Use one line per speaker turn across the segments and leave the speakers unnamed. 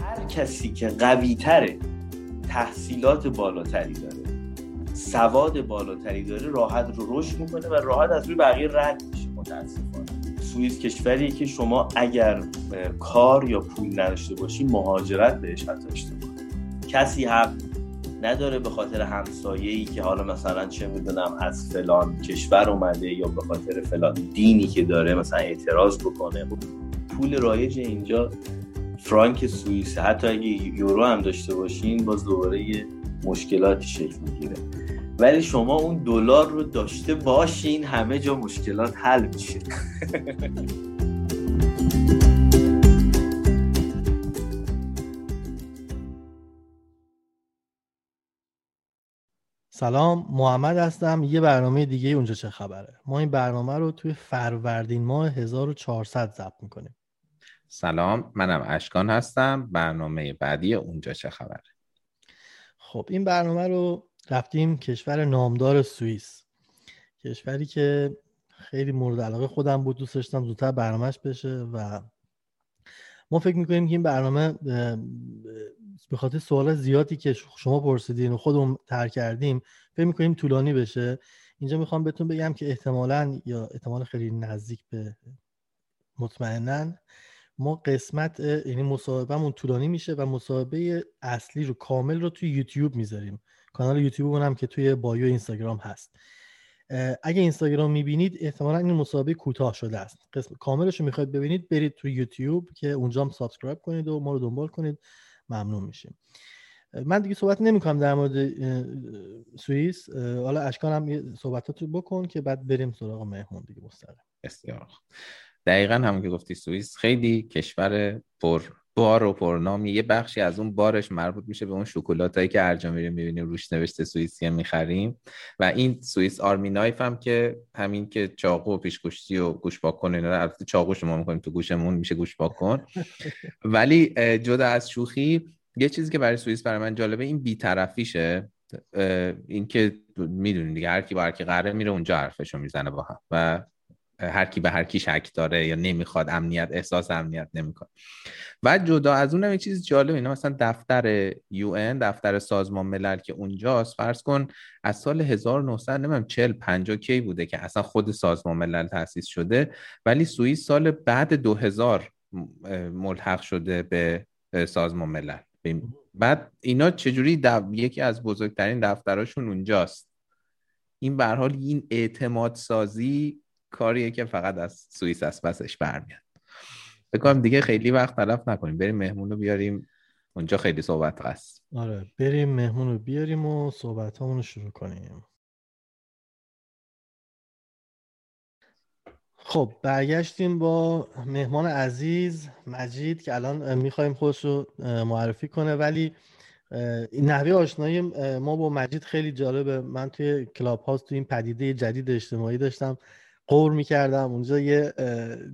هر کسی که قوی تره تحصیلات بالاتری داره سواد بالاتری داره راحت رو رشد می‌کنه و راحت از روی بقیه رد میشه متاسفانه. سوئیس کشوری که شما اگر کار یا پول نداشته باشی مهاجرت بهش حتی اشتباه. کسی حق نداره به خاطر همسایه‌ای که حالا مثلا چه می‌دونم از فلان کشور اومده یا به خاطر فلان دینی که داره مثلا اعتراض بکنه. پول رایج اینجا فرانک سوئیس حتی اگه یورو هم داشته باشین باز دوباره یه مشکلاتی شکل می‌گیره. ولی شما اون دلار رو داشته باشین همه جا مشکلات حل میشه.
سلام محمد هستم. یه برنامه دیگه اونجا چه خبره؟ ما این برنامه رو توی فروردین ماه 1400 ضبط می‌کنیم.
سلام منم اشکان هستم. برنامه بعدی اونجا چه خبره؟
خب این برنامه رو رفتیم کشور نامدار سوئیس کشوری که خیلی مورد علاقه خودم بود دوست داشتم زودتر برنامهش بشه و ما فکر می‌کنیم که این برنامه به خاطر سوال زیادی که شما پرسیدین و خودمون تر کردیم فکر می‌کنیم طولانی بشه. اینجا می‌خوام بهتون بگم که احتمالا یا احتمال خیلی نزدیک به مطمئنا ما قسمت یعنی مصاحبهمون طولانی میشه و مصاحبه اصلی رو کامل رو توی یوتیوب می‌ذاریم. کانال یوتیوب هم که توی bio اینستاگرام هست. اگه اینستاگرام می‌بینید احتمالا این مصاحبه کوتاه شده است. قسمت کاملش رو می‌خواید ببینید برید توی یوتیوب که اونجا هم subscribe کنید و ما رو دنبال کنید. ممنون میشیم. من دیگه صحبت نمی کنم در مورد سوئیس. حالا اشکان هم صحبتاتو بکن که بعد بریم سراغ مهمون دیگه مستقیم.
بسیار دقیقا همون که گفتی سوئیس خیلی کشور پر بار و پرنامی. یه بخشی از اون بارش مربوط میشه به اون شکلاتایی که هر جا میریم می‌بینیم روش نوشته سوئیسی می‌خریم. و این سوئیس آرمی نایف هم که همین که چاقو و پیشگوشتی و گوش کن اینا البته چاقو شما می‌کنیم تو گوشمون میشه گوش کن ولی جدا از شوخی یه چیزی که برای سوئیس برای من جالبه این بیطرفیشه. این که می‌دونید دیگه هر کی با هر کی قراره میره اونجا حرفشو می‌زنه با هم. و هر کی به هر کی شک داره یا نمی‌خواد امنیت احساس امنیت نمی‌کنه. و جدا از اون یه چیز جالب اینا مثلا دفتر یو دفتر سازمان ملل که اونجاست فرض کن از سال 1900 نمی‌دونم 40 50 کی بوده که اصلا خود سازمان ملل تاسیس شده ولی سوئیس سال بعد 2000 ملحق شده به سازمان ملل. بعد اینا چجوری یکی از بزرگترین دفتراشون اونجاست. این به حال این اعتماد سازی کاریه که فقط از سوئیس از پسش برمیاد. بکنم دیگه خیلی وقت تلف نکنیم. بریم مهمون رو بیاریم. اونجا خیلی صحبت هست.
آره بریم مهمون رو بیاریم و صحبت رو شروع کنیم. خب برگشتیم با مهمان عزیز مجید که الان می‌خوایم خودش رو معرفی کنه. ولی نحوه آشنایی ما با مجید خیلی جالبه. من توی کلاب هاوس توی این پدیده جدید اجتماعی داشتم. غور می‌کردم. اونجا یه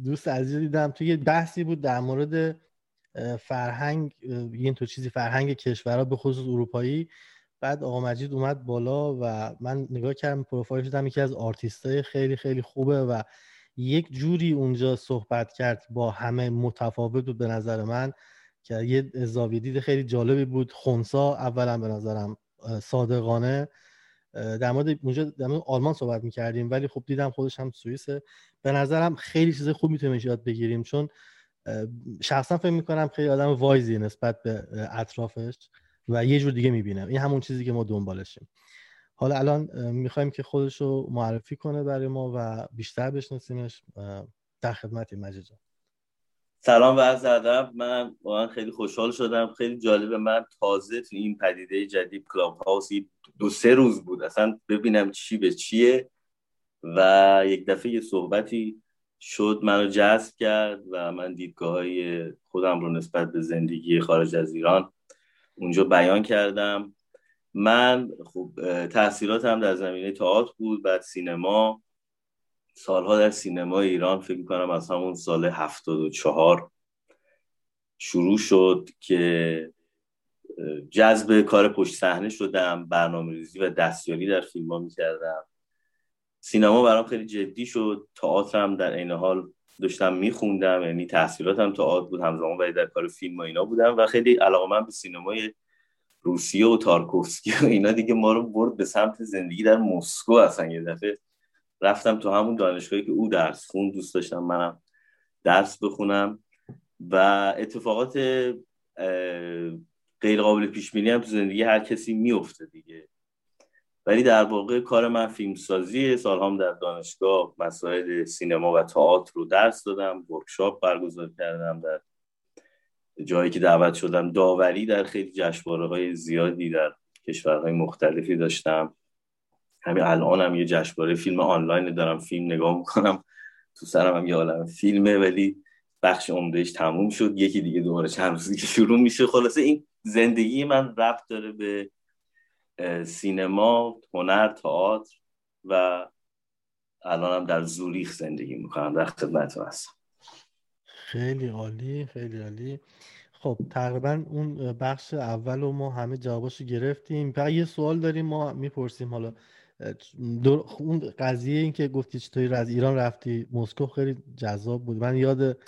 دوست عزیز دیدم. توی یه بحثی بود در مورد فرهنگ این تو چیزی فرهنگ کشورها به خصوص اروپایی. بعد آقا مجید اومد بالا و من نگاه کردم پروفایل شدم یکی از آرتیستای خیلی خیلی خوبه و یک جوری اونجا صحبت کرد با همه متفاوت بود به نظر من که یه زاویه دید خیلی جالبی بود. خونسا اولا به نظرم صادقانه. در مورد اونجا در مورد آلمان صحبت می‌کردیم ولی خب دیدم خودش هم سوئیسه. به نظرم خیلی چیز خوب می‌تونیم یاد بگیریم چون شخصا فکر می‌کنم خیلی آدم وایزی نسبت به اطرافش و یه جور دیگه می‌بینم این همون چیزی که ما دنبالشیم. حالا الان می‌خوایم که خودش رو معرفی کنه برای ما و بیشتر بشناسیمش. در خدمتی مجید
سلام و عرض ادب. من واقعا خیلی خوشحال شدم. خیلی جالبه من تازه تو این پدیده جدید کلاب هاوس دو سه روز بود. اصلا ببینم چی به چیه. و یک دفعه یه صحبتی شد منو جذب کرد و من دیدگاه های خودم رو نسبت به زندگی خارج از ایران اونجا بیان کردم. من خب تحصیلاتم در زمینه تئاتر بود بعد سینما. سالها در سینما ایران فکر کنم از همون سال 74 شروع شد که جذب کار پشت صحنه شدم برنامه ریزی و دستیاری در فیلم ها می‌کردم. سینما برام خیلی جدی شد تئاترم در این حال داشتم میخوندم یعنی تحصیلاتم آد بود همزمان ولی در کار فیلم و اینا بودم و خیلی علاقه به سینمای روسیه و تارکوفسکی و اینا دیگه ما رو برد به سمت زندگی در مسکو اصلا یه دفعه رفتم تو همون دانشگاهی که او درس خون دوست داشتم منم درس بخونم و اتفاقات غیر قابل پیش بینی هم تو زندگی هر کسی میفته دیگه. ولی در واقع کار من فیلم سازی سالهام در دانشگاه مسائل سینما و تئاتر رو درس دادم ورکشاپ برگزار کردم در جایی که دعوت شدم. داوری در خیلی جشنواره های زیادی در کشورهای مختلفی داشتم. همین الان هم یه جشنواره فیلم آنلاین دارم فیلم نگاه می‌کنم تو سرم هم یه عالم فیلمه ولی بخش عمدهش تموم شد. یکی دیگه دوباره چند روزی که شروع میشه. خلاصه این زندگی من ربط داره به سینما هنر تئاتر و الانم در زوریخ زندگی می‌کنم. در خدمتتون هستم.
خیلی عالی خیلی عالی. خب تقریبا اون بخش اول رو ما همه جواباشو گرفتیم. فقط یه سوال داریم ما می‌پرسیم حالا اون قضیه این که گفتی چطوری از ایران رفتی مسکو خیلی جذاب بود. من یاد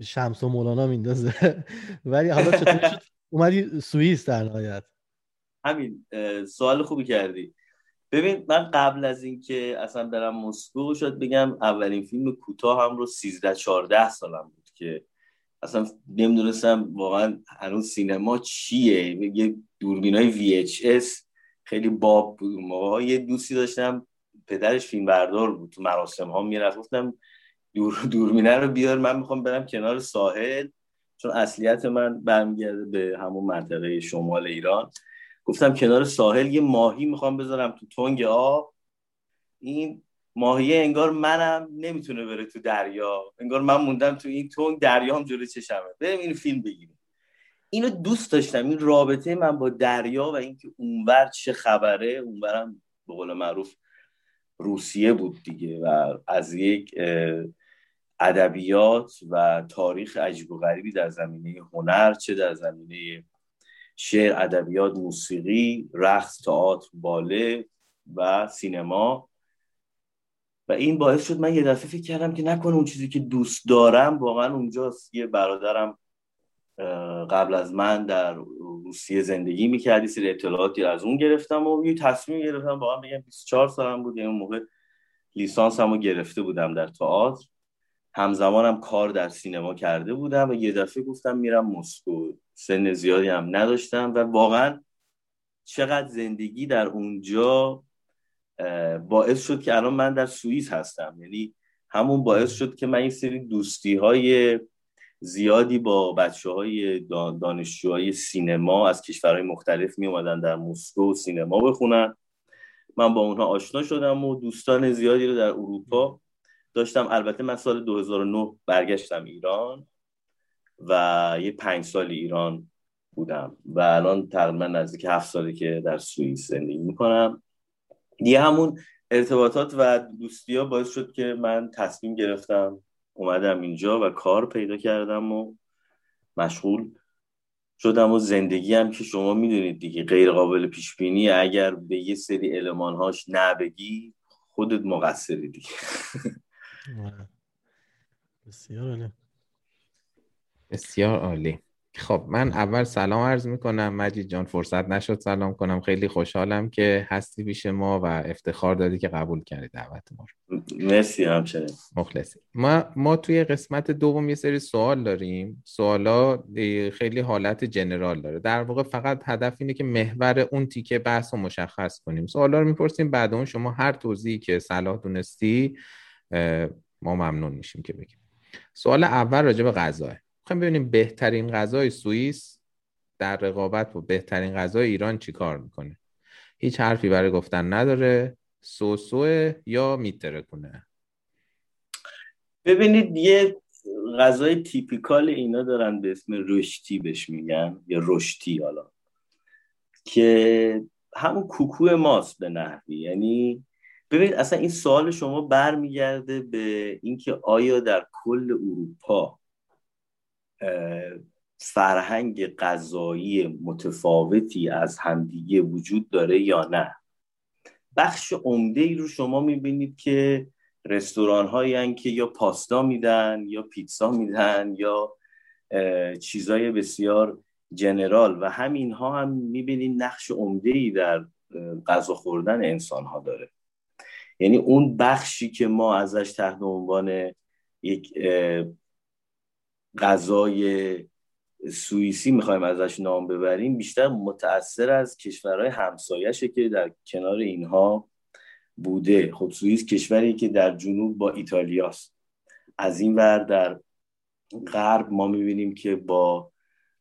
شمس و مولانا میندازه ولی حالا چطور شد؟ اومدی سوئیس در نهایت.
همین سوال خوبی کردی. ببین من قبل از اینکه اصلا برم مسکو شد بگم اولین فیلم کوتاه هم رو 13 14 سالم بود که اصلا نمی‌دونستم واقعا هنوز سینما چیه. یه دوربین های VHS خیلی باب بود. موقع یه دوستی داشتم پدرش فیلم بردار بود تو مراسم ها می‌رفت. گفتم دور دوربینه رو بیار من می‌خوام برم کنار ساحل. چون اصلیت من برمیگرده به همون منطقه شمال ایران. گفتم کنار ساحل یه ماهی می‌خوام بذارم تو تنگ آب. این ماهیه انگار منم نمی‌تونه بره تو دریا. انگار من موندم تو این تنگ دریا هم جلوی چشمه. بریم این فیلم بگیریم. اینو دوست داشتم. این رابطه من با دریا و اینکه اونور چه خبره اونورم به قول معروف روسیه بود دیگه و از یک ادبیات و تاریخ عجیب و غریبی در زمینه هنر چه در زمینه شعر ادبیات موسیقی رقص تئاتر باله و سینما. و این باعث شد من یه دفعه فکر کردم که نکنه اون چیزی که دوست دارم واقعا اونجاست. یه برادرم قبل از من در روسیه زندگی می‌کردی سری اطلاعاتی از اون گرفتم و یه تصمیم گرفتم واقعا بگم 24 سالم بود یعنی اون موقع لیسانس رو گرفته بودم در تئاتر. همزمانم کار در سینما کرده بودم و یه دفعه گفتم میرم مسکو. سن زیادی هم نداشتم و واقعا چقدر زندگی در اونجا باعث شد که الان من در سوئیس هستم. یعنی همون باعث شد که من این سری دوستی های زیادی با بچه های دانشجوهای سینما از کشورهای مختلف می اومدن در مسکو سینما بخونن. من با اونها آشنا شدم و دوستان زیادی رو در اروپا داشتم. البته من سال 2009 برگشتم ایران و یه پنج سال ایران بودم و الان تقریبا نزدیک هفت ساله که در سوئیس زندگی می‌کنم. دیگه همون ارتباطات و دوستی ها باعث شد که من تصمیم گرفتم اومدم اینجا و کار پیدا کردم و مشغول شدم و زندگی هم که شما می‌دونید دیگه غیر قابل پیش بینی اگر به یه سری علمان هاش نبگی خودت مقصری دیگه.
بسیار عالی.
بسیار عالی. خب من اول سلام عرض می‌کنم. مجید جان فرصت نشد سلام کنم. خیلی خوشحالم که هستی پیش ما و افتخار دادی که قبول کردی دعوت ما
رو. مرسی همچنین.
مخلصی. ما ما توی قسمت دوم یه سری سوال داریم. سوالا خیلی حالت جنرال داره. در واقع فقط هدف اینه که محور اون تیکه بحث رو مشخص کنیم. سوالا رو می‌پرسیم بعد اون شما هر توضیحی که صلاح دونستی ما ممنون میشیم که بگیم. سوال اول راجع به غذاه. می‌خوایم ببینیم بهترین غذای سوئیس در رقابت با بهترین غذای ایران چی کار می‌کنه. هیچ حرفی برای گفتن نداره. سوسو یا میترکونه
ببینید یه غذای تیپیکال اینا دارن به اسم رشتی بهش میگن یا رشتی حالا که همون کوکو ماست به نحوی. یعنی ببینید اصلا این سوال شما برمیگرده به اینکه آیا در کل اروپا فرهنگ غذایی متفاوتی از همدیگه وجود داره یا نه. بخش عمده ای رو شما می‌بینید که رستوران هایی که یا پاستا میدن یا پیتزا میدن یا چیزای بسیار جنرال و همین ها هم می‌بینید نقش عمده ای در غذا خوردن انسان ها داره. یعنی اون بخشی که ما ازش تحت عنوان یک غذای سوئیسی می‌خوایم ازش نام ببریم بیشتر متاثر از کشورهای همسایشه که در کنار اینها بوده. خب سوئیس کشوری که در جنوب با ایتالیاست. از این ور در غرب ما می‌بینیم که با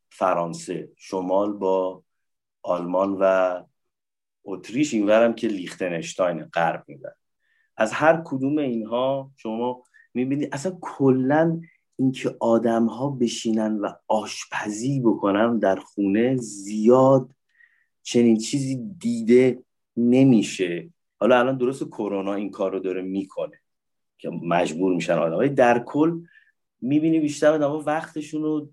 فرانسه. شمال با آلمان و اتریش. اینورم که لیختنشتاین غرب میبر از هر کدوم اینها شما می‌بینید اصلا کلا اینکه آدم ها بشینن و آشپزی بکنن در خونه زیاد چنین چیزی دیده نمیشه. حالا الان درست کرونا این کار رو داره می‌کنه که مجبور میشن آدم در کل می‌بینی بیشتر آدم وقتشون رو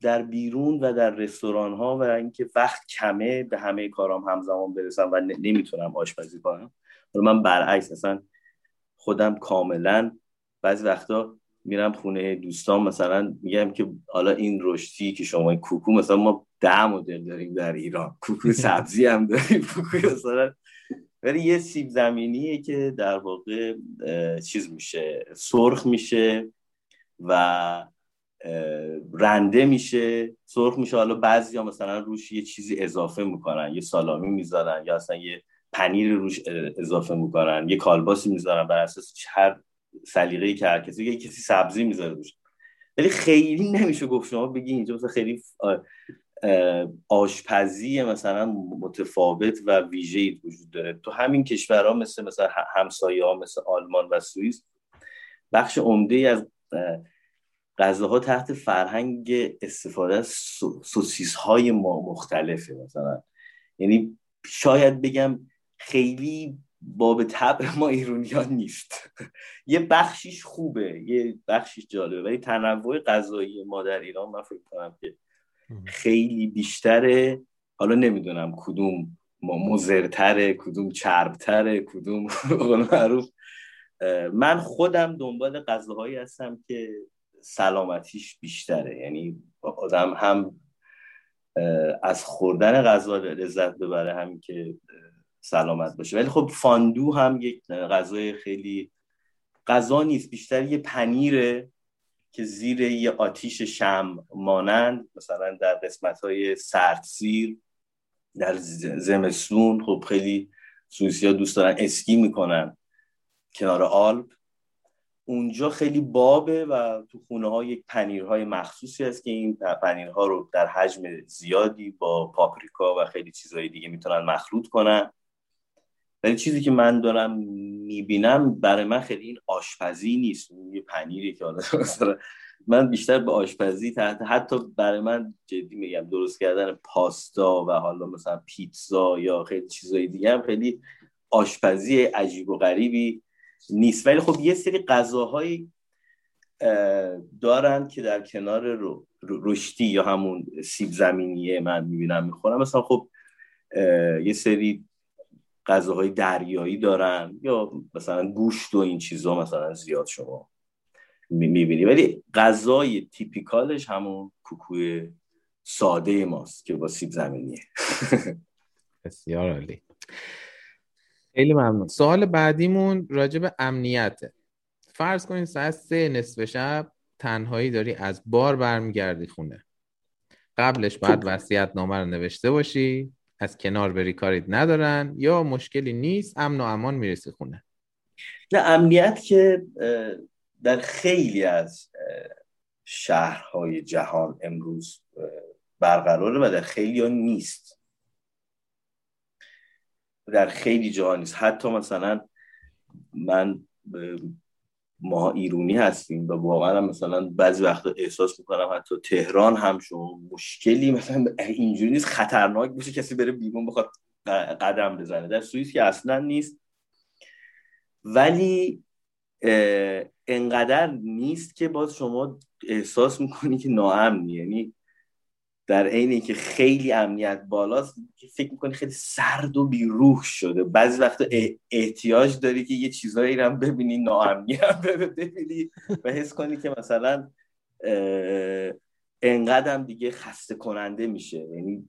در بیرون و در رستوران ها و اینکه وقت کمه به همه کارام همزمان برسم و نمی‌تونم آشپزی کنم من برعکس اصلا خودم کاملا بعضی وقتا میرم خونه دوستان مثلا میگم که حالا این رشتی که شما این کوکو مثلا ما ده مدل داریم در ایران. کوکو سبزی هم داریم. کوکو مثلا. ولی یه سیب زمینیه که در واقع چیز میشه سرخ میشه و رنده میشه. سرخ میشه. حالا بعضی ها مثلا روش یه چیزی اضافه می‌کنن. یه سالامی می‌ذارن یا اصلا یه پنیر روش اضافه می‌کنن. یه کالباسی می‌ذارن بر اساس هر سلیقه‌ای که هر کسی یه کسی سبزی می‌ذاره روش ولی خیلی نمیشه گفت شما بگی اینجا مثلا خیلی آشپزی مثلا متفاوت و ویژه‌ای وجود داره. تو همین کشورها مثل مثلا همسایه ها مثل آلمان و سوئیس بخش عمده از غذاها تحت فرهنگ استفاده از سوسیس های ما مختلفه مثلا. یعنی شاید بگم خیلی باب طبع ما ایرونیان نیست. یه بخشیش خوبه یه بخشیش جالبه ولی تنوع غذایی ما در ایران من فکر کنم که خیلی بیشتره. حالا نمی‌دونم کدوم ما مزرتره کدوم چربتره کدوم معروف. من خودم دنبال غذاهایی هستم که سلامتیش بیشتره. یعنی آدم هم از خوردن غذا لذت ببره همین که سلامت باشه. ولی خب فاندو هم یک غذای خیلی غذا نیست بیشتر یه پنیره که زیر یه آتیش شم مانند مثلا در قسمت های سردسیر در زمستون. خب خیلی سوئیسی ها دوست دارن اسکی می‌کنن کنار آلپ. اونجا خیلی بابه و تو خونه ها یک پنیرهای مخصوصی هست که این پنیرها رو در حجم زیادی با پاپریکا و خیلی چیزهای دیگه می‌تونن مخلوط کنن. ولی چیزی که من دارم می‌بینم برای من خیلی این آشپزی نیست. یه پنیری که حالا من بیشتر به آشپزی تحت حتی برای من جدی میگم درست کردن پاستا و حالا مثلا پیتزا یا خیلی چیزهای دیگه هم خیلی آشپزی عجیب و غریبی نیست. ولی خب یه سری غذاهایی دارن که در کنار رو رشتی یا همون سیب زمینیه من می‌بینم می‌خورم. مثلا خب یه سری غذاهای دریایی دارن یا مثلا گوشت و این چیزا مثلا زیاد شما می‌بینی. ولی غذای تیپیکالش همون کوکوی ساده ماست که با سیب زمینیه.
بسیار عالی. خیلی ممنون. سوال بعدیمون راجع به امنیته. فرض کنید ساعت سه نصف شب تنهایی داری از بار برمیگردی خونه. قبلش بعد وصیت نامه رو نوشته باشی. از کنار بری کاریت ندارن یا مشکلی نیست امن و امان می‌رسی خونه.
نه امنیت که در خیلی از شهرهای جهان امروز برقراره و در خیلی ها نیست. در خیلی جاها نیست. حتی مثلا من ما ایرونی هستیم و واقعا مثلا بعضی وقتا احساس می‌کنم حتی تهران هم شما مشکلی مثلا اینجوری نیست خطرناک باشه کسی بره بیرون بخواد قدم بزنه. در سوئیس که اصلا نیست. ولی انقدر نیست که باز شما احساس می‌کنی که ناامنی. یعنی در عین که خیلی امنیت بالاست فکر می‌کنی خیلی سرد و بیروح شده. بعضی وقتا احتیاج داری که یه چیزایی هم ببینی ناامنی هم ببینی و حس کنی که مثلا انقدر دیگه خسته کننده میشه. یعنی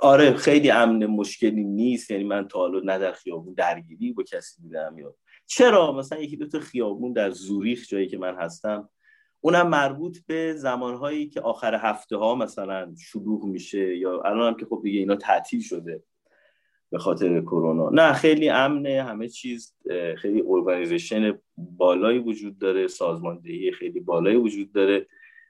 آره خیلی امن مشکلی نیست. یعنی من تا حالا نه در خیابون درگیری با کسی دیدم یا چرا؟ مثلا یکی دو تا خیابون در زوریخ جایی که من هستم اونم مربوط به زمانهایی که آخر هفته ها مثلا شلوغ میشه یا الان هم که خب دیگه اینا تعطیل شده به خاطر کرونا. نه خیلی امنه همه چیز خیلی ارگانیزیشن بالایی وجود داره سازماندهی خیلی بالایی وجود داره.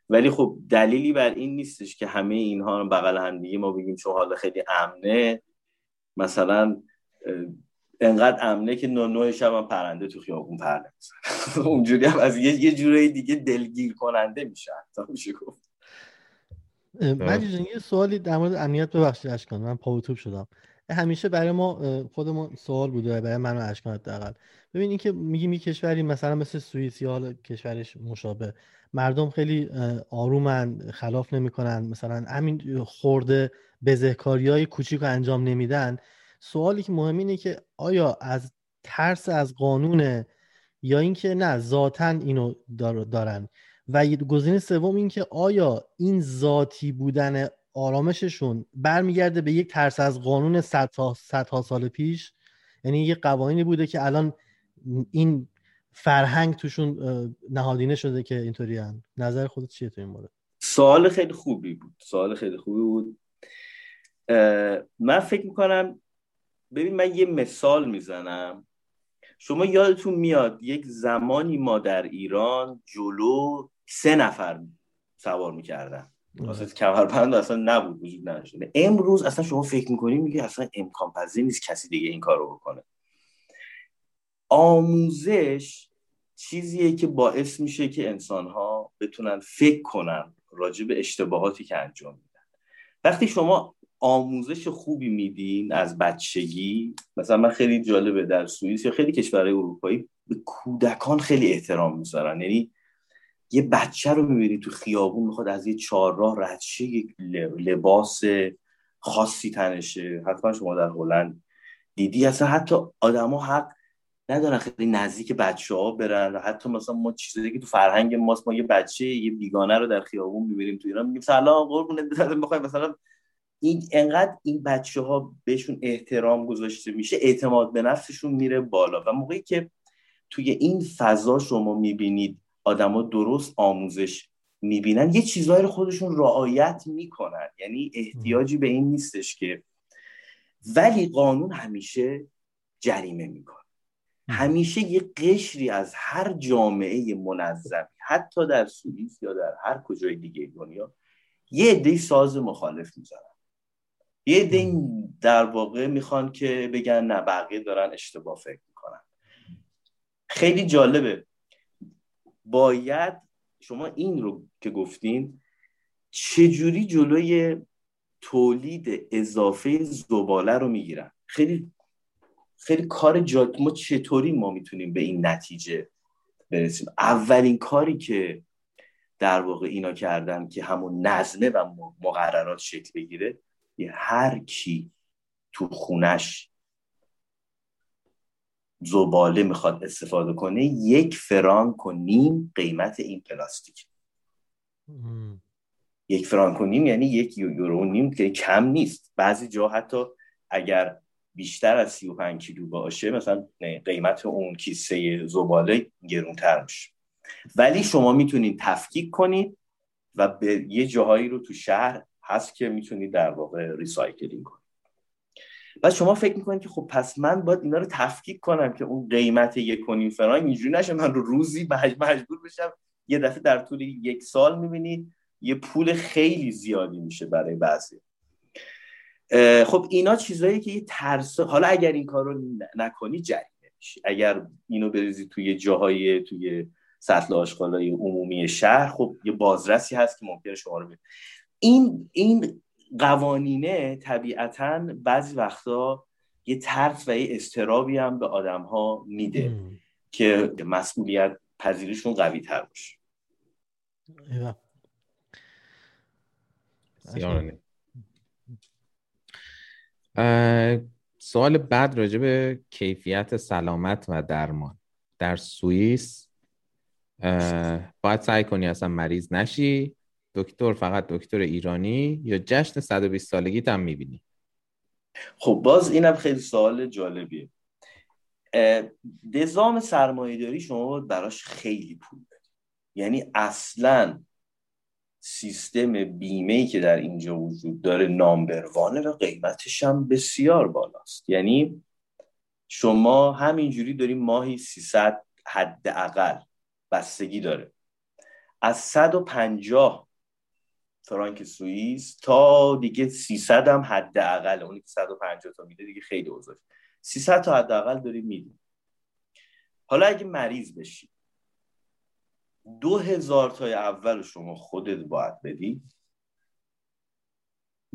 ولی خب دلیلی بر این نیستش که همه اینها بغل هم دیگه ما بگیم چون حالا خیلی امنه. مثلا انقدر امنه که نو نوع شب هم پرنده تو خیابون پر اونجوری هم از یه, یه جوری دیگه دلگیر کننده میشه حتی میشه گفت.
من یه سوالی در مورد امنیت ببخشید اشکان من پاوتوب شدم. همیشه برای ما خودمون سوال بوده برای من و اشکان حداقل. ببین اینکه میگیم یه کشوری مثلا مثل سوئیس یا حالا کشورش مشابه مردم خیلی آرومن خلاف نمی‌کنن. مثلا همین خورده بزهکاری های کوچیک رو انجام نمیدن. سوالی که مهم اینه که آیا از ترس از قانون یا اینکه نه ذاتا اینو دارن. و گزینه سوم این که آیا این ذاتی بودن آرامششون برمیگرده به یک ترس از قانون صدها سال پیش؟ یعنی یه قوانینی بوده که الان این فرهنگ توشون نهادینه شده که اینطوری هم. نظر خودت چیه تو این مورد؟
سوال خیلی خوبی بود. سوال خیلی خوبی بود. من فکر می‌کنم ببین من یه مثال می‌زنم. شما یادتون میاد یک زمانی ما در ایران جلو سه نفر سوار می‌کردن. واسه کمربند اصلا نبود وجود نداشته امروز اصلا شما فکر می‌کنی میگه اصلا امکان پذیر نیست کسی دیگه این کار رو بکنه. آموزش چیزیه که باعث میشه که انسان ها بتونن فکر کنن راجع به اشتباهاتی که انجام میدن. وقتی شما آموزش خوبی میدین از بچگی؟ مثلا من خیلی جالبه در سوئیس یا خیلی کشورهای اروپایی به کودکان خیلی احترام می‌ذارن. یعنی یه بچه رو می‌بینی تو خیابون می‌خواد از یه چهارراه رد یک لباس خاصی تنشه. حتما شما در هلند دیدی. اصلا حتی آدما حق ندارن خیلی نزدیک بچه ها برن حتی مثلا ما چیزی که تو فرهنگ ماست ما یه بچه یه بیگانه رو در خیابون می‌بینیم تو ایران میگیم سلام قربونت می‌خوایم مثلا این انقدر این بچه ها بهشون احترام گذاشته میشه اعتماد به نفسشون میره بالا. و موقعی که توی این فضا شما می‌بینید آدما درست آموزش می‌بینن یه چیزهایی رو خودشون رعایت می‌کنن. یعنی احتیاجی به این نیستش که. ولی قانون همیشه جریمه می‌کنه. همیشه یه قشری از هر جامعه منظمی حتی در سوئیس یا در هر کجای دیگه دنیا یه عده ساز مخالف می‌ذارن یه عده در واقع می‌خوان که بگن نه بقیه دارن اشتباه فکر می‌کنن. خیلی جالبه. باید شما این رو که گفتین چجوری جلوی تولید اضافه زباله رو می‌گیرن؟ خیلی خیلی کار جاد ما چطوری ما می‌تونیم به این نتیجه برسیم؟ اولین کاری که در واقع اینا کردن که همون نظمه و مقررات شکل بگیره هر کی تو خونش زباله می‌خواد استفاده کنه یک فرانک و نیم قیمت این پلاستیک. یک فرانک و نیم یعنی یک یورو نیم که کم نیست. بعضی جا حتی اگر بیشتر از 35 کیلو باشه مثلا قیمت اون کیسه زباله گرونتر میشه. ولی شما می‌تونید تفکیک کنید و به یه جاهایی رو تو شهر هست که می‌تونید در واقع recycling کنید و شما فکر می‌کنید که خب پس من باید اینا رو تفکیک کنم که اون قیمت یک کنیم فرانک اینجوری نشه من رو روزی مجبور بشم یه دفعه در طول یک سال می‌بینید یه پول خیلی زیادی میشه برای بعضی. خب اینا چیزایی که یه ترس حالا اگر این کار رو نکنی جریمه میشی. اگر اینو بریزی توی جاهای توی سطل آشغالای عمومی شهر خب یه بازرسی هست که ممکنه شما رو این این قوانینه طبیعتا بعضی وقتا یه ترس و یه استرابی هم به آدم ها میده که مسئولیت پذیرشون قوی تر باشه
سوال بعد راجع به کیفیت سلامت و درمان. در سوئیس باید سعی کنی اصلا مریض نشی. دکتر فقط دکتر ایرانی یا جشن 120 سالگی هم می‌بینی؟
خب باز اینم خیلی سوال جالبیه. نظام سرمایه شما براش خیلی پول بدی یعنی اصلا سیستم بیمه که در اینجا وجود داره نامبروانه و قیمتش هم بسیار بالاست. یعنی شما همینجوری داریم ماهی 300 حداقل بستگی داره. از 150 فرانک سوئیس تا دیگه 300 هم حداقل اونی که 150 تا میده دیگه خیلی اوضاع. 300 تا حداقل داریم میدیم. حالا اگه مریض بشی دو هزار تای اول شما خودت باید بدی.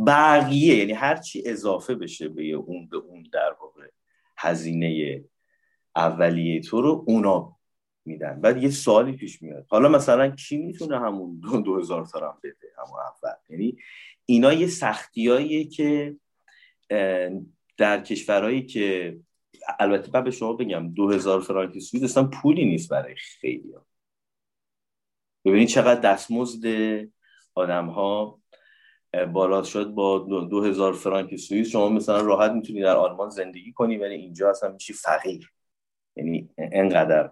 بقیه یعنی هرچی اضافه بشه به اون به اون در واقع هزینه اولیه تو رو اونا میدن. بعد یه سوالی پیش میاد. حالا مثلا کی می‌تونه همون دو, دو هزار تا هم بده؟ همون اول. یعنی اینا یه سختیاییه که در کشورهایی که البته بعد به شما بگم دو هزار فرانک سوئیس اصلا پولی نیست برای خیلی ها. ببینید چقدر دستمزد آدم ها بالا شد با دو هزار فرانک سوئیس. شما مثلا راحت می‌تونی در آلمان زندگی کنی ولی اینجا اصلا میشی فقیر. یعنی انقدر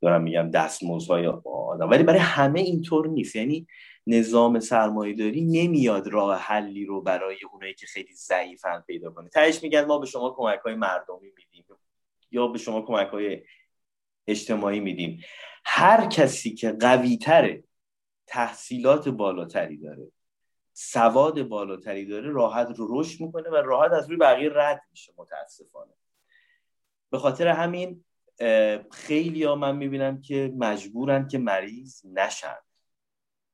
دارم میگم دستمزدهای آدم. ولی برای همه اینطور نیست. یعنی نظام سرمایه داری نمیاد راه حلی رو برای اونایی که خیلی ضعیفن پیدا کنه. تهش میگن ما به شما کمک های مردمی میدیم یا به شما کمک های اجتماعی میدیم. هر کسی که قوی تره تحصیلات بالاتری داره سواد بالاتری داره راحت رو رشد می‌کنه و راحت از روی بقیه رد میشه متاسفانه. به خاطر همین خیلی ها من می‌بینم که مجبورن که مریض نشن.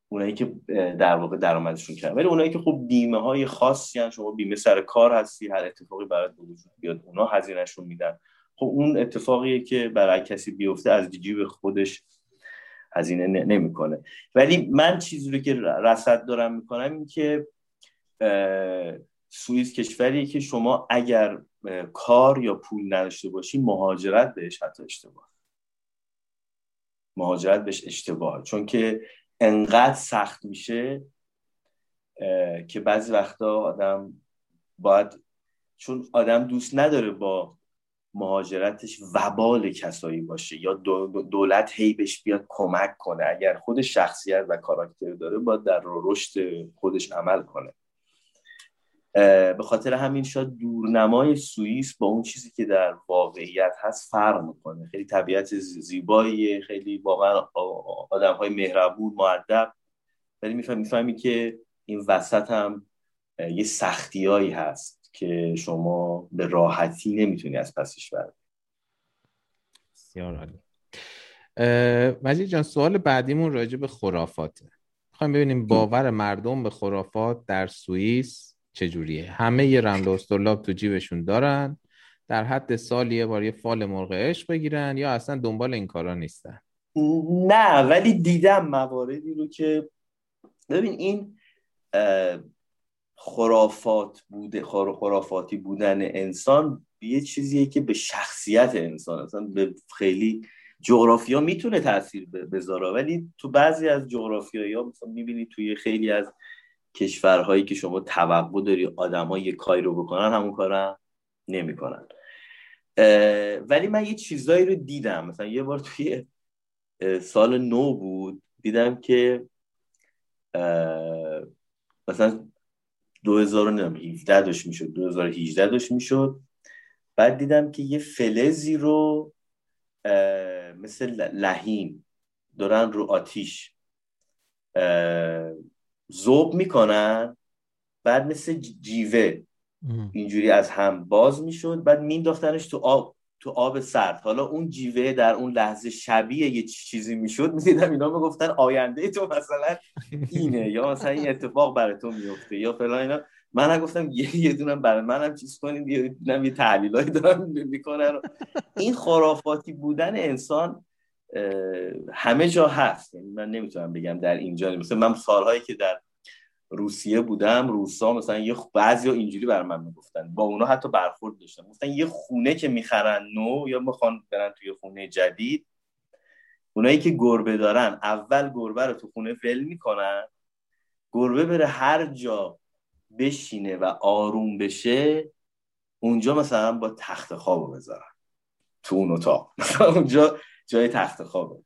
اونایی که در واقع درآمدشون کردن ولی اونایی که خب بیمه های خاصی هن شما بیمه سر کار هستی هر اتفاقی برات وجود بیاد اونا هزینهشون میدن. خب اون اتفاقیه که برای کسی بیفته از جیب خودش هزینه نمی‌کنه. ولی من چیزی رو که رصد دارم می‌کنم این که سوئیس کشوری که شما اگر کار یا پول نداشته باشی مهاجرت بهش حتی اشتباه. مهاجرت بهش اشتباه. چون که انقدر سخت میشه که بعضی وقتا آدم باید چون آدم دوست نداره با مهاجرتش وبال کسایی باشه یا دولت هی بهش بیاد کمک کنه. اگر خود شخصیت و کاراکتر داره باید در رشد خودش عمل کنه. به خاطر همین شاید دورنمای سوئیس با اون چیزی که در واقعیت هست فرق می‌کنه. خیلی طبیعت زیبایی خیلی واقعا آدم های مهربون معدب. ولی می‌فهمی که این وسط هم یه سختیایی هست که شما به راحتی نمی‌تونی از پسش بردی
بسیار عالی. مجید جان سوال بعدیمون راجع به خرافاته. می‌خوایم ببینیم باور مردم به خرافات در سوئیس چجوریه؟ همه یه رمل استرلاب تو جیبشون دارن. در حد سال یه بار یه فال مرغ عشق بگیرن یا اصلا دنبال این کارا نیستن؟
نه ولی دیدم مواردی رو که ببین این خرافات بوده خرافاتی بودن انسان یه چیزیه که به شخصیت انسان اصلا به خیلی جغرافیا می‌تونه تاثیر بذاره. ولی تو بعضی از جغرافیایی ها مثلا می‌بینی توی خیلی از کشورهایی که شما توقع داری آدم یه کاری رو بکنن همون کارم نمی‌کنن. ولی من یه چیزایی رو دیدم. مثلا یه بار توی سال نو بود دیدم که مثلا 2017 داشت می‌شد 2018 داشت می‌شد. بعد دیدم که یه فلزی رو مثل لحیم دارن رو آتیش. زوب می‌کنن بعد مثل جیوه. اینجوری از هم باز می‌شد بعد مینداختنش تو آب تو آب سرد. حالا اون جیوه در اون لحظه شبیه یه چیزی می‌شد. می‌دیدم اینا می‌گفتن آینده تو مثلا اینه یا مثلا این اتفاق برای تو میفته یا فلان اینا. من نگفتم یه یه دونم برای منم چیز کنید یه دونم یه تحلیلایی دارم می‌کنن. این خرافاتی بودن انسان همه جا هست. یعنی من نمی‌تونم بگم در اینجا مثلا من سالهایی که در روسیه بودم روسا مثلا یه بعضی اینجوری بر من می‌گفتن. با اونا حتی برخورد داشتم. مثلا یه خونه که می‌خرن نو یا می‌خوان برن توی خونه جدید اونایی که گربه دارن اول گربه رو تو خونه فل می‌کنن گربه بره هر جا بشینه و آروم بشه اونجا مثلا با تخت خواب بذارن. تو اون اتاق. مثلا اونجا جای تخت خوابه.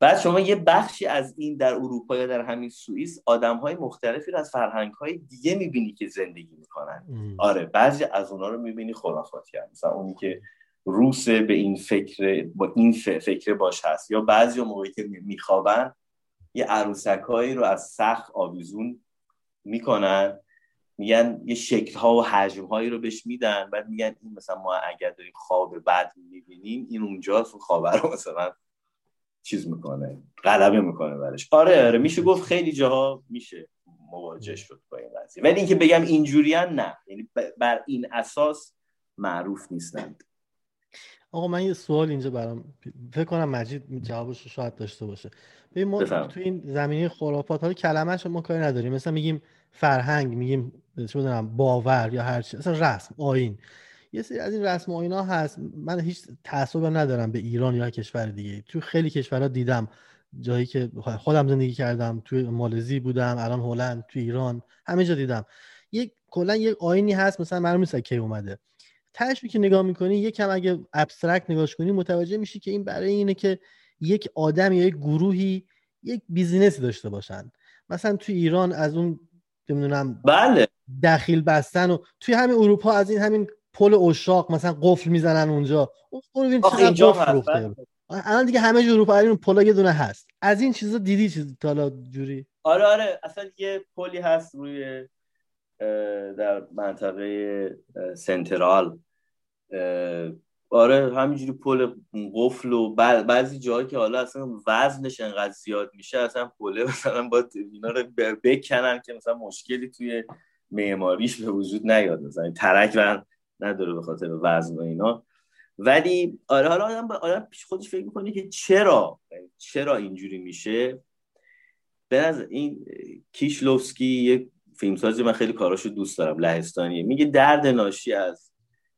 بعد شما یه بخشی از این در اروپا یا در همین سوئیس آدم های مختلفی رو از فرهنگ های دیگه می‌بینی که زندگی می‌کنن. آره بعضی از اونا رو می‌بینی خرافاتی هم. مثلا اونی که روس به این فکر با این فکر باش هست. یا بعضی موقعی که میخوابن یه عروسکایی رو از سخت آویزون می‌کنن. میگن یه شکل ها و حجم هایی رو بهش میدن بعد میگن این مثلا ما اگر داریم خواب بد می‌بینیم این اونجا تو خواب رو مثلا چیز می‌کنه غلبه می‌کنه برش. آره آره میشه گفت خیلی جاها میشه مواجه شد با این قضیه. ولی اینکه بگم اینجوریان نه. یعنی بر این اساس معروف نیستند.
آقا من یه سوال اینجا برام فکر کنم مجید جوابش رو شاید داشته باشه. ببین ما تو این زمینه خرافات ها کلمهش ما کاری نداریم. مثلا میگیم فرهنگ میگیم چه باور یا هر چی. مثلا رسم آین یه سری از این رسم آین ها هست. من هیچ تعصب ندارم به ایران یا کشور دیگه. تو خیلی کشورها دیدم جایی که خودم زندگی کردم. توی مالزی بودم الان هلند تو ایران همه جا دیدم. یک کلا یک آیینی هست. مثلا معلوم نیست کی اومده. تهش که نگاه می‌کنی یکم اگه abstract نگاهش کنی متوجه میشی که این برای اینه که یک آدم یا یک گروهی یک business ی داشته باشن. مثلا تو ایران از اون نمی‌دونم
بله.
دخیل بستن و توی همین اروپا از این همین پل عشاق مثلا قفل می‌زنن اونجا. اون اینجا بله. الان دیگه همه جور اروپا این پل یه دونه هست. از این چیزا دیدی چیز تا جوری؟
آره آره. اصلا یه پلی هست روی در منطقه سنترال. آره همینجوری پل قفل و بعضی جاهایی که حالا اصلا وزنش انقدر زیاد میشه اصلا پله مثلا با اینا رو بکنن که مثلا مشکلی توی معماریش به وجود نیاد. مثلا ترک و نداره به خاطر وزن و اینا. ولی آره حالا آدم آدم پیش خودش فکر می‌کنه که چرا؟ چرا اینجوری میشه؟ به این کیشلوفسکی یک فیلمسازی من خیلی کاراشو دوست دارم لهستانیه. میگه درد ناشی از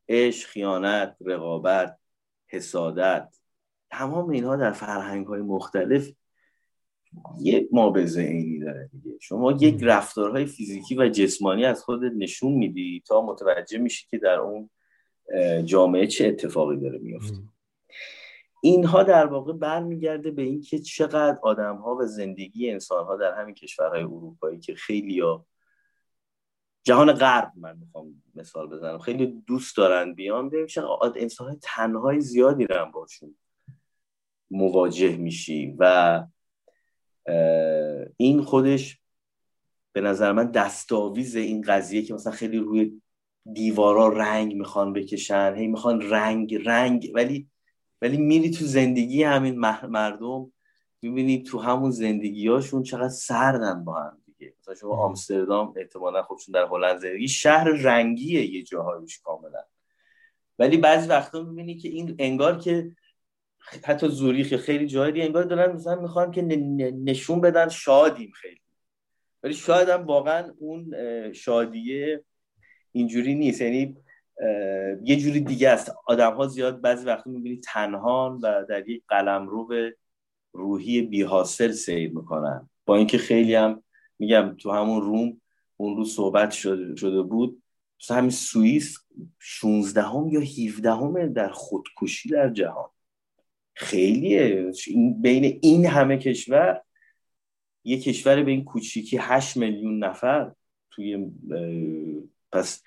عشق خیانت رقابت حسادت تمام اینها در فرهنگ های مختلف یک مابزه اینی داره دیگه. شما یک رفتارهای فیزیکی و جسمانی از خودت نشون میدی تا متوجه میشی که در اون جامعه چه اتفاقی داره میفته. اینها در واقع برمیگرده به اینکه چقدر آدم ها و زندگی انسان ها در همین کشورهای اروپایی که خیلی ها جهان غرب من می‌خوام مثال بزنم. خیلی دوست دارن بیان. چقدر انسان های تنهای زیادی دارن باشون. مواجه میشی و این خودش به نظر من دستاویز این قضیه که مثلا خیلی روی دیوارا رنگ می‌خوان بکشن. هی می‌خوان رنگ رنگ. ولی ولی میری تو زندگی همین مردم می‌بینی تو همون زندگیاشون چقدر سردن با هم. دیگه. مثلا شما آمستردام احتمالا خودشون در هلند زندگی شهر رنگیه یه جاهایش کاملا. ولی بعضی وقتا می‌بینی که این انگار که حتی زوریخ خیلی جایی انگار دارن مثلا می‌خوان که نشون بدن شادیم خیلی. ولی شاید هم واقعا اون شادیه اینجوری نیست. یعنی یه جوری دیگه است. آدم ها زیاد بعضی وقتا می‌بینی تنهان و در یک قلم رو به روحی بی حاصل سیر می‌کنن. با اینکه خیلی هم میگم تو همون روم اون رو صحبت شده, شده بود. مثلا همین سوئیس 16 هم یا 17 هم در خودکشی در جهان. خیلیه. بین این همه کشور یه کشور به این کوچیکی 8 میلیون نفر توی پس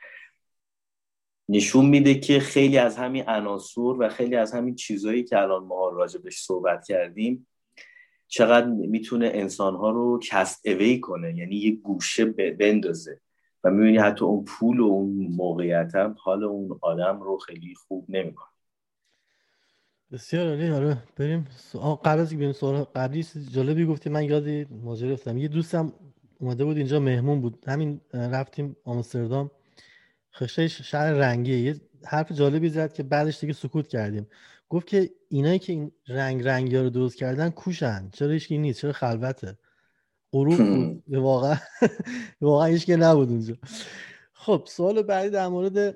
نشون میده که خیلی از همین عناصر و خیلی از همین چیزهایی که الان ما راجبش صحبت کردیم چقدر می‌تونه انسانها رو کست اوی کنه یعنی یه گوشه بندازه. و می‌بینی حتی اون پول و اون موقعیت هم حال اون آدم رو خیلی خوب نمی‌کنه.
بسیار عالی. آره بریم قبل از بریم سوال قبلی جالبی گفتی من یاد ماجرا افتادم. یه دوستم اومده بود اینجا مهمون بود. همین رفتیم آمستردام. خشته شهر رنگیه. یه حرف جالبی زد که بعدش دیگه سکوت کردیم. گفت که اینایی که این رنگ رنگی رو درست کردن کوشن. چرا هیچ نیست؟ چرا خلوته؟ غروب بود. واقعا واقعا هیچ که نبود اونجا. خب سوال بعدی در مورد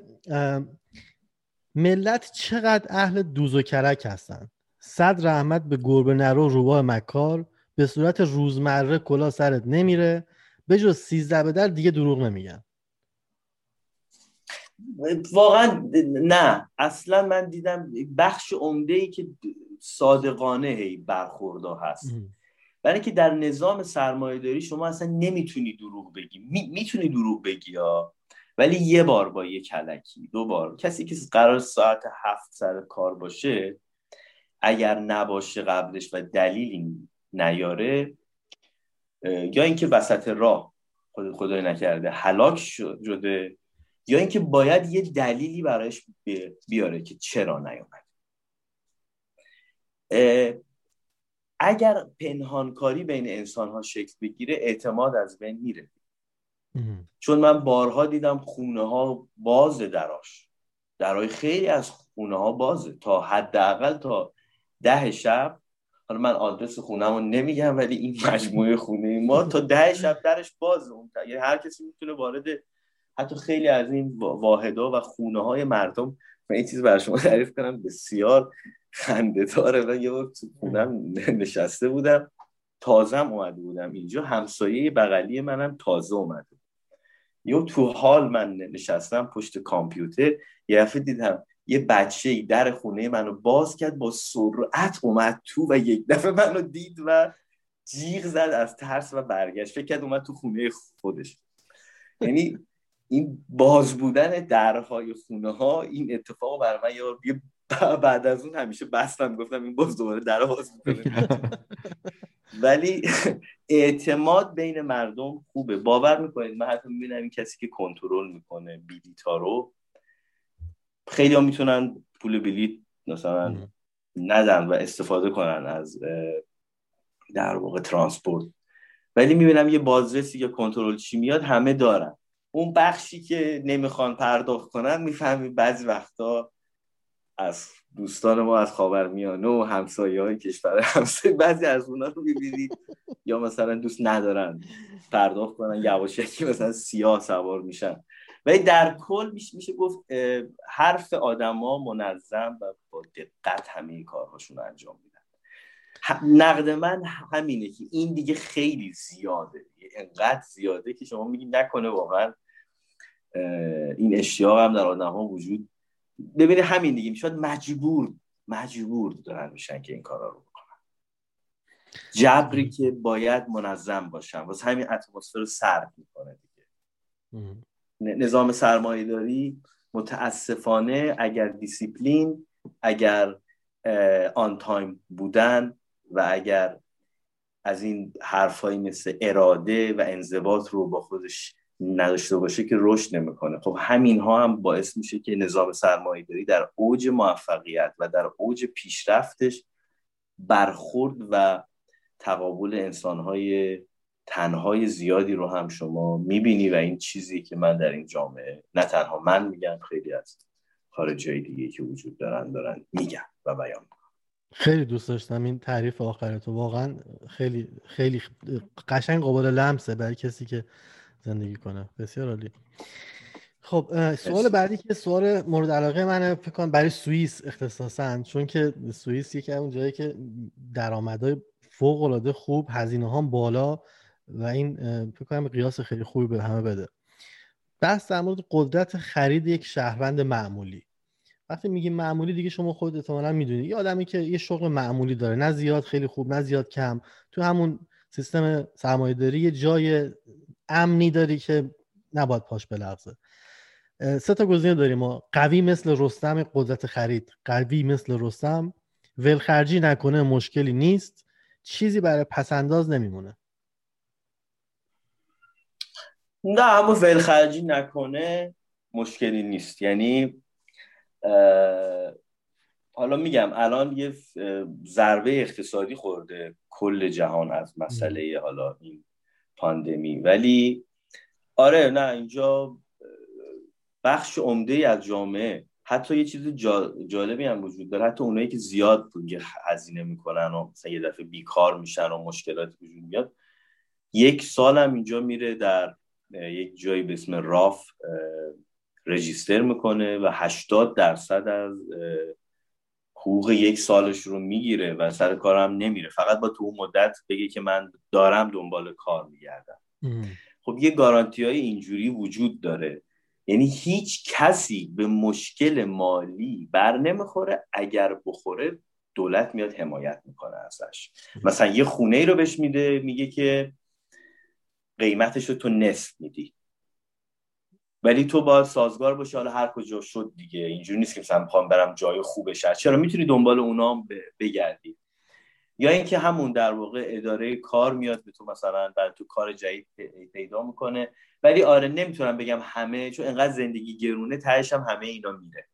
ملت چقدر اهل دوز و کرک هستن؟ صد رحمت به گربه نرو روباه مکار به صورت روزمره کلا سرت نمیره به جز سیزده به در دیگه دروغ نمیگن.
واقعا نه. اصلا من دیدم بخش عمده ای که صادقانه هی برخوردا هست. برای که در نظام سرمایه داری شما اصلا نمی‌تونی دروغ بگی. می، می‌تونی دروغ بگی ها ولی یه بار با یه کلکی دو بار. کسی که قرار ساعت هفت سر کار باشه اگر نباشه قبلش و دلیلی نیاره یا اینکه وسط راه خود خدای نکرده هلاک شده یا اینکه باید یه دلیلی برایش بیاره که چرا نیومد. اگر پنهانکاری بین انسان ها شکل بگیره اعتماد از بین میره. چون من بارها دیدم خونه ها باز دراش. درای خیلی از خونه ها بازه. تا حداقل تا ده شب. حالا من آدرس خونم نمیگم ولی این مجموعه خونه ما تا ده شب درش بازه. اون یعنی هر کسی می‌تونه وارد حتی خیلی از این واحدا و خونه های مردم من این چیز برای شما تعریف کنم بسیار خنده داره و یه وقت خونم نشسته بودم. تازم اومده بودم اینجا. همسایه بغلی منم تازه اومده یه تو حال من نشستم پشت کامپیوتر. یه دفعه دیدم یه بچه در خونه منو باز کرد با سرعت اومد تو و یک دفعه منو دید و جیغ زد از ترس و برگشت. فکر کرد اومد تو خونه خودش. یعنی این باز بودن درهای خونه ها این اتفاق بر من یه بعد از اون همیشه بستم گفتم این باز دوباره در باز ولی اعتماد بین مردم خوبه. باور می‌کنید؟ من حتی می‌بینم این کسی که کنترل می‌کنه بیلیتا رو خیلی ها می‌تونن پول بلیت مثلا ندن و استفاده کنن از در واقع ترانسپورت. ولی می‌بینم یه بازرسی یا کنترل چی میاد همه دارن. اون بخشی که نمی‌خوان پرداخت کنن می‌فهمی بعضی وقتا از دوستان ما از خاورمیانه و همسایه های کشور همسایه بعضی از اونا رو می‌بینید یا مثلا دوست ندارن پرداخت کنن یواشکی مثلا سیاه سوار میشن. ولی در کل میشه, گفت حرف آدما منظم و با دقت همه کارهاشون انجام میدن نقد من همینه که این دیگه خیلی زیاده انقدر زیاده که شما میگی نکنه واقعا. این اشتیاق هم در آدم ها وجود ببینید همین دیگه. می‌شد مجبور مجبور دارن میشن که این کارا رو بکنن. جبری که باید منظم باشن. واسه همین اتمسفر رو سرد می‌کنه دیگه. نظام سرمایه داری متاسفانه اگر دیسیپلین اگر on time بودن و اگر از این حرفایی مثل اراده و انضباط رو با خودش نداشته باشه که رشد نمی‌کنه. خب همین ها هم باعث میشه که نظام سرمایه داری در اوج موفقیت و در اوج پیشرفتش برخورد و تقابل انسانهای تنهای زیادی رو هم شما می‌بینی و این چیزی که من در این جامعه نه تنها من میگم خیلی از خارج های دیگه که وجود دارن دارن میگن و بیان.
خیلی دوست داشتم این تعریف آخرت واقعا خیلی خیلی قشنگ قابل لمسه برای کسی که زندگی کنه. بسیار عالی. خب سوال بعدی که سوال مورد علاقه منه فکر کنم برای سوئیس اختصاصا چون که سوئیس یکی اون جایی که درآمدهای فوق العاده خوب هزینه ها بالا و این فکر کنم قیاس خیلی خوبی به همه بده. بحث در مورد قدرت خرید یک شهروند معمولی. وقتی میگیم معمولی دیگه شما خود احتمالا می‌دونید یه آدمی که یه شغل معمولی داره نه زیاد خیلی خوب نه زیاد کم. تو همون سیستم سرمایه‌داری یه جای امنی داری که نباید پاش بلغزه. سه تا گزینه داریم ما. قوی مثل رستم قدرت خرید. قوی مثل رستم ولخرجی نکنه مشکلی نیست. چیزی برای پسنداز نمیمونه.
نه اما ولخرجی نکنه مشکلی نیست. یعنی حالا میگم الان یه ضربه اقتصادی خورده کل جهان از مسئله حالا این پاندمی. ولی آره نه اینجا بخش عمده از جامعه حتی یه چیز جالبی هم وجود داره. حتی اونایی که زیاد هزینه می‌کنن و مثلا یه دفعه بیکار میشن و مشکلات وجود میاد یک سال هم اینجا میره در یک جایی به اسم راف رجیستر می‌کنه و 80 درصد از حقوق یک سالش رو می‌گیره و سر کارم نمیره. فقط با تو اون مدت بگه که من دارم دنبال کار میگردم. خب یه گارانتی های اینجوری وجود داره. یعنی هیچ کسی به مشکل مالی بر نمی‌خوره. اگر بخوره دولت میاد حمایت می‌کنه ازش. مثلا یه خونه ای رو بهش میده میگه که قیمتش رو تو نصف میدی. ولی تو باید سازگار باشی حالا هر کجا شد دیگه. اینجوری نیست که مثلا می‌خوام برم جای خوبش چرا؟ می‌تونی دنبال اونا بگردی. یا اینکه همون در واقع اداره کار میاد به تو مثلا برای تو کار جدید پیدا می‌کنه. ولی آره نمی‌تونم بگم همه چون انقدر زندگی گرونه تهش هم همه اینا میره.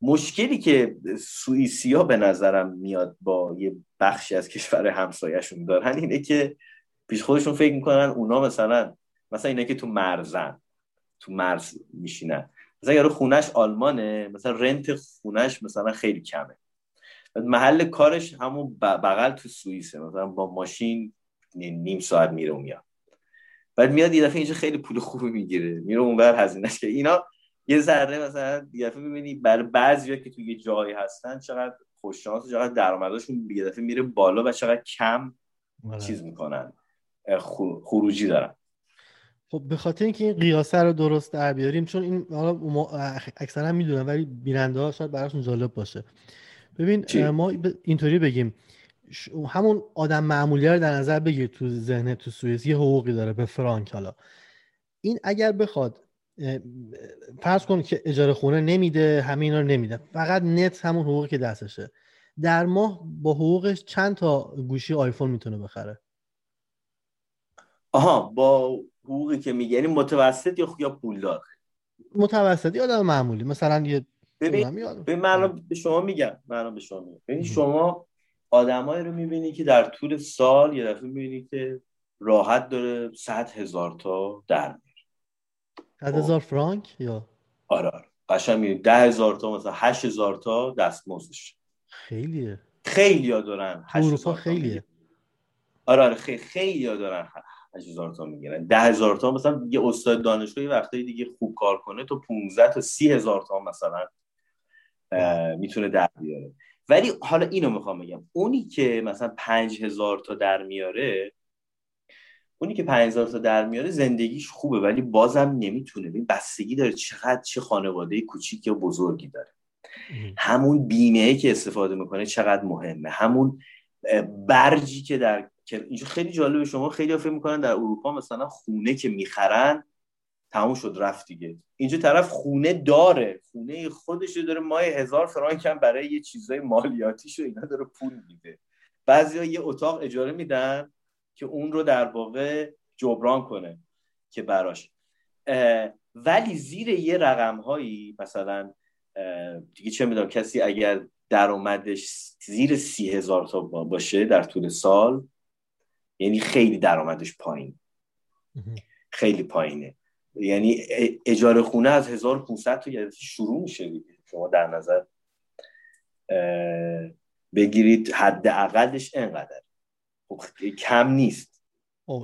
مشکلی که سوئیسیا به نظرم میاد با یه بخشی از کشور همسایهشون دارن اینه که پیش خودشون فکر می‌کنن اونا مثلا مثلا اینه که تو مرزن تو مرز میشینن. مثلا یارو خونش آلمانه مثلا رنت خونش مثلا خیلی کمه. محل کارش همون بغل تو سوئیسه. مثلا با ماشین نیم ساعت میره و میاد. بعد میاد یه دفعه اینجا خیلی پول خوبی می‌گیره. میره اونور هزینهش که اینا یه ذره مثلا یه دفعه می‌بینی برای بعضیا که تو یه جایی هستن چقدر خوش شانس چقدر درآمدشون یه دفعه میره بالا و چقدر کم بله. چیز می‌کنن. خروجی دارن.
خب به خاطر اینکه این قیاسه رو درست در بیاریم چون این حالا اکثرا می‌دونن ولی بیننده ها شاید براشون جالب باشه. ببین ما اینطوری بگیم. همون آدم معمولی رو در نظر بگیر تو ذهن تو سوئیس یه حقوقی داره به فرانک حالا. این اگر بخواد فرض کن که اجاره خونه نمیده همه اینا رو نمیده. فقط نت همون حقوقی که دستشه. در ماه با حقوقش چند تا گوشی آیفون می‌تونه بخره؟
آها با حقوقی که میگه یعنی متوسط یا یا پولدار؟
متوسطی آدم معمولی. مثلا یه
ببین من به شما میگم من به شما میگم. ببین شما آدمایی رو می‌بینی که در طول سال یه دفعه می‌بینی که راحت داره صد هزار تا در میره
صد هزار فرانک یا؟
آره آره. قشنگ می‌بینی. ده هزار تا مثلا هشت هزار تا دستمزدش.
خیلیه.
خیلی ها دارن
اروپا خیلیه.
آره آره خیلی خیلی ها دارن هزار تا می‌گیرن ده هزار تا مثلا یه استاد دانشگاهی وقتی دیگه خوب کار کنه تو 15 تا سی هزار تا مثلا می‌تونه در بیاره. ولی حالا اینو می‌خوام بگم. اونی که مثلا پنج هزار تا در میاره اونی که پنج هزار تا در میاره زندگیش خوبه ولی بازم نمی‌تونه. این بستگی داره چقدر چه خانواده کوچیک یا بزرگی داره. همون بیمه که استفاده می‌کنه چقدر مهمه. همون برجی که در اینجا خیلی جالبه. شما خیلی فکر می‌کنن در اروپا مثلا خونه که می‌خرن تموم شد رفت دیگه. اینجا طرف خونه داره. خونه خودش داره ماه هزار فرانک هم برای یه چیزای مالیاتیش و اینا داره پول میده. بعضیا یه اتاق اجاره میدن که اون رو در واقع جبران کنه که براش. ولی زیر یه رقم هایی مثلا دیگه چه می‌دونم کسی اگر درآمدش زیر سی هزار تا باشه در طول سال یعنی خیلی درآمدش پایین. خیلی پایینه. یعنی اجاره خونه از 1500 تا شروع میشه دیگه. شما در نظر بگیرید حداقلش انقدر. خب کم نیست.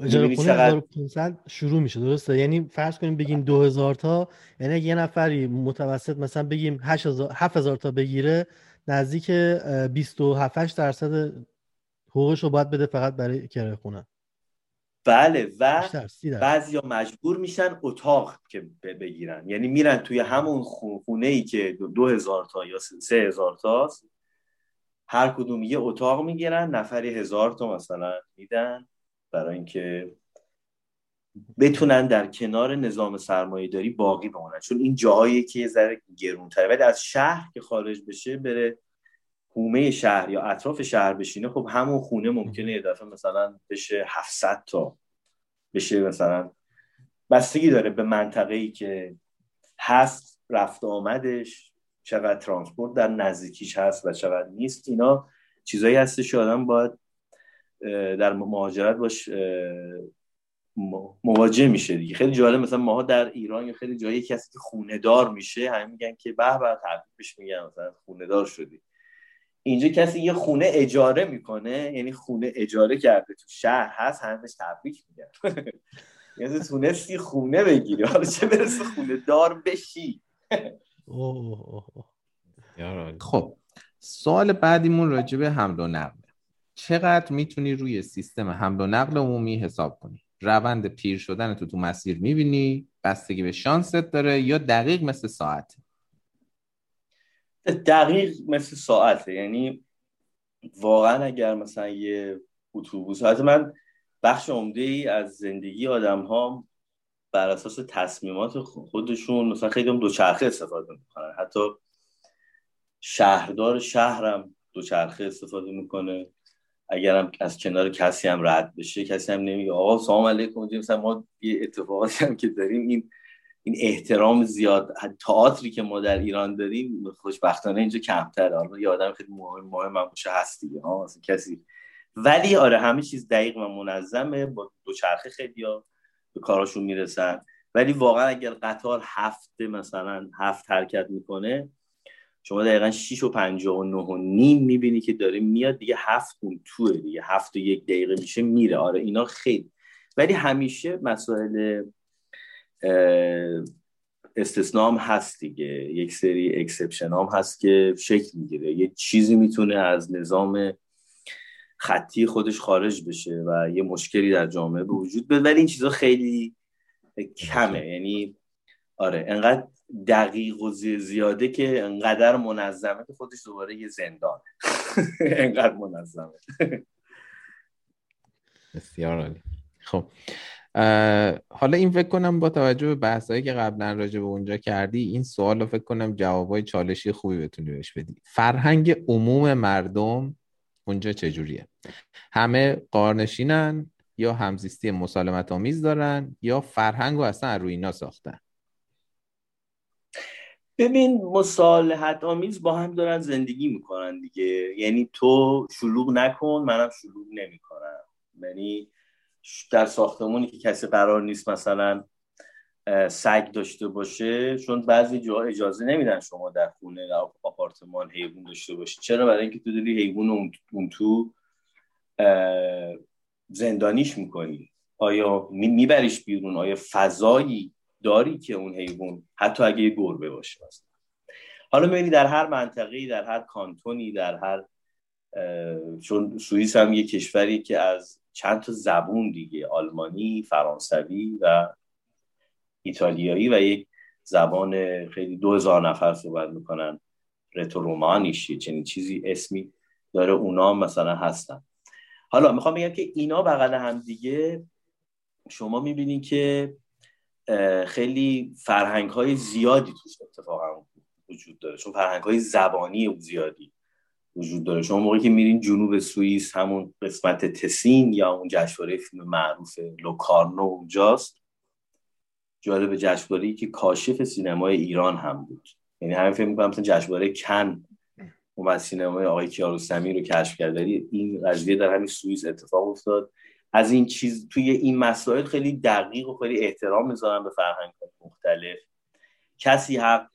اجاره خونه 1500 شروع میشه درسته؟ یعنی فرض کنیم بگیم 2000 تا یعنی یه نفری متوسط مثلا بگیم 8000 7000 تا بگیره نزدیک 27 درصد حقوقش رو باید بده فقط برای کرایه خونه.
بله و بعضی مجبور میشن اتاق که بگیرن. یعنی میرن توی همون خونه ای که دو هزار تا یا سه هزار تاست. هر کدوم یه اتاق می‌گیرن نفری هزار تا مثلا میدن برای اینکه بتونن در کنار نظام سرمایه داری باقی بمونن. چون این جاهایی که یه ذره گرونتره. ولی از شهر که خارج بشه بره حومه شهر یا اطراف شهر بشینه خب همون خونه ممکنه یه دفعه مثلا بشه 700 تا بشه مثلا. بستگی داره به منطقه ای که هست رفت آمدش چقدر ترانسپورت در نزدیکیش هست و چقدر نیست اینا چیزایی هستش که آدم باید در مهاجرت باش مواجه میشه دیگه. خیلی جالب مثلا ماها در ایران یا خیلی جایی کسی که خونه دار میشه همه میگن که به به تبریکش میگن مثلا خونه دار شدی. اینجا کسی یه خونه اجاره می‌کنه؟ یعنی خونه اجاره کرده تو شهر هست همش تبریک میگن یعنی تونستی خونه بگیری. حالا چه برسه خونه دار بشی.
خب سوال بعدیمون راجع به حمل و نقل. چقدر می‌تونی روی سیستم حمل و نقل عمومی حساب کنی؟ روند پیر شدن تو تو مسیر می‌بینی بستگی به شانست داره یا دقیق مثل ساعت
دقیق مثل ساعته. یعنی واقعا اگر مثلا یه اتوبوس حتی من بخش عمده ای از زندگی آدم ها بر اساس تصمیمات خودشون مثلا خیلی هم دوچرخه استفاده می‌کنن. حتی شهردار شهرم دوچرخه استفاده می‌کنه. اگرم از کنار کسی هم رد بشه کسی هم نمیگه آقا سلام علیکم مثلا ما یه اتفاقاتی هم که داریم این این احترام زیاد تئاتری که ما در ایران داریم خوشبختانه اینجا کمتره. حالا یه آدم خیلی مهم مهم هم باشه هست دیگه. ها کسی. ولی آره همه چیز دقیق و منظمه. با دوچرخه خیلی ها به کاراشون می‌رسن. ولی واقعا اگر قطار هفته مثلا هفت حرکت می‌کنه شما دقیقا 6 و 59 و نیم می‌بینی که داره میاد دیگه هفت اون توه دیگه. هفت و یک دقیقه میشه میره. آره اینا خیلی. ولی همیشه مسائل استثنام هست دیگه. یک سری اکسپشن هم هست که شکل می‌گیره. یه چیزی می‌تونه از نظام خطی خودش خارج بشه و یه مشکلی در جامعه به وجود بیاد. ولی این چیزا خیلی کمه. یعنی آره انقدر دقیق و زیاده که انقدر منظمه که خودش دوباره یه زندان. انقدر منظمه.
بسیار عالی. خب حالا این فکر کنم با توجه به بحثایی که قبلا راجع به اونجا کردی این سوال رو فکر کنم جوابای چالشی خوبی بتونی بهش بدی. فرهنگ عموم مردم اونجا چجوریه؟ همه قارنشینن یا همزیستی مسالمت آمیز دارن یا فرهنگ و اصلا روی اینا ساختن؟
ببین مصالحت آمیز با هم دارن زندگی می‌کنن دیگه. یعنی تو شلوغ نکن منم شلوغ نمی‌کنم. یعنی در ساختمونی که کسی قرار نیست مثلا سگ داشته باشه چون بعضی جاها اجازه نمیدن شما در خونه در آپارتمان حیوان داشته باشی. چرا؟ برای اینکه تو داری حیوان اون تو زندانیش می‌کنی. آیا میبریش بیرون؟ آیا فضایی داری که اون حیوان حتی اگه یه گربه باشه مثلا؟ حالا می‌بینی در هر منطقه در هر کانتونی در هر چون سوئیس هم یه کشوری که از چند تا زبون دیگه آلمانی فرانسوی و ایتالیایی و یک زبان خیلی دو هزار نفر صحبت می‌کنن. رترومانیش چنین چیزی اسمی داره اونا مثلا هستن. حالا می‌خوام بگم که اینا بغل هم دیگه شما می‌بینید که خیلی فرهنگ های زیادی توش اتفاقا وجود داره. چون فرهنگ های زبانی زیادی. وجود داره. شما موقعی که میرین جنوب سوئیس همون قسمت تسین یا اون جشنواره فیلم معروف لوکارنو اونجاست جالب جشنواره که کاشف سینمای ایران هم بود. یعنی همین فکر می‌کنم مثلا جشنواره کن اومد سینمای آقای کیارستمی رو کشف کرد. این قضیه در همین سوئیس اتفاق افتاد. از این چیز توی این مسائل خیلی دقیق و خیلی احترام می‌ذارن به فرهنگ مختلف. کسی حق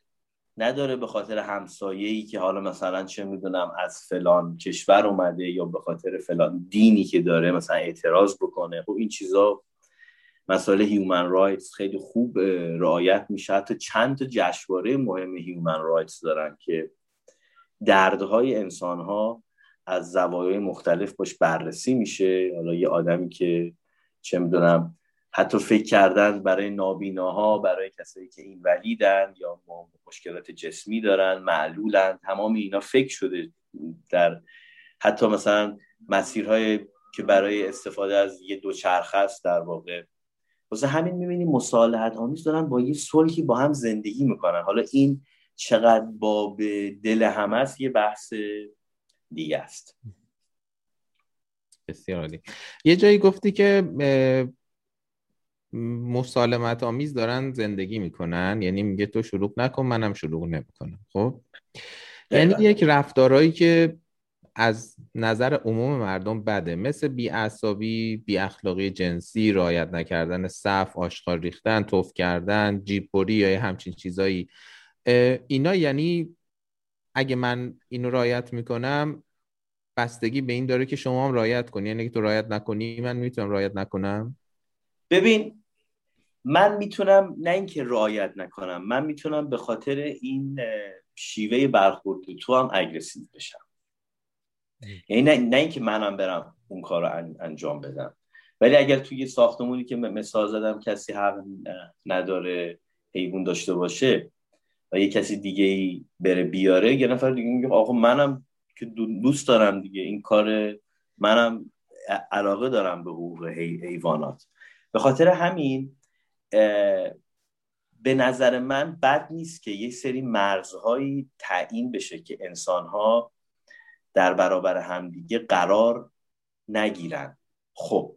نداره به خاطر همسایه‌ای که حالا مثلا چه می‌دونم از فلان کشور اومده یا به خاطر فلان دینی که داره مثلا اعتراض بکنه. خب این چیزا مسائل human rights خیلی خوب رعایت میشه. حتی چند تا جشنواره مهم هیومن رایتس دارن که دردهای انسانها از زوایای مختلف باش بررسی میشه. حالا یه آدمی که چه می‌دونم حتی فکر کردن برای نابیناها برای کسایی که این ولیدن یا مشکلات جسمی دارن معلولن تمام اینا فکر شده در حتی مثلا مسیرهای که برای استفاده از یه دوچرخه است در واقع. واسه همین می‌بینیم مصالحت آمیز دارن با یه صلحی با هم زندگی می‌کنن. حالا این چقدر با به دل هم است یه بحث دیگه است.
بسیار عالی. یه جایی گفتی که مسالمت آمیز دارن زندگی می‌کنن. یعنی میگه تو شروع نکن منم شروع نمی‌کنم. خب؟ یعنی یک رفتارهایی که از نظر عموم مردم بده. مثل بی بی اخلاقی جنسی رایت نکردن صف آشغال ریختن توف کردن جیب بری یا همچین چیزایی. اینا یعنی اگه من اینو رایت می‌کنم بستگی به این داره که شما هم رایت کنی. یعنی که تو رایت نکنی من می‌تونم رایت نکنم؟
ببین من می‌تونم نه اینکه رعایت نکنم من می‌تونم به خاطر این شیوه برخورد تو هم اگرسیو بشم. یعنی نه, نه اینکه منم برم اون کار رو انجام بدم. ولی اگر توی ساختمونی که مثال زدم کسی حق نداره حیوان داشته باشه و یه کسی دیگه ای بره بیاره یه نفر دیگه میگه آقا منم که دوست دارم دیگه این کار منم علاقه دارم به حقوق حیوانات. به خاطر همین به نظر من بد نیست که یه سری مرزهایی تعیین بشه که انسانها در برابر همدیگه قرار نگیرن. خب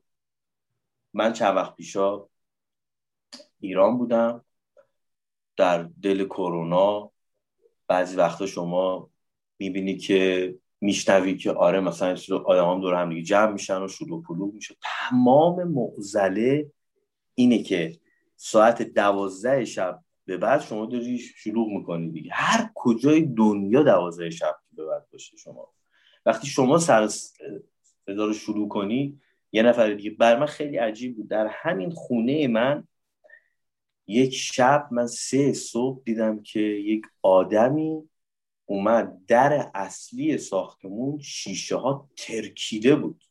من چند وقت پیشا ایران بودم. در دل کرونا بعضی وقتا شما می‌بینی که میشنوی که آره مثلا آدم هم دور هم جمع میشن و شلوغ پلوغ میشه. تمام معضله اینه که ساعت دوازده شب به بعد شما داری شلوغ می‌کنی دیگه. هر کجای دنیا دوازده شب به بعد باشه شما. وقتی شما سر صدا رو شروع کنی یه نفر دیگه بر من خیلی عجیب بود. در همین خونه من یک شب من سه صبح دیدم که یک آدمی اومد در اصلی ساختمون شیشه ها ترکیده بود.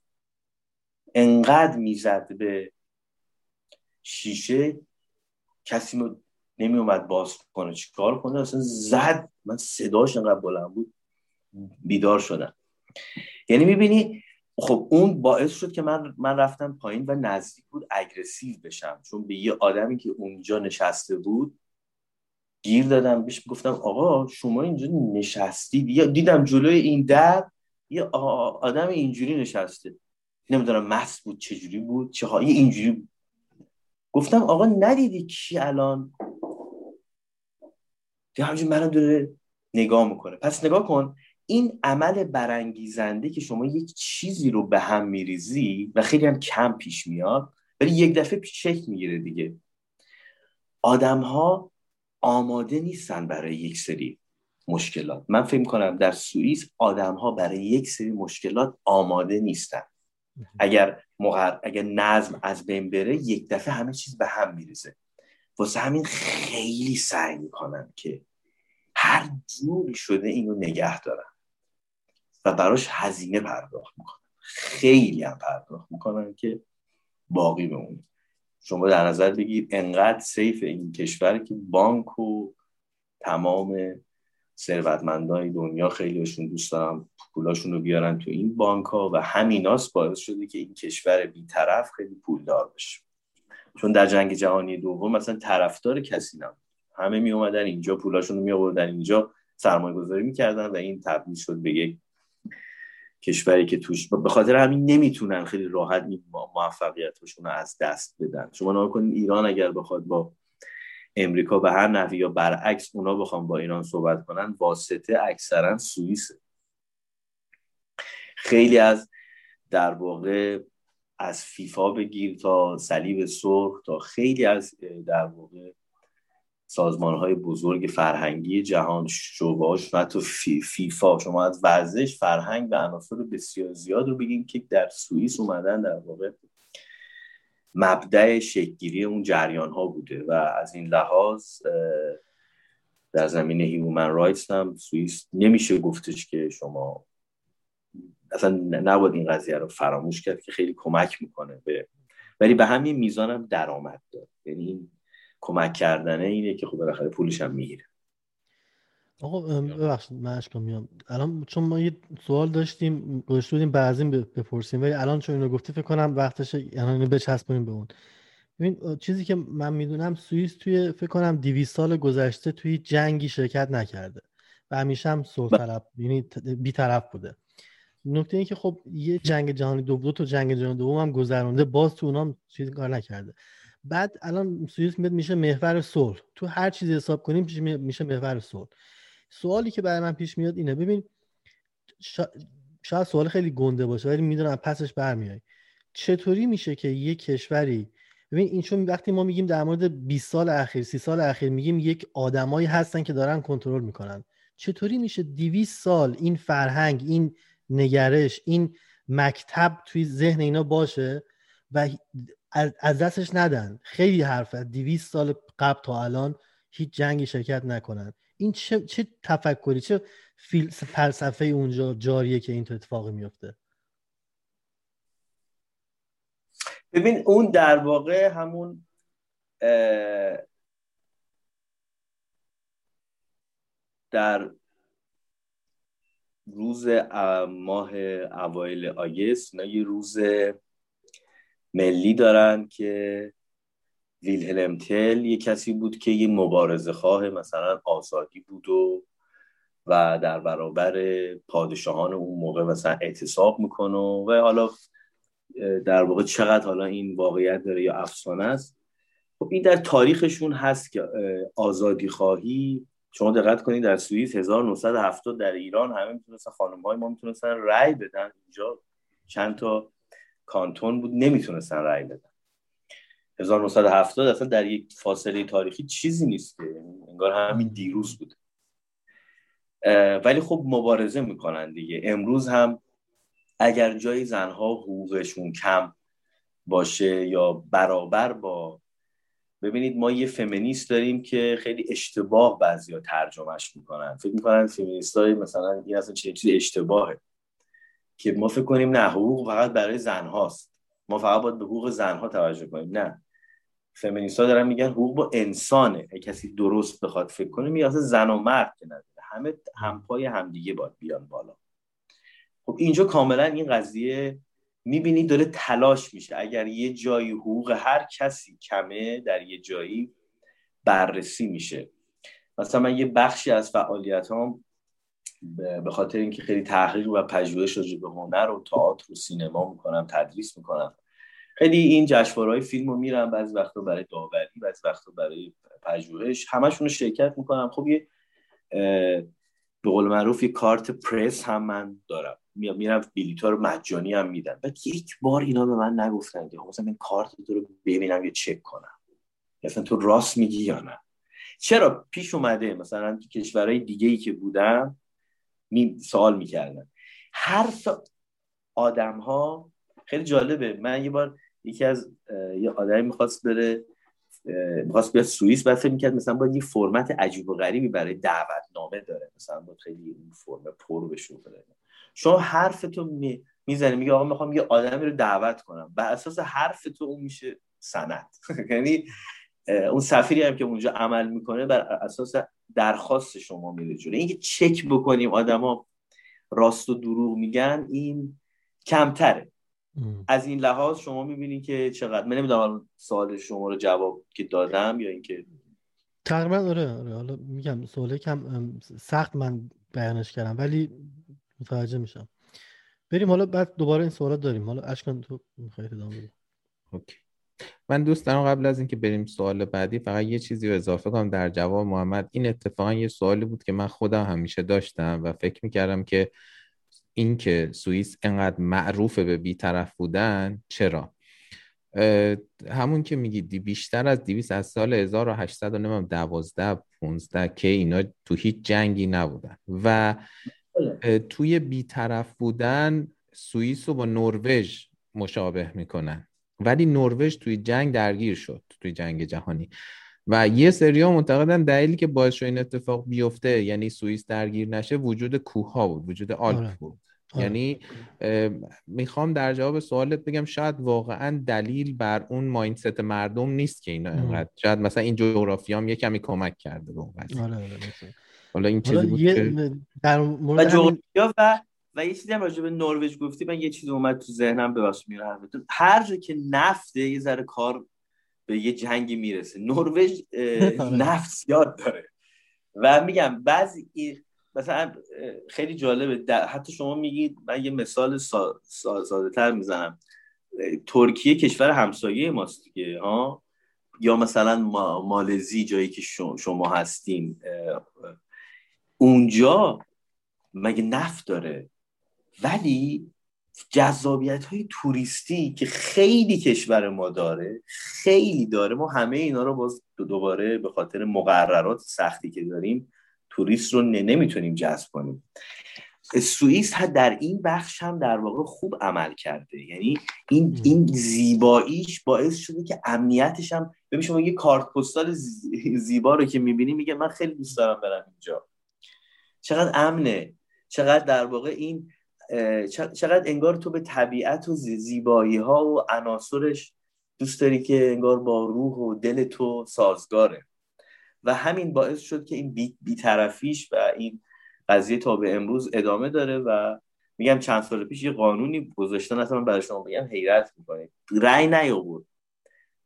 انقدر می‌زد به شیشه کسی نمی اومد باز کنه. چیکار کنه؟ اصلا زد. من صداش انقدر بلند بود بیدار شدم. یعنی می‌بینی خب اون باعث شد که من من رفتم پایین و نزدیک بود اگرسیو بشم. چون به یه آدمی که اونجا نشسته بود گیر دادم. بهش گفتم آقا شما اینجا نشستید یا دیدم جلوی این در یه آدم اینجوری نشسته. نمی‌دونم مست بود چجوری بود چه اینجوری بود. گفتم آقا ندیدی کی الان؟ که همجور منو داره نگاه می‌کنه. پس نگاه کن این عمل برانگیزنده که شما یک چیزی رو به هم میریزی و خیلی هم کم پیش میاد ولی یک دفعه شکل می‌گیره دیگه. آدم ها آماده نیستن برای یک سری مشکلات. من فکر کنم در سوئیس آدم ها برای یک سری مشکلات آماده نیستن. اگر مقر... اگر نظم از بین بره یک دفعه همه چیز به هم میریزه. واسه همین خیلی سعی می‌کنن که هر جوری شده اینو نگه دارن و براش هزینه پرداخت می‌کنن خیلی هم پرداخت می‌کنن که باقی بمونه شما در نظر بگیر انقدر سیف این کشور که بانک و تمام ثروتمندای دنیا خیلیشون دوست دارن پولاشون رو بیارن تو این بانک ها و همیناست باعث شده که این کشور بیطرف خیلی پولدار بشه. چون در جنگ جهانی دوم مثلا طرفدار کسی نبود. همه می اومدن اینجا پولاشون رو می آوردن اینجا سرمایه گذاری می‌کردن و این تبدیل شد به یک کشوری که توش به خاطر همین نمی‌تونن خیلی راحت این موفقیتشون رو از دست بدن. شما نگاه کنید ایران اگر بخواد با امریکا به هر نحوی یا برعکس اونا بخوام با ایران صحبت کنن واسطه اکثرا سوئیسه. خیلی از در واقع از فیفا بگیر تا صلیب سرخ تا خیلی از در واقع سازمان های بزرگ فرهنگی جهان شعبهاش و تو فیفا. شما از ورزش فرهنگ و عناصر بسیار زیاد رو بگیم که در سوئیس اومدن در واقع مبدع شکلگیری اون جریان ها بوده و از این لحاظ در زمینه human rights هم سوئیس نمیشه گفتش که شما اصلا نباید این قضیه رو فراموش کرد که خیلی کمک می‌کنه به ولی به همین میزان هم درآمد داره. یعنی کمک کردنه اینه که خب بالاخره پولش هم می‌گیره.
آقا ببخشید من اشکام میام. الان چون ما یه سوال داشتیم گذاشته بودیم بعضیم بپرسیم ولی الان چون اینو گفتی فکر کنم وقتشه یعنی اینو بچسبونیم به اون. ببین چیزی که من می‌دونم سوئیس توی فکر کنم 200 سال گذشته توی جنگی شرکت نکرده و همیشه هم طلب یعنی بی‌طرف بوده. نکته این که خب یه جنگ جهانی دوم تو جنگ جهانی دوم هم گذرونده باز تو اونام چیزی کار نکرده. بعد الان سوئیس میشه محور صلح. تو هر چیزی حساب کنیم میشه محور صلح. سوالی که برای من پیش میاد اینه ببین شاید سوال خیلی گنده باشه ولی می‌دونم پسش برمیای چطوری میشه که یه کشوری ببین این چون وقتی ما میگیم در مورد 20 سال اخیر 30 سال اخیر میگیم یک آدمایی هستن که دارن کنترل می‌کنن. چطوری میشه دیویس سال این فرهنگ این نگرش این مکتب توی ذهن اینا باشه و از دستش ندن. خیلی حرفه دیویس سال قبل تا الان هیچ جنگی شرکت نکنن. این چه, چه تفکری چه فلسفه اونجا جاریه که این اتفاقی میفته؟
ببین اون در واقع همون در روز ماه اوایل آگست اینا یه روز ملی دارن که ویلهلم تل یه کسی بود که یه مبارزه خواه مثلا آزادی بود و و در برابر پادشاهان اون موقع مثلا اعتصاب می‌کنه و حالا در واقع چقدر حالا این واقعیت داره یا افسانه است. خب این در تاریخشون هست که آزادی خواهی. شما دقت کنید در سوئیس 1970 در ایران همه می‌تونستن خانم های ما می‌تونستن رأی بدن. اینجا چند تا کانتون بود نمی‌تونستن رأی بدن. 1970 اصلا در یک فاصله تاریخی چیزی نیست. انگار همین دیروز بود. ولی خب مبارزه می‌کنن دیگه. امروز هم اگر جای زنها حقوقشون کم باشه یا برابر با ببینید ما یه فمینیست داریم که خیلی اشتباه بعضیا ترجمهش می‌کنن. فکر می‌کنن فمینیست های مثلا این اصلا چیز اشتباهه. که ما فکر کنیم نه حقوق فقط برای زن هاست. ما فقط باید به حقوق زنها توجه کنیم. نه. فمینیست ها دارن میگن حقوق با انسانه. اگه کسی درست بخواد فکر کنه میگه زن و مرد که نداره. همه همپای همدیگه باید بیان بالا. خب اینجا کاملا این قضیه می‌بینی داره تلاش میشه. اگر یه جایی حقوق هر کسی کمه در یه جایی بررسی میشه. مثلا من یه بخشی از فعالیت هم به خاطر اینکه خیلی تحقیق و پژوهش راجع به هنر و تئاتر و سینما می‌کنم تدریس می‌کنم. خیلی این جشنواره‌های فیلم رو میرم بعضی وقتا برای داوری بعضی وقتا برای پژوهش. همشون رو شرکت می‌کنم. خب یه به قول معروف یه کارت پرس هم من دارم. میرم بلیط رو مجانی هم میدن بعد یک بار اینا به من نگفتن که مثلا این کارت تو رو ببینم یا چک کنم. مثلا تو راست میگی یا نه. چرا پیش اومده مثلا تو کشورهای دیگه ای که بودم می سوال می‌کردن. هر آدم ها خیلی جالبه. من یه بار یکی از یه آدمی می‌خواست بره می‌خواست بیاد سوئیس بعد فکر می‌کرد مثلا باید یه فرمت عجیب و غریبی برای دعوتنامه داره. مثلا باید خیلی اون فرم پر بشه شما حرف تو می... می‌زنی میگه آقا می‌خوام یه آدمی رو دعوت کنم. بر اساس حرف تو اون میشه سند. یعنی اون سفیری هم که اونجا عمل می‌کنه بر اساس درخواست شما میره جلو. اینکه چک بکنیم آدما راست و دروغ میگن این کمتره. از این لحاظ شما می‌بینید که چقدر من نمی‌دونم سوال شما رو جواب که دادم یا اینکه
تقریبا آره آره. حالا میگم سوال کم سخت من بیانش کردم ولی متوجه میشم. بریم حالا بعد دوباره این سوالات داریم. حالا اشکان تو می‌خوای ادامه بدی.
اوکی. من دوست دارم قبل از اینکه بریم سوال بعدی فقط یه چیزی رو اضافه کنم. در جواب محمد این اتفاقا یه سوالی بود که من خودم همیشه داشتم و فکر می‌کردم که اینکه سوئیس انقدر معروف به بیطرف بودن چرا؟ همون که میگی بیشتر از 200 از سال 1812 15 که اینا تو هیچ جنگی نبودن. و توی بیطرف بودن سوئیس رو با نروژ مشابه می‌کنن. ولی نروژ توی جنگ درگیر شد توی جنگ جهانی. و یه سریا معتقدن دلیلی که باعث شد این اتفاق بیفته یعنی سوئیس درگیر نشه وجود کوه ها بود وجود آلپ آره. بود. آره. یعنی می‌خوام در جواب سوالت بگم شاید واقعا دلیل بر اون مایندست مردم نیست که اینا اینقدر شاید مثلا این جغرافی هم یه کمی کمک کرده به آره آره حالا این چیزی بود که
در مورد و جغرافیا و و یه چیزی هم راجع به نروژ گفتی من یه چیزی اومد تو ذهنم ببخش میره هر جا که نفت یه ذره کار به یه جنگی می‌رسه. نروژ آره. نفت زیاد داره. و میگم بعضی مثلا خیلی جالبه. حتی شما میگید من یه مثال سا... ساده تر می‌زنم. ترکیه کشور همسایه ماست دیگه ها؟ یا مثلا مالزی جایی که شما هستین اونجا مگه نفت داره؟ ولی جذابیت های توریستی که خیلی کشور ما داره خیلی داره. ما همه اینا رو باز دوباره به خاطر مقررات سختی که داریم توریست رو نمی‌تونیم جذب کنیم. سوئیس در این بخش هم در واقع خوب عمل کرده. یعنی این این زیباییش باعث شده که امنیتش هم ببین شما یه کارت پستال زیبا رو که می‌بینی میگه من خیلی دوست دارم برم اینجا. چقدر امنه. چقدر در واقع این چقدر انگار تو به طبیعت و زیبایی ها و عناصرش دوست داری که انگار با روح و دل تو سازگاره. و همین باعث شد که این بی, بیطرفیش و این قضیه تا به امروز ادامه داره و میگم چند سال پیش یه قانونی گذاشتن اصلا من برای شما بگم حیرت می‌کنید رأی نیاورد.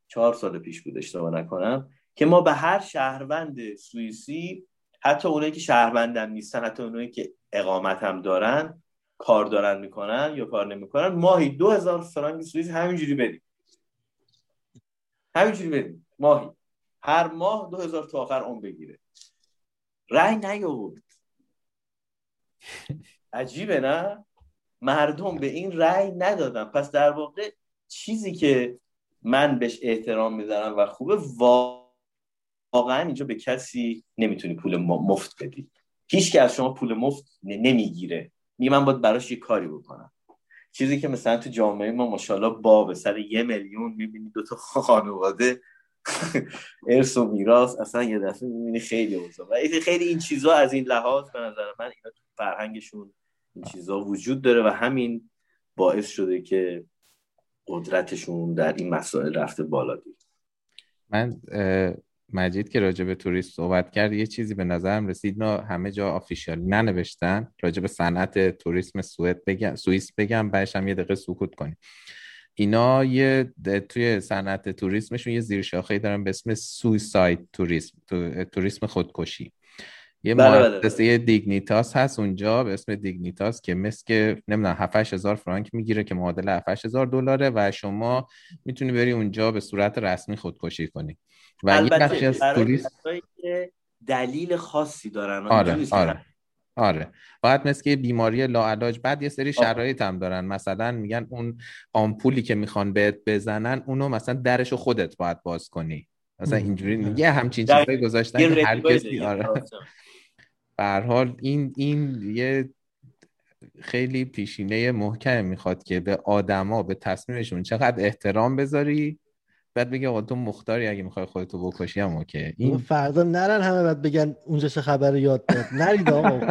چهار سال پیش بود اشتباه نکنم که ما به هر شهروند سوئیسی حتی اونایی که شهروندم نیستن حتی اونایی که اقامت هم دارن کار دارن می‌کنن یا کار نمی‌کنن ماهی دو هزار فرانک سوئیس همینجوری بدیم. همینجوری بدیم. ماهی. هر ماه دو هزار تا آخر اون بگیره. رأی نیاورد. عجیبه نه؟ مردم به این رأی ندادن. پس در واقع چیزی که من بهش احترام می‌ذارم و خوبه واقعا اینجا به کسی نمی‌تونی پول مفت بدی. هیچ که از شما پول مفت نمی‌گیره. میگه من باید براش یه کاری بکنم. چیزی که مثلا تو جامعه ما ماشاءالله به سر یه میلیون می‌بینی دو تا خانواده. ارث و میراث اصلا یه دفعه می‌بینی خیلی اوضاع. و خیلی این چیزا از این لحاظ به نظر من اینا تو فرهنگشون این چیزا وجود داره و همین باعث شده که قدرتشون در این مسائل رفته بالا دید
من مجید که راجع به توریست صحبت کرد یه چیزی به نظرم رسید. نه همه جا آفیشیال ننوشتن. راجع به صنعت توریسم سوئد بگم سوئیس بگم بعدش هم یه دقیقه سکوت کنیم. اینا یه توی صنعت توریسمشون یه زیر شاخه دارن به اسم سویساید توریسم توریسم خودکشی. یه بله مؤسسه بله بله. دیگنیتاس هست اونجا به اسم دیگنیتاس که مثل نمی‌دونم 7 هزار فرانک می‌گیره که معادل 7 هزار دلاره و شما می‌تونی بری اونجا به صورت رسمی خودکشی کنی.
و البته یه از توریست دلیل خاصی دارن
آره آره آره. باید مثل بیماری لاعلاج بعد یه سری شرایط هم دارن. مثلا میگن اون آمپولی که می‌خوان بهت بزنن اونو مثلا درشو خودت باید باز کنی. مثلا اینجوری یه همچین چیزایی گذاشتن هر کسی آره. به حال این این یه خیلی پیشینه محکم می‌خواد که به آدما به تصمیمشون چقدر احترام بذاری بعد بگه آقا تو مختاری اگه می‌خوای خودتو بکشی هم اوکی.
این فردا نرن همه بعد بگن اونجا چه خبر یاد داد. نرید آقا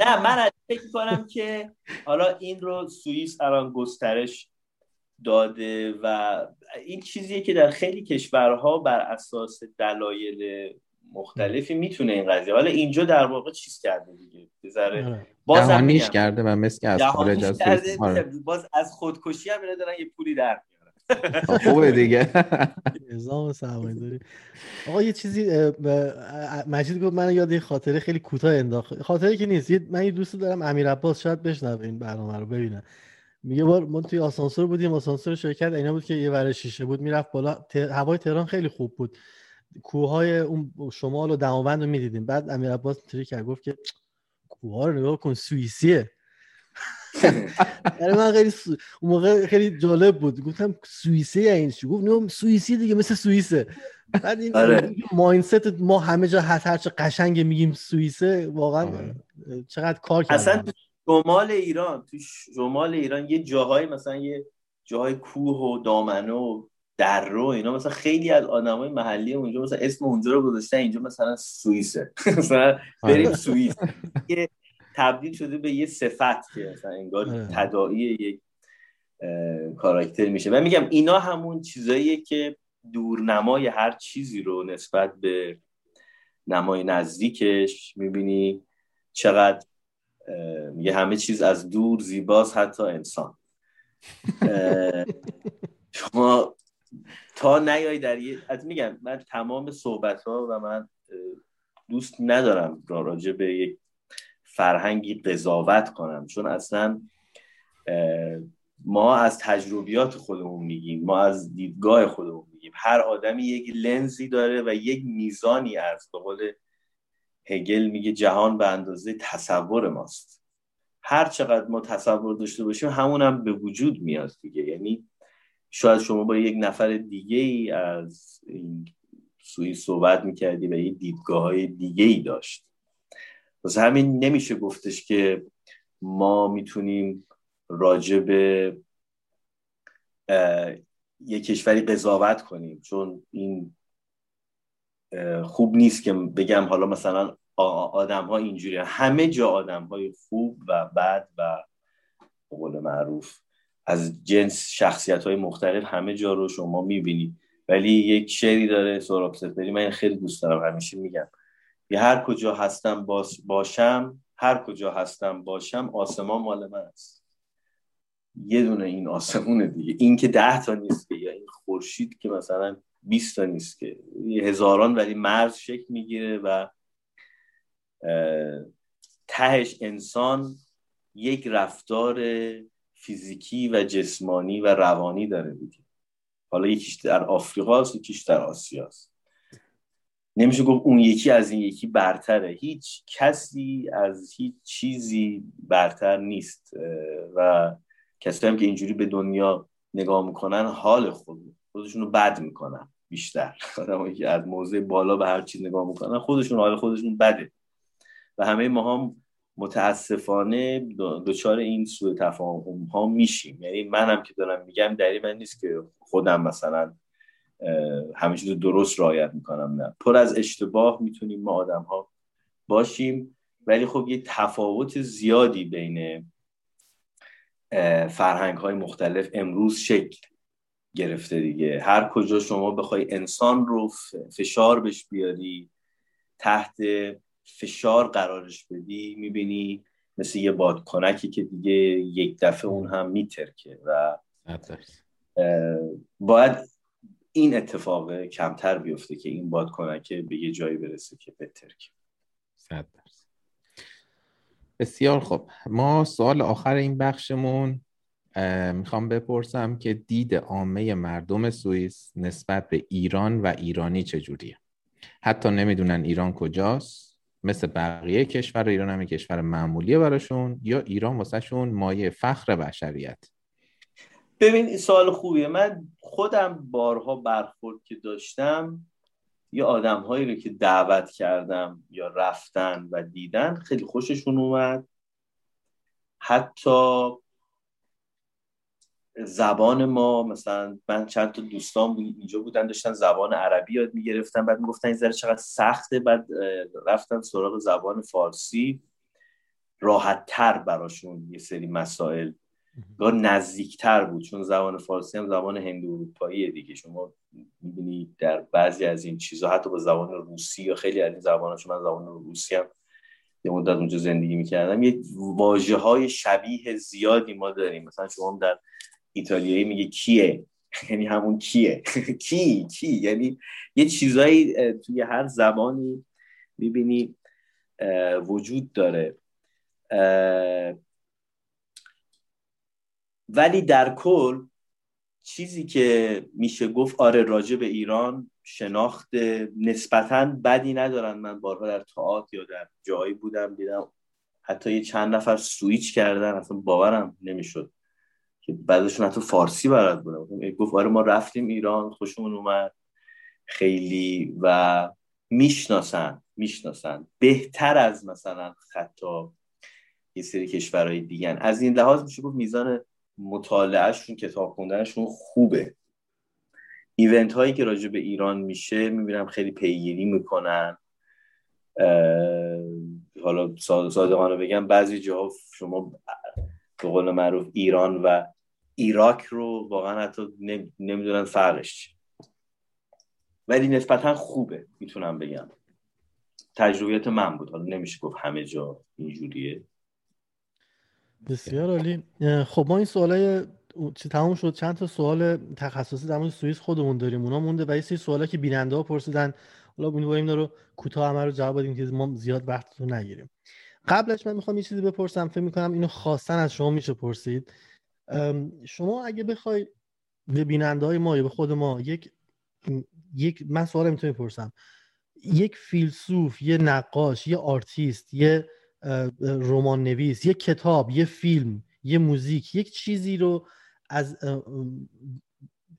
نه من فکر کنم که حالا این رو سوئیس الان گسترش داده و این چیزیه که در خیلی کشورها بر اساس دلایل مختلفی می‌تونه این قضیه. حالا اینجا در واقع چیز کرده دیگه. بذاره
آره. باز کرده و مثل از خارج از
آره. باز از خودکشی هم دارن یه پولی در
خوبه دیگه.
نظام داری آقا یه چیزی مجید گفت من یاد یه خاطره خیلی کوتاه انداخت. خاطره که نیست. من یه دوست دارم امیر عباس شاید بشنوه این برنامه رو ببینه. میگه بار ما توی آسانسور بودیم آسانسور شرکت اینا بود که یه ور شیشه بود می‌رفت بالا. هوای تهران خیلی خوب بود. کوههای اون شمال و دماوند رو می‌دیدیم. بعد امیر عباس تری کرد گفت که کوه رو نگاه کن سوئیسیه. یعنی من خیلی اون موقع خیلی جالب بود گفتم سوئیسه این چی گفت نه سوئیسی دیگه مثل سوئیسه بعد این آره. مایندست ما همه جا هر چه قشنگ میگیم سوئیسه واقعا آره. چقدر کار کرد
اصلا تو شمال ایران تو شمال ایران یه جاهای مثلا یه جاهای کوه و دامنه و در رو اینا مثلا خیلی از آدمای محلی اونجا مثلا اسم اونجا رو گذاشتن اینجا مثلا سوئیسه مثلا بریم آره. سوئیس تبدیل شده به یه صفت که مثلا انگار تداعی یک کاراکتر میشه. من میگم اینا همون چیزاییه که دورنمای هر چیزی رو نسبت به نمای نزدیکش می‌بینی. چقدر میگه همه چیز از دور زیباست حتی انسان. شما تا نیای در یه از میگم من تمام صحبت ها و من دوست ندارم راجع به یک فرهنگی قضاوت کنم. چون اصلا ما از تجربیات خودمون میگیم ما از دیدگاه خودمون میگیم. هر آدمی یک لنزی داره و یک میزانی از به قول هگل میگه جهان به اندازه تصور ماست. هر چقدر ما تصور داشته باشیم همون هم به وجود میاد دیگه. یعنی شاید شما با یک نفر دیگه ای از این سوئیس صحبت می‌کردی و یه دیدگاه های دیگه ای داشت. واسه همین نمیشه گفتش که ما می‌تونیم راجع به یه کشوری قضاوت کنیم. چون این خوب نیست که بگم حالا مثلا آدم ها اینجوری همه جا آدم های خوب و بد و قول معروف از جنس شخصیت های مختلف همه جا رو شما می‌بینید. ولی یک شعری داره سوراب سفری من خیلی دوست دارم همیشه میگم. یه هر کجا هستم باشم هر کجا هستم باشم آسمان مال من است. یه دونه این آسمونه دیگه. این که ده تا نیست که یا این خورشید که مثلا 20 تا نیست که. هزاران ولی مرز شکل می‌گیره و تهش انسان یک رفتار فیزیکی و جسمانی و روانی داره دیگه. حالا یکیش در آفریقا است یکیش در آسیا است نمیشه گفت اون یکی از این یکی برتره. هیچ کسی از هیچ چیزی برتر نیست. و کسی هم که اینجوری به دنیا نگاه می‌کنن حال خود خودشون رو بد می‌کنن بیشتر. آدمایی که از موضع بالا به هر چیز نگاه می‌کنن خودشون حال خودشون بده. و همه ما هم متاسفانه دچار این سوء تفاهم ها میشیم. یعنی منم که دارم میگم دلیل من نیست که خودم مثلا همه چیز درست رعایت می‌کنم نه. پر از اشتباه می‌تونیم ما آدم ها باشیم ولی خب یه تفاوت زیادی بین فرهنگ های مختلف امروز شکل گرفته دیگه. هر کجا شما بخوای انسان رو فشار بش بیاری تحت فشار قرارش بدی می‌بینی مثل یه بادکنکی که دیگه یک دفعه اون هم میترکه و باید این اتفاق کمتر بیفته که این بادکنکه به یه جایی برسه که بترکه
بسیار خب ما سوال آخر این بخشمون می‌خوام بپرسم که دید عامه مردم سوئیس نسبت به ایران و ایرانی چجوریه؟ حتی نمی‌دونن ایران کجاست. مثل بقیه کشور ایران هم کشور معمولیه براشون یا ایران واسهشون مایه فخر بشریت؟
ببین این سوال خوبیه. من خودم بارها برخورد که داشتم یه آدم هایی رو که دعوت کردم یا رفتن و دیدن خیلی خوششون اومد. حتی زبان ما مثلا من چند تا دوستان اینجا بودن داشتن زبان عربی یاد می‌گرفتن بعد می‌گفتن این ذره چقدر سخته بعد رفتن سراغ زبان فارسی. راحت تر براشون یه سری مسائل یا نزدیکتر بود چون زبان فارسی هم زبان هندو اروپایی دیگه. شما می‌بینی در بعضی از این چیزها حتی با زبان روسی یا خیلی از این زبان من زبان روسی هم یه مدت اونجا زندگی می‌کردم یه واجه های شبیه زیادی ما داریم. مثلا شما در ایتالیایی میگه کیه؟ یعنی همون کیه؟ کی؟ کی؟ یعنی یه چیزایی توی هر زبانی می‌بینی وجود داره. ولی در کل چیزی که میشه گفت آره راجع به ایران شناخت نسبتا بدی ندارن. من بارها در تئاتر یا در جایی بودم دیدم حتی یه چند نفر سویچ کردن. اصلا باورم نمی‌شد که بعدشون حتی فارسی بلد بودم گفت آره ما رفتیم ایران خوشمون اومد. خیلی و می‌شناسن می‌شناسن. بهتر از مثلا حتی یه سری کشورهای دیگه از این لحاظ میشه گفت میزان مطالعهشون کتاب خوندنشون خوبه. ایونت هایی که راجع به ایران میشه می‌بینم خیلی پیگیری می‌کنن. حالا صادقانه بگم بعضی جاها شما به قول معروف ایران و ایراک رو واقعا حتی نمی‌دونن فرقش ولی نسبتا خوبه می‌تونم بگم. تجربیات من بود. حالا نمیشه گفت همه جا اینجوریه.
بسیار عالی. خب ما این سوالای چی تموم شد. چند تا سوال تخصصی در مورد سوئیس خودمون داریم. اونا مونده و یه سری سوالا که بیننده ها پرسیدن. حالا امیدواریم رو کوتاه همه رو جواب بدیم که ما زیاد وقتتون نگیریم. قبلش من می‌خوام یه چیزی بپرسم. فکر می‌کنم اینو خواستن از شما میشه پرسید. شما اگه بخوای به بیننده های ما یا به خود ما یک یک من سوال می‌تونم بپرسم. یک فیلسوف یه نقاش یه آرتیست یه رمان نویس یه کتاب یه فیلم یه موزیک یک چیزی رو از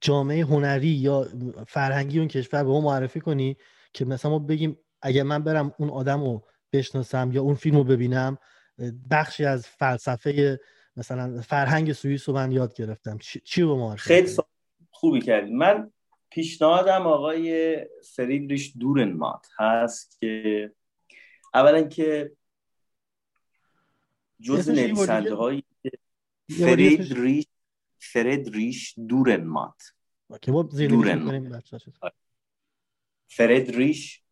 جامعه هنری یا فرهنگی اون کشور به ما معرفی کنی که مثلا ما بگیم اگه من برم اون آدم رو بشناسم یا اون فیلم رو ببینم بخشی از فلسفه مثلا فرهنگ سوئیس رو من یاد گرفتم. چی رو معرفی
خیلی خوبی کردی. من پیشنهادم آقای فریدریش دورنمات هست که اولا که جز نویسنده های فریدریش فریدریش دورنمات.
که ما
فریدریش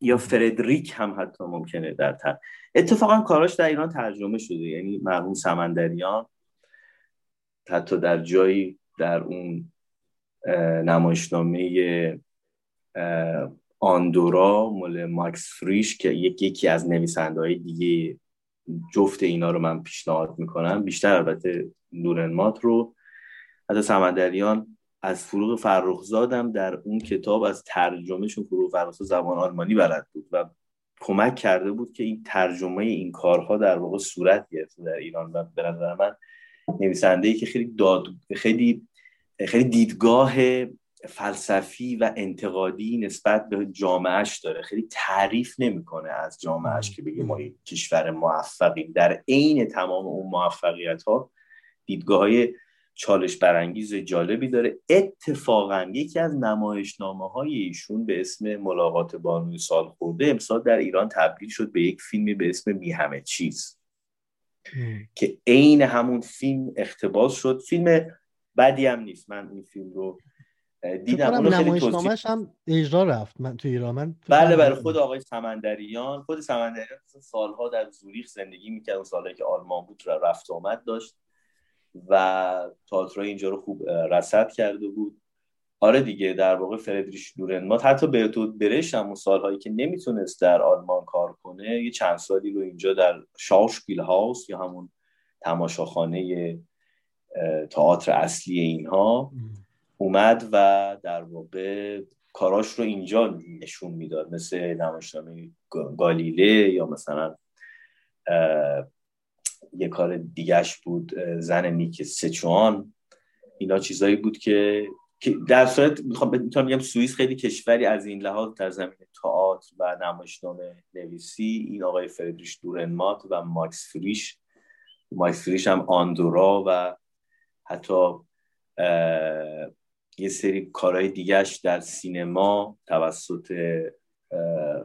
یا فردریک هم حتی ممکنه در تر اتفاقا کاراش در ایران ترجمه شده یعنی مرحوم سمندریان. حتی در جایی در اون نمایشنامه آندورا مال ماکس فریش که یکی از نویسنده های دیگه جفت اینا رو من پیشنهاد می‌کنم. بیشتر البته نورنمات رو. حتی سمندریان از فروغ فرخزادم در اون کتاب از ترجمهشون فروغ فرخزاد زبان آلمانی بلد بود و کمک کرده بود که این ترجمه این کارها در واقع صورت گرفته در ایران و به نظر من نویسنده ای که خیلی داد خیلی خیلی دیدگاه فلسفی و انتقادی نسبت به جامعهش داره. خیلی تعریف نمی‌کنه از جامعهش که بگه ما کشور موفقیم. در عین تمام اون موفقیت ها دیدگاه های چالش برانگیز جالبی داره. اتفاقا یکی از نمایشنامه های ایشون به اسم ملاقات بانوی سال خورده امسال در ایران تبدیل شد به یک فیلمی به اسم می همه چیز. که عین همون فیلم اختباس شد. فیلم بدی هم نیست. من این فیلم رو دیدم
اونو خیلی هم اجرا رفت من تو ایران. من
بله برای خود آقای سمندریان خود سمندریان سالها در زوریخ زندگی می‌کرد اون سالهایی که آلمان بود رفت آمد داشت و تئاتر اینجا رو خوب رصد کرده بود. آره دیگه در واقع فردریش ما حتی به تو برش هم سالهایی که نمی‌تونست در آلمان کار کنه یه چند سالی رو اینجا در شاوشپیل هاوس یا همون تماشاخانه تئاتر اصلی اینها اومد و در واقع کاراش رو اینجا نشون می‌داد. مثل نمایشنامه گالیله یا مثلا یه کار دیگهش بود زن نیک سچوان. اینا چیزایی بود که در صورت می‌خوام می‌تونم بگم سوئیس خیلی کشوری از این لحاظ در زمین تئاتر و نمایشنامه نویسی این آقای فردریش دورنمات و ماکس فریش. ماکس فریش هم آندورا و حتی یه سری کارهای دیگهش در سینما توسط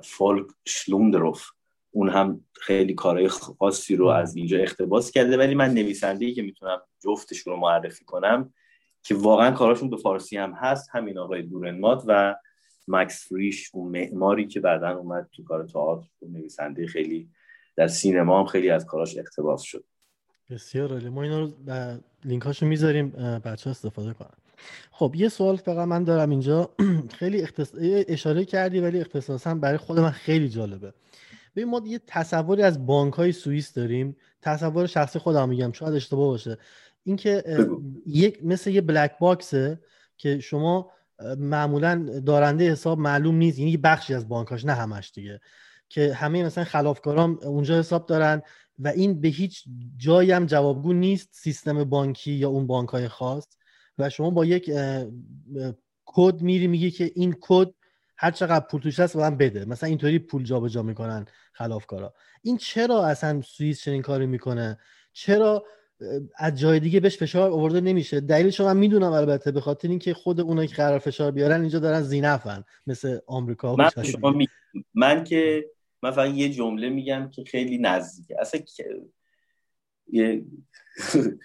فولک شلومدروف. اون هم خیلی کارهای خاصی رو از اینجا اختباس کرده. ولی من نویسنده که می‌تونم جفتشون رو معرفی کنم که واقعا کاراشون به فارسی هم هست همین آقای دورنمات و مکس فریش اون معماری که بعدا اومد تو کار تئاتر. نویسنده خیلی در سینما هم خیلی از کاراش اقتباس شد.
بسیار عالی. ما اینا رو لینک هاشو می‌ذاریم بچه استفاده کنن. خب یه سوال فقط من دارم اینجا. خیلی اختص... اشاره کردی ولی اختصاصا برای خود من خیلی جالبه. ببین ما یه تصوری از بانک های سوئیس داریم. تصور شخصی خودم میگم شاید اشتباه باشه. اینکه یک مثل یه بلک باکسه که شما معمولا دارنده حساب معلوم نیست. یعنی بخشی از بانکاش نه همش دیگه. که همه مثلا خلافکارام اونجا حساب دارن و این به هیچ جایی هم جوابگو نیست سیستم بانکی یا اون بانک های خاص. و شما با یک کد میری میگی که این کد هر چقدر پول توش هست من بده. مثلا اینطوری پول جابجا می‌کنن خلافکارا. این چرا اصلا سوئیس چنین کاری می‌کنه؟ چرا از جای دیگه بهش فشار آورده نمیشه؟ دلیلش من می‌دونم البته به خاطر اینکه خود اونایی که قرار فشار بیارن اینجا دارن زینفن مثل آمریکا
من, شما من که من فقط یه جمله میگم که خیلی نزدیکه. اصلا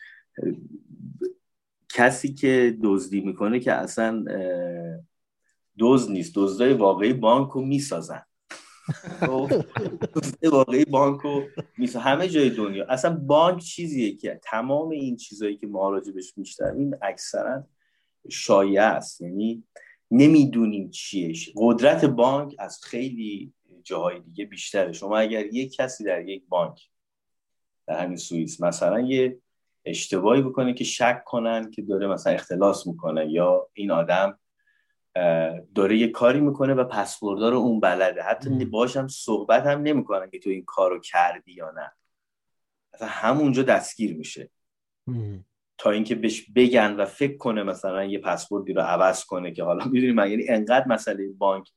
کسی که دزدی می‌کنه که اصلا دوز نیست. دزدای واقعی بانک رو می‌سازن. خب؟ واقعی بانک رو همه جای دنیا. اصلا بانک چیزیه که تمام این چیزهایی که ما راجبش این اکثرا شایع است. یعنی نمی‌دونیم چیه. قدرت بانک از خیلی جاهای دیگه بیشتره. شما اگر یک کسی در یک بانک در همین سوئیس مثلا یه اشتباهی بکنه که شک کنن که داره مثلا اختلاس می‌کنه یا این آدم داره یه کاری می‌کنه و پسوردار اون بلده. حتی باشم صحبت هم نمی‌کنن که تو این کارو کردی یا نه. مثلا همونجا دستگیر میشه. تا اینکه بهش بگن و فکر کنه مثلا یه پسوردی رو عوض کنه که حالا می‌دونیم یعنی انقدر مسئله بانک.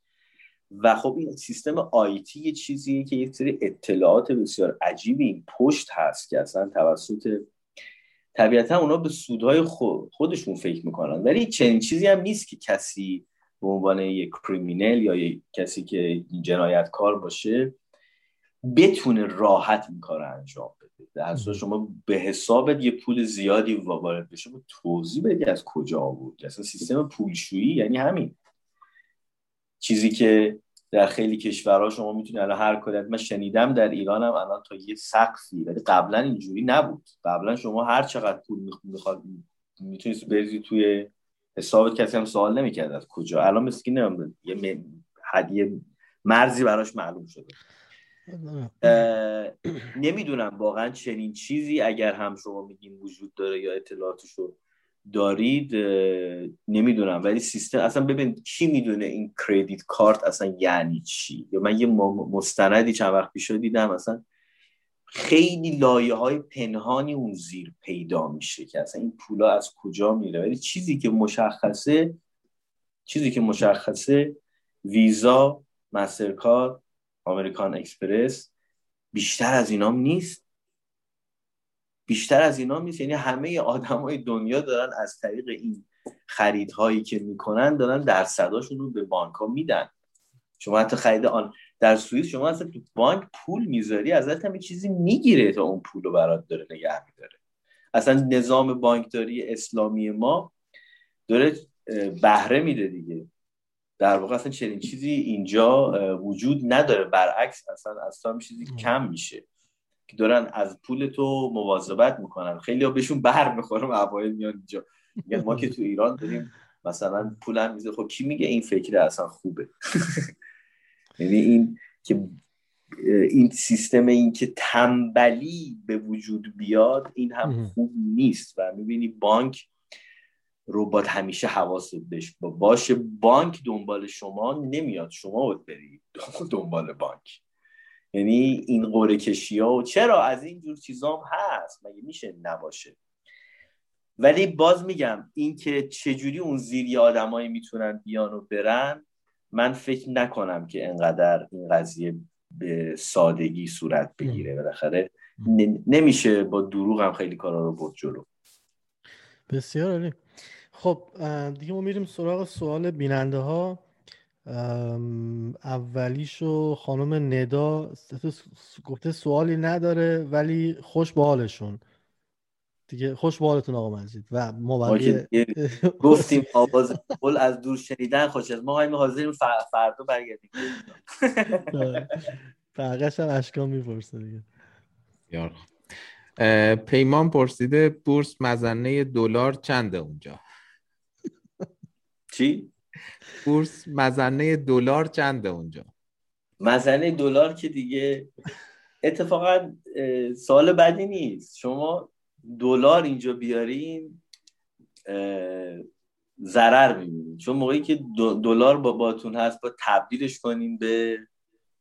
و خب این سیستم آیتی یه چیزیه که یک سری اطلاعات بسیار عجیبی این پشت هست که اصلا توسط طبیعتا اونا به سودهای خودشون فکر می‌کنن. ولی چنین چیزی هم نیست که کسی به عنوان یک کریمینل یا یک کسی که جنایتکار باشه بتونه راحت این کار انجام بده. در شما به حسابت یه پول زیادی وارد بشه با توضیح بدی از کجا آورد اصلا سیستم پولشویی یعنی همین. چیزی که در خیلی کشورها شما می‌تونید الان هر کدت من شنیدم در ایران هم الان تا یه سقفی ولی قبلا اینجوری نبود. قبلا شما هر چقدر پول می‌خواد می‌تونید بریزی توی حسابت کسی هم سوال نمی‌کرد از کجا. الان مثل یه هدیه مرزی براش معلوم شده. نمی‌دونم واقعا چنین چیزی اگر هم شما میگین وجود داره یا اطلاعاتشو دارید نمی‌دونم ولی سیستم اصلا ببین کی می‌دونه این کردیت کارت اصلا یعنی چی؟ یا من یه مستندی چند وقت پیش دیدم اصلا خیلی لایه های پنهانی اون زیر پیدا میشه که اصلا این پولا از کجا میره؟ ولی چیزی که مشخصه چیزی که مشخصه ویزا مسترکارد آمریکان اکسپرس بیشتر از اینام نیست. بیشتر از اینام نیست یعنی همه آدمای دنیا دارن از طریق این خریدهایی که می‌کنن دارن درصداشون رو به بانک ها میدن. شما حتی خرید آن در سوئیس شما اصلا تو بانک پول می‌ذاری ازت هم چیزی می‌گیره تا اون پول رو برات داره نگه میداره. اصلا نظام بانکداری اسلامی ما داره بهره میده دیگه. در واقع اصلا چنین چیزی اینجا وجود نداره. برعکس اصلا اصلا چیزی کم میشه. که دارن از پول تو مواظبت می‌کنن. خیلی ها بهشون بر می‌خوره اوایل میان اینجا. میگن ما که تو ایران داریم مثلا پولم میزه خب کی میگه این فکر اصلا خوبه؟ یعنی این که این سیستم این که تنبلی به وجود بیاد این هم خوب نیست. و می‌بینی بانک ربات همیشه حواست بهش باشه. بانک دنبال شما نمیاد. شما باید برید دنبال بانک. یعنی این قره کشی ها و چرا از این جور چیزام هست؟ مگه میشه نباشه؟ ولی باز میگم این که چجوری اون زیری آدمایی می‌تونن بیان و برن من فکر نکنم که انقدر این قضیه به سادگی صورت بگیره. بالاخره نمیشه با دروغ هم خیلی کارا رو برد جلو.
بسیار عالی. خب دیگه ما میریم سراغ سوال بیننده ها اولیشو خانم ندا گفته سوالی نداره ولی خوش به حالشون. دیگه خوش به حالتون آقا مجید. و ما
گفتیم آواز پل از دور شنیدن خوش از ما همین حاضریم فردا برگردیم.
بقیش هم اشکام می‌پرسه دیگه.
پیمان پرسیده بورس مزنه دلار چنده اونجا؟
چی؟
بورس مزنه دلار چنده اونجا؟
مزنه دلار که دیگه اتفاقا سال بدی نیست. شما دلار اینجا بیارین ضرر می‌بینید چون موقعی که دلار با باتون هست با تبدیلش کنیم به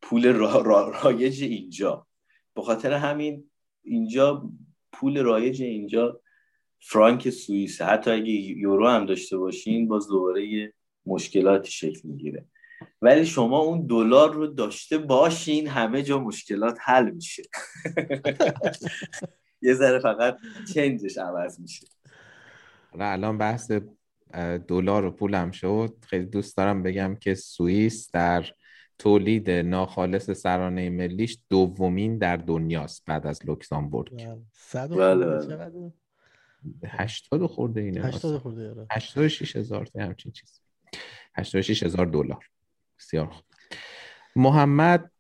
پول رایج اینجا. به خاطر همین اینجا پول رایج اینجا فرانک سوئیس. حتی اگه یورو هم داشته باشین باز دوباره مشکلاتی شکل می‌گیره. ولی شما اون دلار رو داشته باشین همه جا مشکلات حل میشه. یه ذره فقط چنجش عوض میشه.
و الان بحث دلار و پولم شد. خیلی دوست دارم بگم که سوئیس در تولید ناخالص سرانه ملیش دومین در دنیاست بعد از لوکزامبورگ.
بله.
هشتاد خورده اینه
هشتاد خورده
آره. هشتاد شیش هزار همچین چیز هشتاد شیش هزار دلار. بسیار خوب. محمد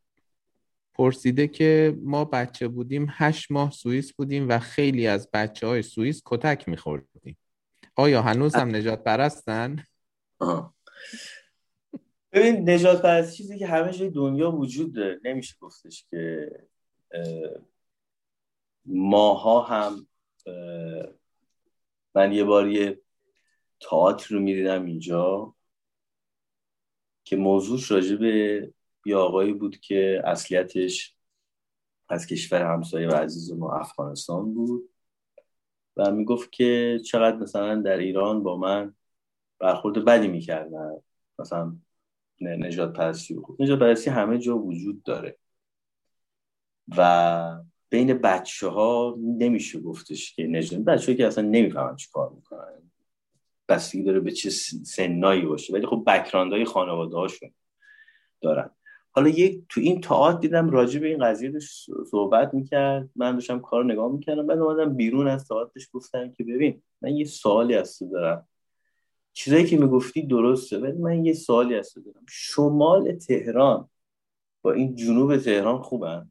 پرسیده که ما بچه بودیم هشت ماه سوئیس بودیم و خیلی از بچه های سوئیس کتک میخوردیم. آیا هنوز هم نجات پرستن؟
ببین نجات پرست چیزی که همه جای دنیا وجود داره. نمیشه گفتش که ماها هم من یه بار یه تئاتر رو می‌دیدم اینجا. که موضوعش راجع به یه آقایی بود که اصلیتش از کشور همسایه و عزیز ما افغانستان بود و می‌گفت که چقدر مثلا در ایران با من برخورد بدی می‌کردن مثلا نجات پرستی خب نجات پرستی همه جا وجود داره. و بین بچه ها نمیشه گفتش که نجات بچه که اصلا نمی‌فهمن چی کار بستگی داره به چه سنایی باشه. ولی خب بکراندهای خانواده هاشون دارن. حالا یک تو این تاعت دیدم راجع به این قضیه داشت صحبت می‌کرد. من داشتم کار نگاه می‌کردم. بعد اومدم بیرون از تاعتش گفتم که ببین من یه سوالی از تو دارم. چیزایی که می‌گفتی درسته ولی من یه سوالی از تو دارم. شمال تهران با این جنوب تهران خوبن؟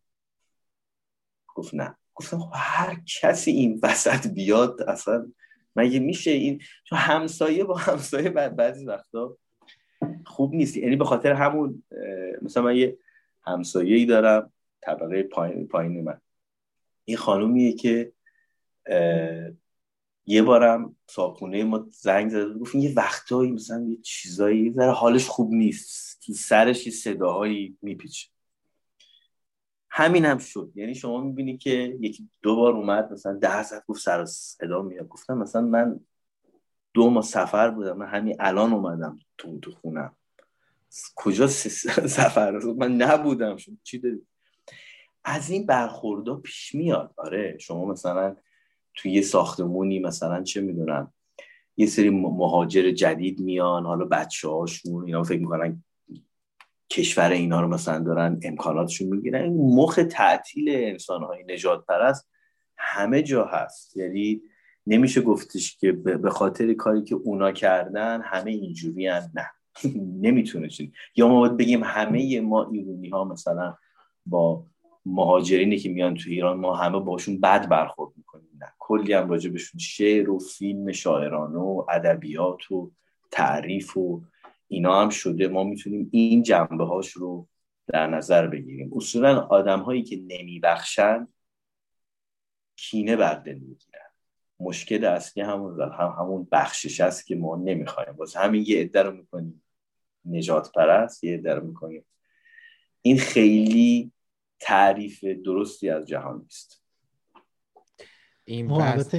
گفت نه. گفتم خب هر کسی این وسط بیاد اصلا مگه میشه این چون همسایه با همسایه بعد بعضی وقتا خوب نیست؟ یعنی به خاطر همون مثلا من یه همسایه ای دارم طبقه پایین پایین من. این خانومیه که یه بارم صابخونه ما زنگ زد گفت یه وقتایی مثلا یه چیزایی ذره حالش خوب نیست. تو سرش یه صداهایی میپیچه. همین هم شد. یعنی شما می‌بینی که یکی دو بار اومد مثلا ده ساعت گفت سر صدا میاد. گفتم مثلا من دو ماه سفر بودم من همین الان اومدم تو تو خونم. کجا سفر؟ من نبودم. شد چی داری؟ از این برخوردا پیش میاد. آره شما مثلا توی یه ساختمونی مثلا چه می‌دونم یه سری مهاجر جدید میان حالا بچه هاشون اینا فکر می‌کنن کشور اینا رو مثلا دارن امکاناتشون می‌گیرن. مخ تعطیل انسان های نجات پرست همه جا هست. یعنی نمیشه گفتش که به خاطر کاری که اونا کردن همه اینجوری نه. نمی‌تونه چون یا ما باید بگیم همه ما ایرونی ها مثلا با مهاجرینی که میان تو ایران ما همه باشون بد برخورد می‌کنیم. نه. کلی هم راجع بهشون شعر و فیلم شاعرانه و ادبیات و تعریف و اینا هم شده. ما می‌تونیم این جنبه هاش رو در نظر بگیریم. اصولا آدم هایی که نمیبخشن کینه بر دل می‌گیرن. مشکل اصلی همون هم همون بخشش است که ما نمی‌خوایم. واسه همین یه عده رو می‌کنیم نجات پرست یه عده رو می‌کنیم. این خیلی تعریف درستی از جهان نیست.
این بحث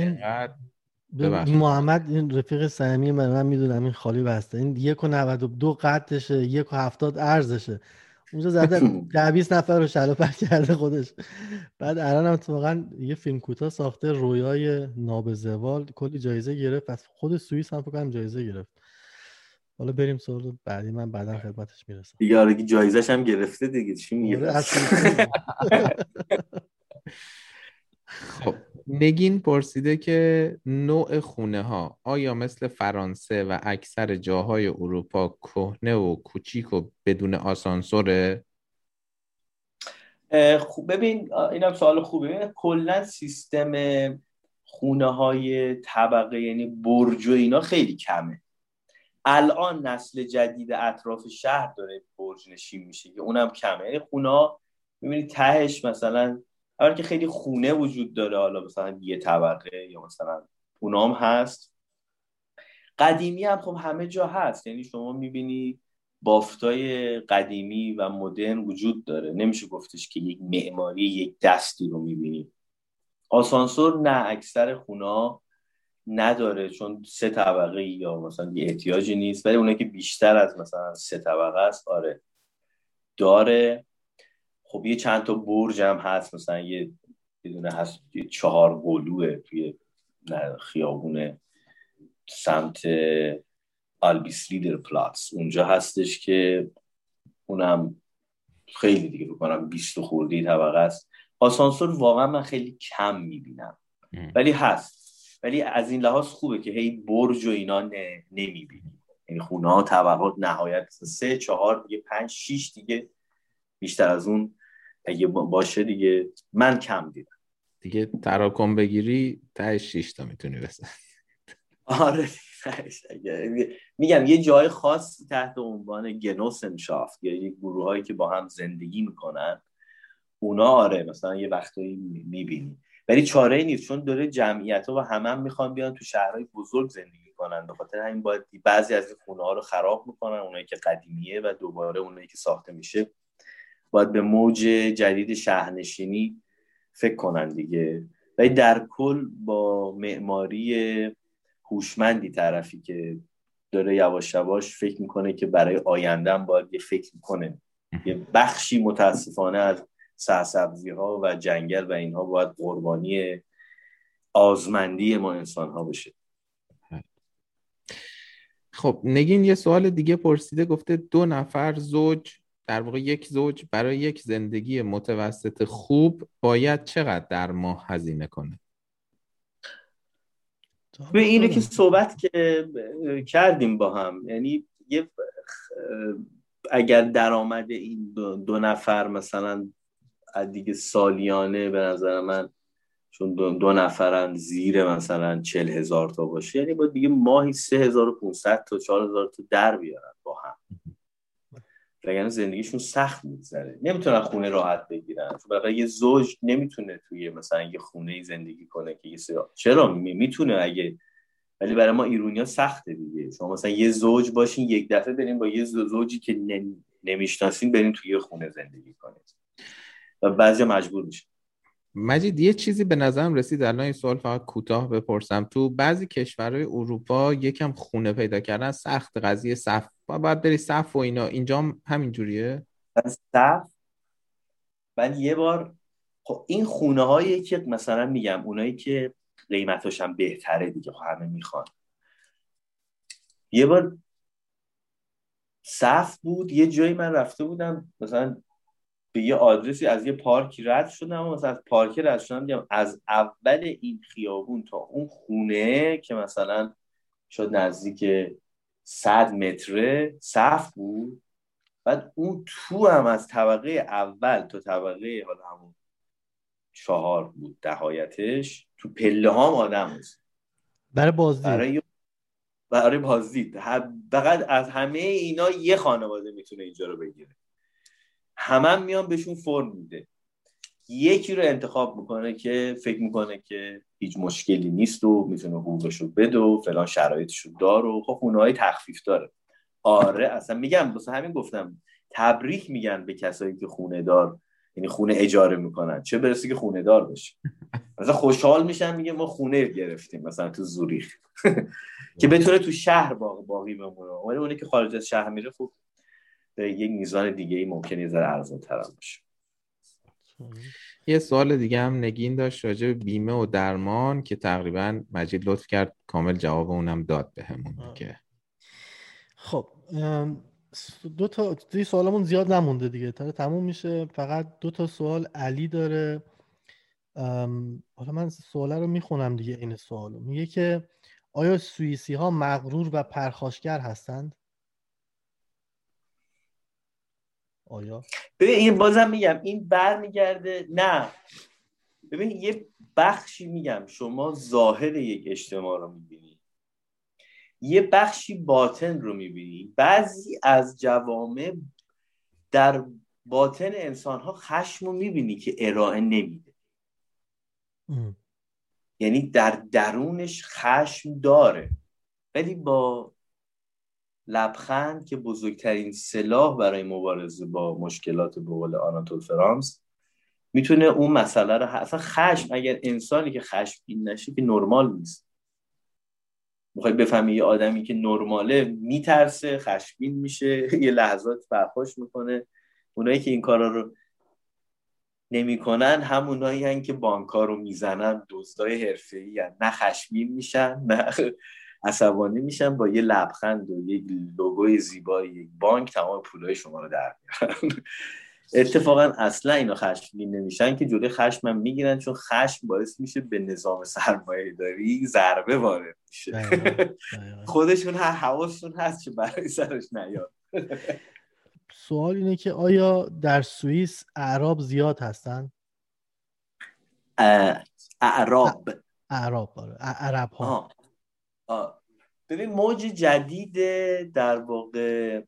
محمد این رفیق صمیمی من من می‌دونم این خالی بسته. این یک و نود و دو قدشه یک و هفتاد ارزشه. اونجا زده ده بیست نفر رو شلوپر کرده خودش. بعد الان هم واقعا یه فیلم کوتاه ساخته رویای نابزوال کلی جایزه گرفت. از خود سوئیس هم فکر جایزه گرفت. حالا بریم سوال بعدی. من بعدا خدمتش می‌رسم.
دیگه آره جایزش هم گرفته دیگه. چی میگه آره،
خب. نگین پرسیده که نوع خونه ها آیا مثل فرانسه و اکثر جاهای اروپا کهنه و کوچیک و بدون آسانسوره؟
خوب ببین اینم سوال خوبه. کلا سیستم خونه های طبقه یعنی برج و اینا خیلی کمه. الان نسل جدید اطراف شهر داره برج نشین میشه که اونم کمه. یعنی خونه ها می‌بینی تهش مثلا اول که خیلی خونه وجود داره حالا مثلا یه طبقه یا مثلا اونام هست. قدیمی هم خب همه جا هست. یعنی شما می‌بینی بافتای قدیمی و مدرن وجود داره. نمیشه گفتش که یک معماری یک دستی رو می‌بینی. آسانسور نه اکثر خونه نداره چون سه طبقه یا مثلا یه احتیاجی نیست. ولی اونه که بیشتر از مثلا سه طبقه است آره. داره. خب یه چند تا برج هم هست مثلا یه بدونه هست یه چهار قلوه توی خیابون سمت آلبیس لیدر پلاتس اونجا هستش که اونم خیلی دیگه بکنم بیست خوردی طبقه است. آسانسور واقعا من خیلی کم می‌بینم. ولی هست. ولی از این لحاظ خوبه که هی برج و اینا نمی‌بینی. یعنی خونه ها طبقات نهایت سه چهار دیگه پنج شیش دیگه بیشتر از اون اگه باشه دیگه من کم دیدم.
دیگه تراکم بگیری ته 6 تا می‌تونی بزنی.
آره میگم یه جای خاصی تحت عنوان گنوسنشافت یا یه گروه هایی که با هم زندگی می‌کنن اونا آره مثلا یه وقتایی می‌بینی. ولی چاره نیست چون داره جمعیت ها و همه هم می‌خوان بیان تو شهرهای بزرگ زندگی کنن. به خاطر همین باید بعضی از این خونه ها رو خراب می‌کنن اونایی که قدیمیه و دوباره اونایی که ساخته میشه. باید به موج جدید شهرنشینی فکر کنن دیگه. ولی در کل با معماری هوشمندی طرفی که داره یواش یواش فکر می‌کنه که برای آیندن باید یه فکر می‌کنه یه بخشی متاسفانه از سرسبزی ها و جنگل و اینها باید قربانی آزمندی ما انسان ها بشه.
خب نگین یه سوال دیگه پرسیده گفته دو نفر زوج در واقع یک زوج برای یک زندگی متوسط خوب باید چقدر در ماه هزینه کنه؟
به اینو که صحبت که کردیم با هم یعنی یه اگر درآمد این دو, نفر مثلا دیگه سالیانه به نظر من چون دو, دو نفرن زیر مثلا چل هزار تا باشه یعنی با دیگه ماهی سه هزار و پونست تا چهار هزار تا در بیارن با هم. وگرنه زندگیشون سخت میگذره. نمی‌تونن خونه راحت بگیرن. چون یه زوج نمی‌تونه توی مثلا یه خونه زندگی کنه که چرا؟ می‌تونه اگه ولی برای ما ایرونیا سخته دیگه. شما مثلا یه زوج باشین یک دفعه بریم با یه زوجی که نمی‌شناسین بریم توی یه خونه زندگی کنید و بعضی مجبور میشه
مجید یه چیزی به نظرم رسید الان این سوال فقط کوتاه بپرسم. تو بعضی کشورهای اروپا یکم خونه پیدا کردن سخت قضیه صف. باید بری صف و اینا اینجا همین جوریه؟
صف؟ ولی یه بار خب این خونه هایی که مثلا میگم اونایی که قیمتاش هم بهتره دیگه خب همه می‌خوان. یه بار صف بود یه جایی من رفته بودم مثلا به یه آدرسی از یه پارکی رد شدم و مثلا از پارکی رد شدم میگم از اول این خیابون تا اون خونه که مثلا شد نزدیک صد متره صف بود. بعد اون تو هم از طبقه اول تا طبقه حالا همون چهار بود دهایتش تو پله ها آدم هست
برای بازدید.
برای برای بازدید. فقط از همه اینا یه خانواده می‌تونه اینجا رو بگیره. همه هم میان بهشون فرم میده. یکی رو انتخاب می‌کنه که فکر می‌کنه که هیچ مشکلی نیست و می‌تونه حقوقش رو بده و فلان شرایطش رو داره و خب خونه های تخفیف داره. آره اصلا میگم بس همین گفتم تبریک میگن به کسایی که خونه دار یعنی خونه اجاره می‌کنن. چه برسه که خونه دار باشه مثلا خوشحال میشن میگه ما خونه گرفتیم مثلا تو زوریخ. که بتونه تو شهر باقی بمونه. اونی که خارج از شهر میره خب به یک میزان دیگه ای ممکنه یه ذره ارزان تر باشه.
یه سوال دیگه هم نگین داشت راجع به بیمه و درمان که تقریبا مجید لطف کرد کامل جواب اونم داد به همون که
خب دو تا دی سوالمون زیاد نمونده دیگه. تا تموم میشه. فقط دو تا سوال علی داره. حالا من سواله رو می‌خونم دیگه این سوالو. میگه که آیا سوئیسی ها مغرور و پرخاشگر هستند؟ آیا؟
ببین این بازم میگم این بر میگرده نه. ببین یه بخشی میگم شما ظاهر یک اجتماع رو می‌بینی. یه بخشی باطن رو می‌بینی. بعضی از جوامع در باطن انسان ها خشم رو می‌بینی که ارائه نمیده. یعنی در درونش خشم داره. ولی با لبخند که بزرگترین سلاح برای مبارزه با مشکلات به قول آناتول فرانس. می‌تونه اون مسئله رو اصلا خشم اگر انسانی که خشمگین نشه که نرمال نیست. می‌خوای بفهمی یه آدمی که نرماله میترسه خشمگین میشه یه لحظات فرخوش می‌کنه. اونایی که این کارا رو نمی‌کنن همونایی هن که بانکا رو می‌زنن دزدای حرفه‌ای نه خشمگین میشن نه عصبانی میشن با یه لبخند و یک لوگوی زیبای یک بانک تمام پولای شما رو در میارن. اتفاقا اصلا اینا خشمگین نمیشن که جلوی خشم می‌گیرن چون خشم باعث میشه به نظام سرمایه داری ضربه وارد میشه. خودشون حواسشون هست که برای سرش نیاد.
سوال اینه که آیا در سوئیس اعراب زیاد هستن؟
اعراب.
اعراب آره. عرب ها
ببین موج جدید در واقع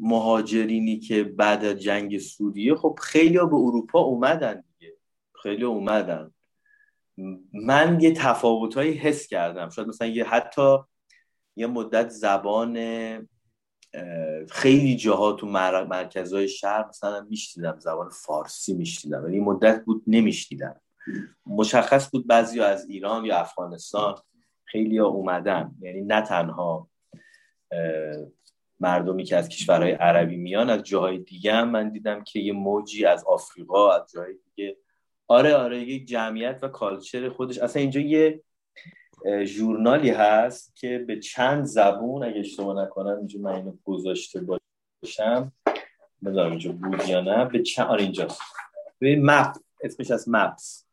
مهاجرینی که بعد از جنگ سوریه خب خیلی به اروپا اومدن دیگه. خیلی اومدن. من یه تفاوتهایی حس کردم. شاید مثلا یه حتی یه مدت زبان خیلی جاها تو مرکزهای شهر مثلا میشنیدم زبان فارسی میشنیدم. ولی مدت بود نمیشنیدم. مشخص بود بعضی از ایران یا افغانستان خیلی ها اومدن. یعنی نه تنها مردمی که از کشورهای عربی میان از جاهای دیگه هم من دیدم که یه موجی از آفریقا از جاهای دیگه. آره آره یه جمعیت و کالچر خودش. اصلا اینجا یه ژورنالی هست که به چند زبون اگه اشتباه نکنم اینجا من اینو گذاشته باشم. نمی‌دونم اینجا بود یا نه. به چند آره اینجاست. به مپ اسمش از مپس.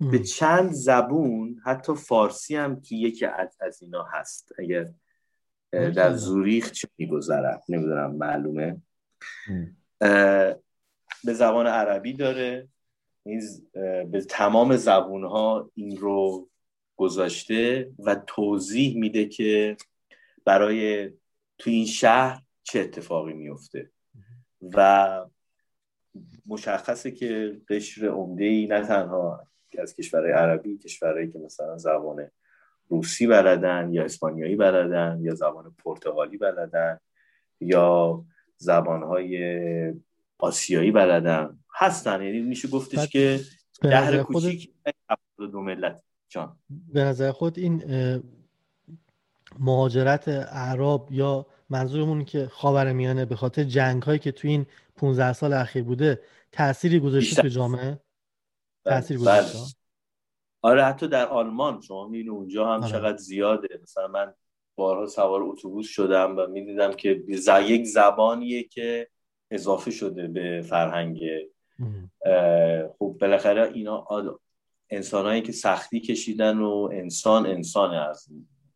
به چند زبون حتی فارسی هم که یکی از اینا هست. اگر در زوریخ چه میگذرد؟ نمی‌دونم معلومه. به زبان عربی داره. به تمام زبون ها این رو گذاشته و توضیح میده که برای تو این شهر چه اتفاقی میفته و مشخصه که قشر عمده ای نه تنها از کشورهای عربی کشورهایی که مثلا زبان روسی بلدن یا اسپانیایی بلدن یا زبان پرتغالی بلدن یا زبانهای آسیایی بلدن. هستن. یعنی میشه گفتش که دهر کوچیک دو ملت. جان.
به نظر خود این مهاجرت اعراب یا منظورمون که خاور میانه به خاطر جنگ هایی که تو این 15 سال اخیر بوده تأثیری گذاشته به جامعه؟ بله. گذاشته بله.
آره حتی در آلمان شما می‌بینید اونجا هم آره. چقدر زیاده مثلا من بارها سوار اتوبوس شدم و می‌دیدم که یک زبانیه که اضافه شده به فرهنگ خب بالاخره اینا انسانهایی که سختی کشیدن و انسان انسان از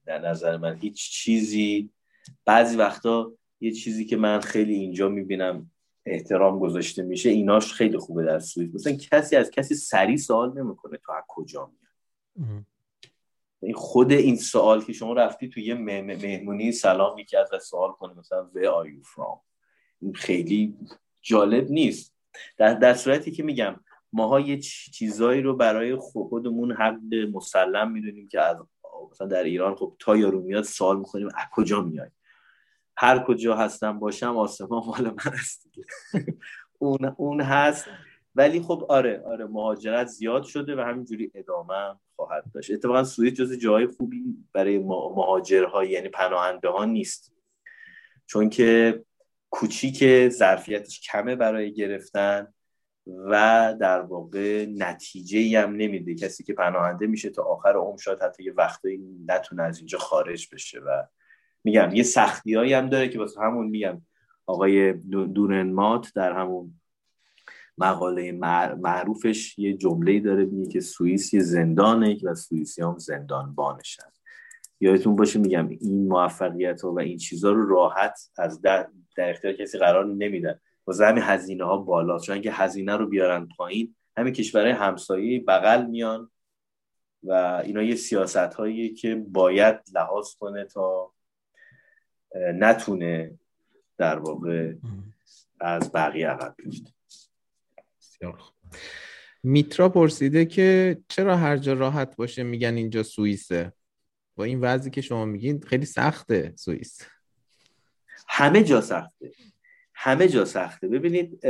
در نظر من هیچ چیزی بعضی وقتا یه چیزی که من خیلی اینجا می‌بینم احترام گذاشته میشه ایناش خیلی خوبه در سوئیس. مثلا کسی از کسی سریع سوال نمی‌کنه تو از کجا میاد. این خود این سوال که شما رفتی تو یه مهمونی سلام یکی از سوال کنه مثلا where are you from این خیلی جالب نیست. در, در صورتی که میگم ماها یه چیزایی رو برای خودمون حق مسلم می‌دونیم که از مثلا در ایران خب تا یارو میاد سوال می‌کنیم از کجا میای؟ هر کجا هستم باشم آسمان مال من است اون اون هست. ولی خب آره آره مهاجرت زیاد شده و همینجوری ادامه خواهد داشت. اتفاقا سوئیس جز جای خوبی برای مهاجرها یعنی پناهنده ها نیست. چون که کوچیک ظرفیتش کمه برای گرفتن و در واقع نتیجه هم نمیده. کسی که پناهنده میشه تا آخر عمر شاید حتی یه وقتایی نتونه از اینجا خارج بشه و میگم یه سختی هایی هم داره که واسه همون میگم. آقای دورنمات در همون مقاله معروفش یه جمله داره میگه که سوئیس یه زندانه و سوئیسی هم زندان بانشن یادتون باشه میگم این موفقیت ها و این چیزها رو راحت از در, در اختیار کسی قرار نمیدن. واسه همین هزینه ها بالا چون اگه هزینه رو بیارن پایین همین کشورهای همسایه بغل میان و اینا یه سیاست هایی که باید لحاظ کنه تا نتونه در واقع از بقیه عقب بیفته.
میترا پرسیده که چرا هر جا راحت باشه میگن اینجا سوئیسه؟ با این وضعی که شما میگین خیلی سخته سوئیس.
همه جا سخته. همه جا سخته. ببینید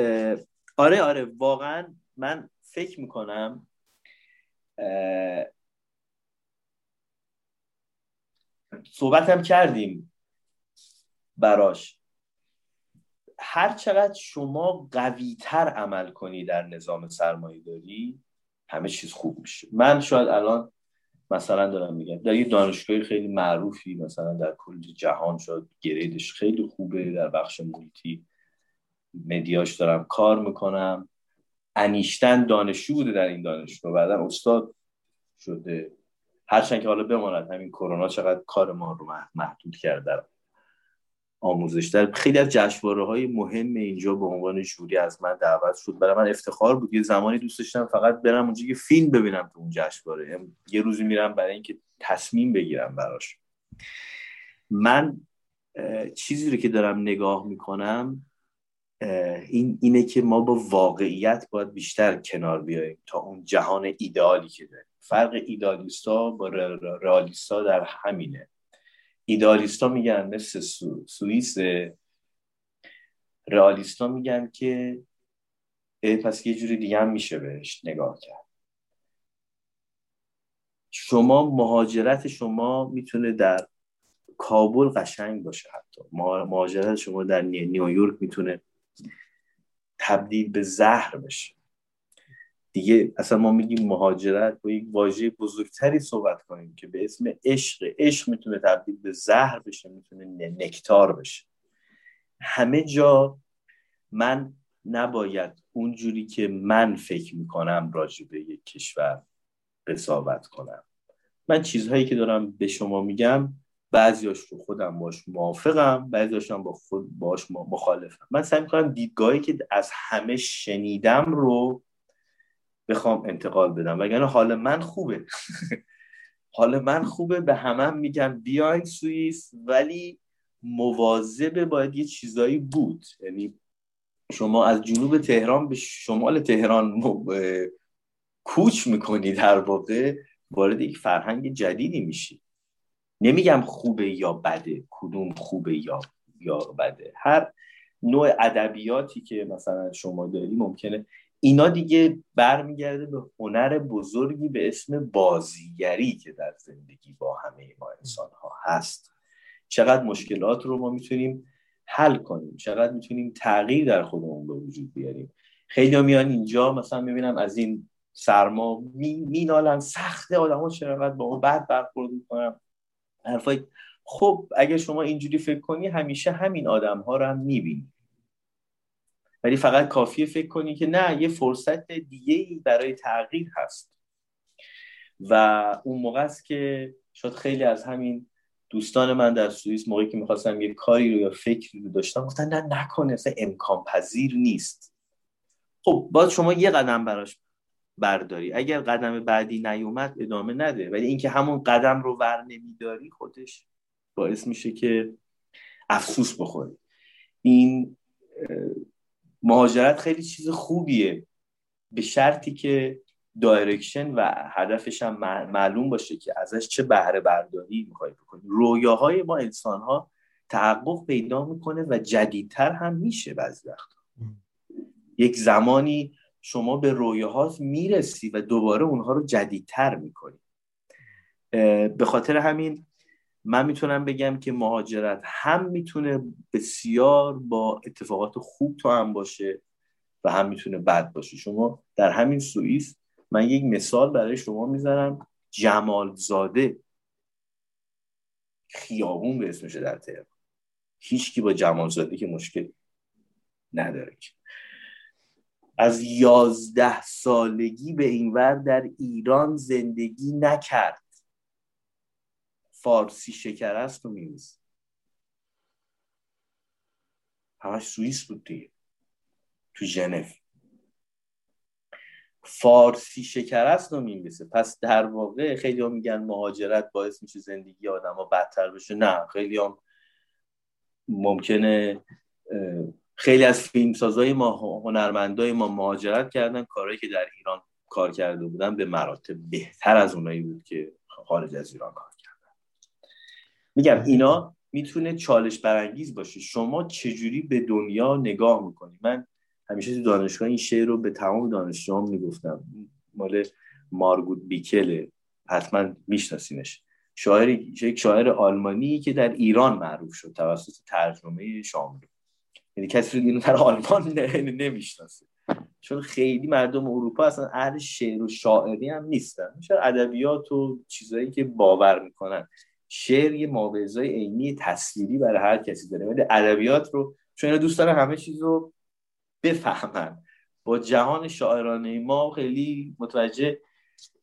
آره آره واقعا من فکر می‌کنم صحبت هم کردیم. براش. هر چقدر شما قویتر عمل کنی در نظام سرمایه داری همه چیز خوب میشه. من شاید الان مثلا دارم میگم در یه دانشگاه خیلی معروفی مثلا در کل جهان شد گریدش خیلی خوبه در بخش محیطی مدیاش دارم کار می‌کنم. انیشتن دانشجو بوده در این دانشگاه. بعدا استاد شده. هرچند که حالا بماند همین کرونا چقدر کار ما رو محدود کرده آموزش در خیلی از جشنواره های مهم اینجا به عنوان جوری از من دعوت شد. برای من افتخار بود. یه زمانی دوست داشتم فقط برم اونجا یه فیلم ببینم تو اون جشنواره. یه روزی میرم برای اینکه تصمیم بگیرم براش. من چیزی رو که دارم نگاه می‌کنم این اینه که ما با واقعیت باید بیشتر کنار بیاییم تا اون جهان ایدئالی که داریم. فرق ایدالیستا با رئالیستا در همینه. ایدالیستا میگن مثل سو، سوئیس. رئالیستا میگن که پس یه جوری دیگه هم میشه بهش نگاه کرد. شما مهاجرت شما می‌تونه در کابل قشنگ باشه حتی. مهاجرت شما در نیویورک می‌تونه تبدیل به زهر بشه. دیگه اصلا ما میگیم مهاجرت با یک واژه بزرگتری صحبت کنیم که به اسم عشق. عشق می‌تونه تبدیل به زهر بشه می‌تونه نکتار بشه. همه جا من نباید اونجوری که من فکر می‌کنم راجع به یک کشور قضاوت کنم. من چیزهایی که دارم به شما میگم بعضیاش رو خودم باش موافقم بعضیاش با خود باش مخالفم. من سعی می‌کنم دیدگاهی که از همه شنیدم رو بخوام انتقال بدم. وگرنه حال من خوبه. حال من خوبه. به همه هم میگم بیاین سوئیس. ولی مواظب باید یه چیزایی بود. یعنی شما از جنوب تهران به شمال تهران کوچ می‌کنی در واقع. وارد یک فرهنگ جدیدی میشی. نمیگم خوبه یا بده. کدوم خوبه یا یا بده. هر نوع ادبیاتی که مثلا شما داری ممکنه اینا دیگه برمیگرده به هنر بزرگی به اسم بازیگری که در زندگی با همه ما انسان ها هست. چقدر مشکلات رو ما می‌تونیم حل کنیم چقدر می‌تونیم تغییر در خودمون به وجود بیاریم. خیلی میان اینجا مثلا می‌بینم از این سرما مینالن سخته آدم ها چرا با اون بد برخورد می‌کنم حرفای خب اگه شما اینجوری فکر کنی همیشه همین آدم ها رو هم می‌بینی. ولی فقط کافیه فکر کنی که نه یه فرصت دیگه ای برای تغییر هست. و اون موقع است که شاید خیلی از همین دوستان من در سوئیس موقعی که می‌خواستم یه کاری رو یا فکری رو داشتم گفتن نه نکنه اصلا امکان پذیر نیست. خب باید شما یه قدم براش برداری. اگر قدم بعدی نیومد ادامه نده. ولی اینکه همون قدم رو ور نمیداری خودش باعث میشه که افسوس بخوری. این مهاجرت خیلی چیز خوبیه. به شرطی که دایرکشن و هدفش هم معلوم باشه که ازش چه بهره برداری می‌خوای بکنی. رویاهای ما انسان ها تحقق پیدا می‌کنه و جدیدتر هم میشه بعضی وقت یک زمانی شما به رویاهات می‌رسی و دوباره اونها رو جدیدتر می‌کنی. به خاطر همین من می‌تونم بگم که مهاجرت هم می‌تونه بسیار با اتفاقات خوب تو هم باشه و هم می‌تونه بد باشه. شما در همین سوئیس من یک مثال برای شما می‌زنم. جمال زاده خیابون به اسمشه در تهران. هیچکی با جمال زاده که مشکل نداره از یازده سالگی به اینور در ایران زندگی نکرد. فارسی شکر است و میمیز همش سوئیس بود دیگه. تو ژنو. فارسی شکر است و میمیزه پس در واقع خیلی هم میگن مهاجرت باعث میشه زندگی آدم ها بدتر بشه. نه خیلی هم ممکنه خیلی از فیلمسازای ما هنرمندای ما مهاجرت کردن. کارهایی که در ایران کار کرده بودن به مراتب بهتر از اونایی بود که خارج از ایران کار میگم اینا می‌تونه چالش برانگیز باشه. شما چجوری به دنیا نگاه می‌کنی؟ من همیشه تو دانشگاه این شعر رو به تمام دانشجوام می‌گفتم. مال مارگوت بیکله. حتما میشناسینش. شاعری یک شاعر آلمانی که در ایران معروف شد توسط ترجمه شاملو. یعنی کسی اینو در آلمان نمی‌شناسه. چون خیلی مردم اروپا اصلا اهل شعر و شاعری هم نیستن. میشه ادبیات و چیزایی که باور می‌کنن. شعر یه مابعضای عینی تصویری برای هر کسی داره. ولی ادبیات رو چون اینا دوست دارن همه چیز رو بفهمن. با جهان شاعرانه ما خیلی متوجه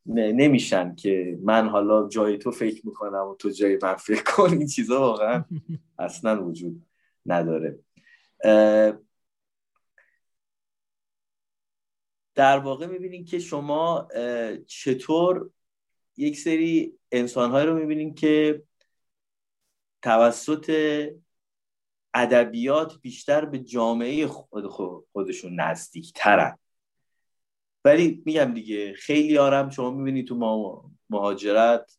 نمیشن که من حالا جای تو فکر می‌کنم و تو جای من فکر کن. این چیزا واقعا اصلا وجود نداره. در واقع می‌بینید که شما چطور یک سری انسانهایی رو می‌بینید که توسط ادبیات بیشتر به جامعه خود خودشون نزدیک ترن ولی میگم دیگه خیلی آرم شما می‌بینید تو مهاجرت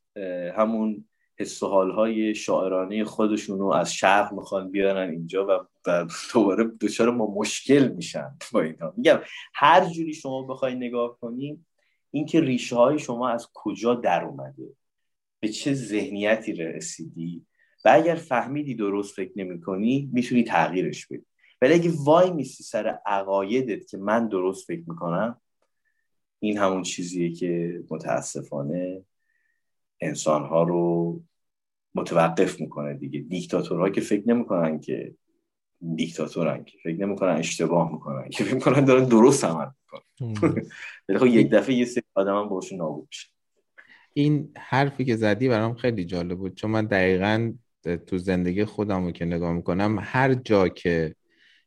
همون حس حالهای شاعرانه خودشون رو از شرق می‌خوان بیارن اینجا و دوباره دچار ما مشکل میشن با اینا. میگم هر جوری شما بخوای نگاه کنیم اینکه ریشه های شما از کجا در اومده؟ به چه ذهنیتی رسیدی و اگر فهمیدی درست فکر نمی کنی می‌تونی تغییرش بدی. ولی اگه وای میسی سر عقایدت که من درست فکر می‌کنم این همون چیزیه که متاسفانه انسانها رو متوقف می‌کنه دیگه. دیکتاتورها که فکر نمی‌کنن که دیکتاتورن که فکر نمی‌کنن اشتباه می‌کنن که فکر می‌کنن دارن درست عمل می‌کنن. ولی خب یک دفعه یه سری آدم هم باشون نابود میشه.
این حرفی که زدی برام خیلی جالب بود. چون من دقیقا تو زندگی خودم رو که نگاه می‌کنم هر جا که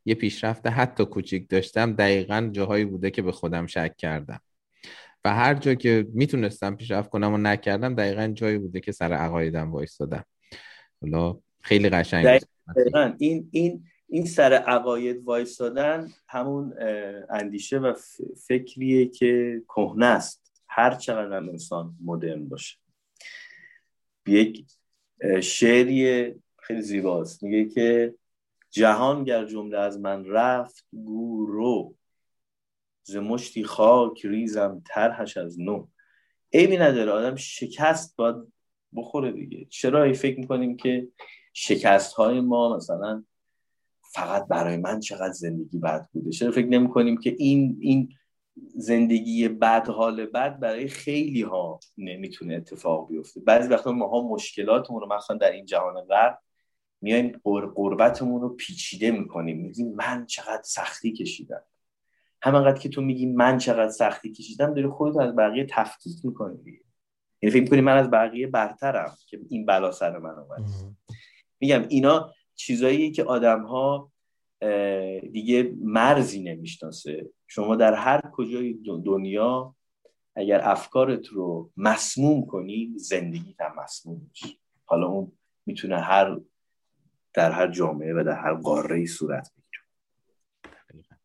یه پیشرفت حتی کوچیک داشتم دقیقا جاهایی بوده که به خودم شک کردم. و هر جا که می‌تونستم پیشرفت کنم و نکردم دقیقا جایی بوده که سر عقایدم وایستادم. حالا خیلی قشنگ
دقیقا. این این این سر عقاید وایستادن همون اندیشه و فکریه که کهنه است. هر چقدر انسان مدرن باشه. یک شعری خیلی زیباست. میگه که جهان گر جمله از من رفت گو ز مشتی خاک ریزم ترهش از نو. عیبی نداره. آدم شکست باید بخوره دیگه. چرا ای فکر می‌کنیم که شکست های ما مثلا فقط برای من چقدر زندگی بد بوده؟ چرا فکر نمی کنیم که این این زندگی بد حال بد برای خیلی ها نمی‌تونه اتفاق بیفته. بعضی وقتا ما مشکلاتمون رو مثلا در این جهان غرب میایم قربتمون رو پیچیده می‌کنیم. میگیم من چقدر سختی کشیدم. همانقدر که تو میگی من چقدر سختی کشیدم داری خودت از بقیه تفکیک می‌کنی دیگه. یعنی فکر می‌کنی من از بقیه برترم که این بلا سر من اومد. میگم اینا چیزاییه که آدم ها دیگه مرزی نمی‌شناسه. شما در هر کجای دنیا اگر افکارت رو مسموم کنی زندگی هم مسموم میشه. حالا اون می‌تونه هر در هر جامعه و در هر قاره صورت بگیره.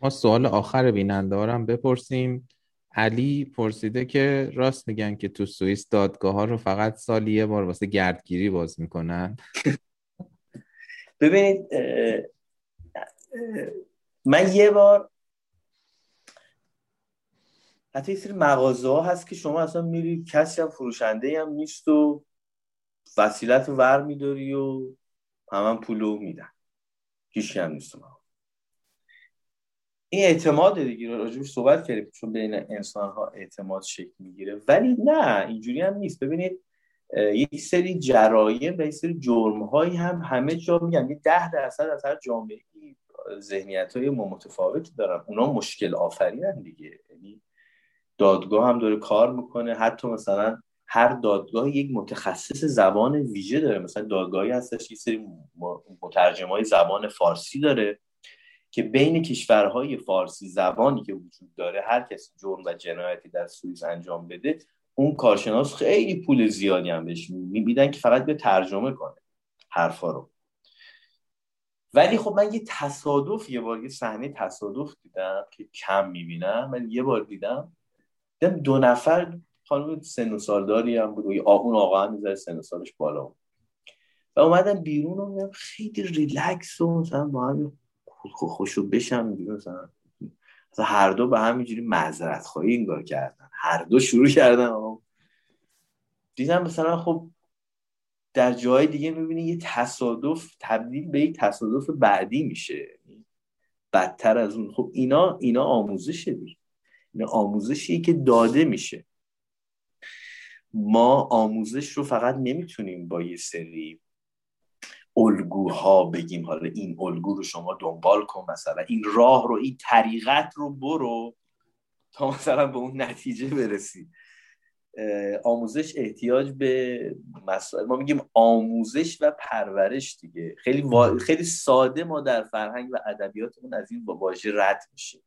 ما سوال آخر بیننده هم بپرسیم. علی پرسیده که راست میگن که تو سوئیس دادگاه ها رو فقط سالی یه بار واسه گردگیری باز می‌کنن.
ببینید من یه بار حتی یه سری مغازه ها هست که شما اصلا میری کسی هم فروشنده هم نیست و وسیلت ور میداری و همه پولو میدن. هیچ هم نیست این اعتماد دیگه رو راجبش صحبت کردیم چون بین انسان ها اعتماد شکل می‌گیره. ولی نه اینجوری هم نیست. ببینید یک سری جرایم و یک سری جرم هایی هم همه جا میگن. یه ده درصد از هر جامعه ذهنیت های متفاوتی دارن. اونا مشکل آفرینن دیگه. یعنی دادگاه هم داره کار می‌کنه. حتی مثلا هر دادگاه یک متخصص زبان ویژه داره. مثلا دادگاهی هستش یک سری مترجم های زبان فارسی داره که بین کشورهای فارسی زبانی که وجود داره هر کسی جرم و جنایتی در سوئیس انجام بده اون کارشناس خیلی پول زیادی هم بهش میدن. که فقط به ترجمه کنه حرفا رو. ولی خب من یه تصادف یه بار یه صحنه تصادف دیدم که کم می‌بینم. من یه بار دیدم دیدم دو نفر خانم سن و سالداری هم بود. و اون آقا هم می‌ذاره سن و سالش بالا بود. و اومدم بیرون و خیلی ریلکس و مثلا با هم خوشو بشم مثلا. هر دو به همینجوری معذرت خواهی انگار کردن. هر دو شروع کردن. دیدم مثلا خب در جای دیگه می‌بینی یه تصادف تبدیل به یک تصادف بعدی میشه. بدتر از اون. خب اینا اینا آموزشه دیگه. اینا آموزشی که داده میشه. ما آموزش رو فقط نمی‌تونیم با یه سری الگوها بگیم. حالا این الگو رو شما دنبال کن مثلا. این راه رو این طریقت رو برو تا مثلا به اون نتیجه برسی. آموزش احتیاج به مسائل. ما میگیم آموزش و پرورش دیگه. خیلی خیلی ساده ما در فرهنگ و ادبیاتمون از این واژه رد میشه.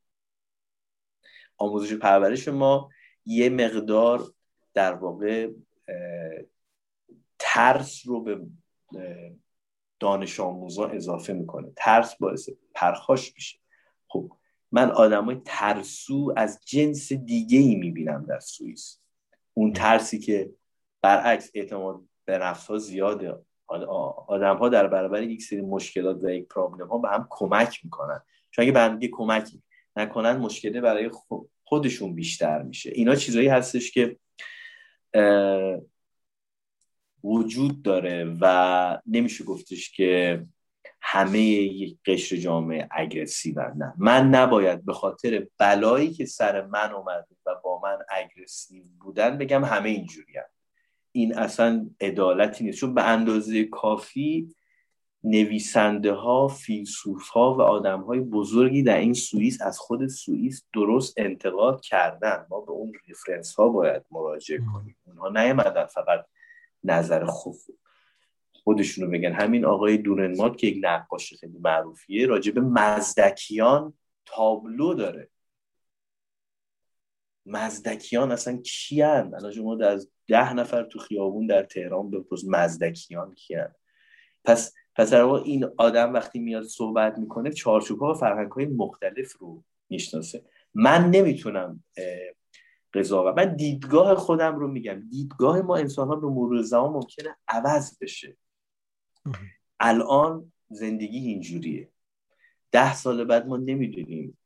آموزش و پرورش ما یه مقدار در واقع ترس رو به دانش آموزا اضافه می‌کنه. ترس باعث پرخاش میشه. خب من آدمای ترسو از جنس دیگه ای می‌بینم در سوئیس. اون ترسی که برعکس اعتماد به نفس ها زیاده آدم ها در برابر یک سری مشکلات و یک پرابلم ها به هم کمک می‌کنن. چون اگه به هم کمک نکنن مشکله برای خودشون بیشتر میشه. اینا چیزایی هستش که وجود داره و نمیشه گفتش که همه یک قشر جامعه اگرسیو نه. من نباید به خاطر بلایی که سر من اومده و با من اگرسیو بودن بگم همه اینجوری این اصلا عدالتی نیست. چون به اندازه کافی نویسنده ها فیلسوف ها و آدم های بزرگی در این سوئیس از خود سوئیس درست انتقاد کردن. ما به اون reference ها باید مراجعه کنیم. اونها نیامدن فقط نظر خوب. خودشون رو بگن. همین آقای دورنمات که یک نقاش خیلی معروفیه راجب مزدکیان تابلو داره. مزدکیان اصلا کیان؟ الان شما از ده نفر تو خیابون در تهران بپرس مزدکیان کیان. پس پس در این آدم وقتی میاد صحبت می‌کنه چارچوب ها و فرهنگ های مختلف رو می‌شناسه. من نمی‌تونم قضاوت من دیدگاه خودم رو میگم. دیدگاه ما انسان ها به مرور زمان ممکنه عوض بشه. الان زندگی اینجوریه. ده سال بعد ما نمی‌دونیم.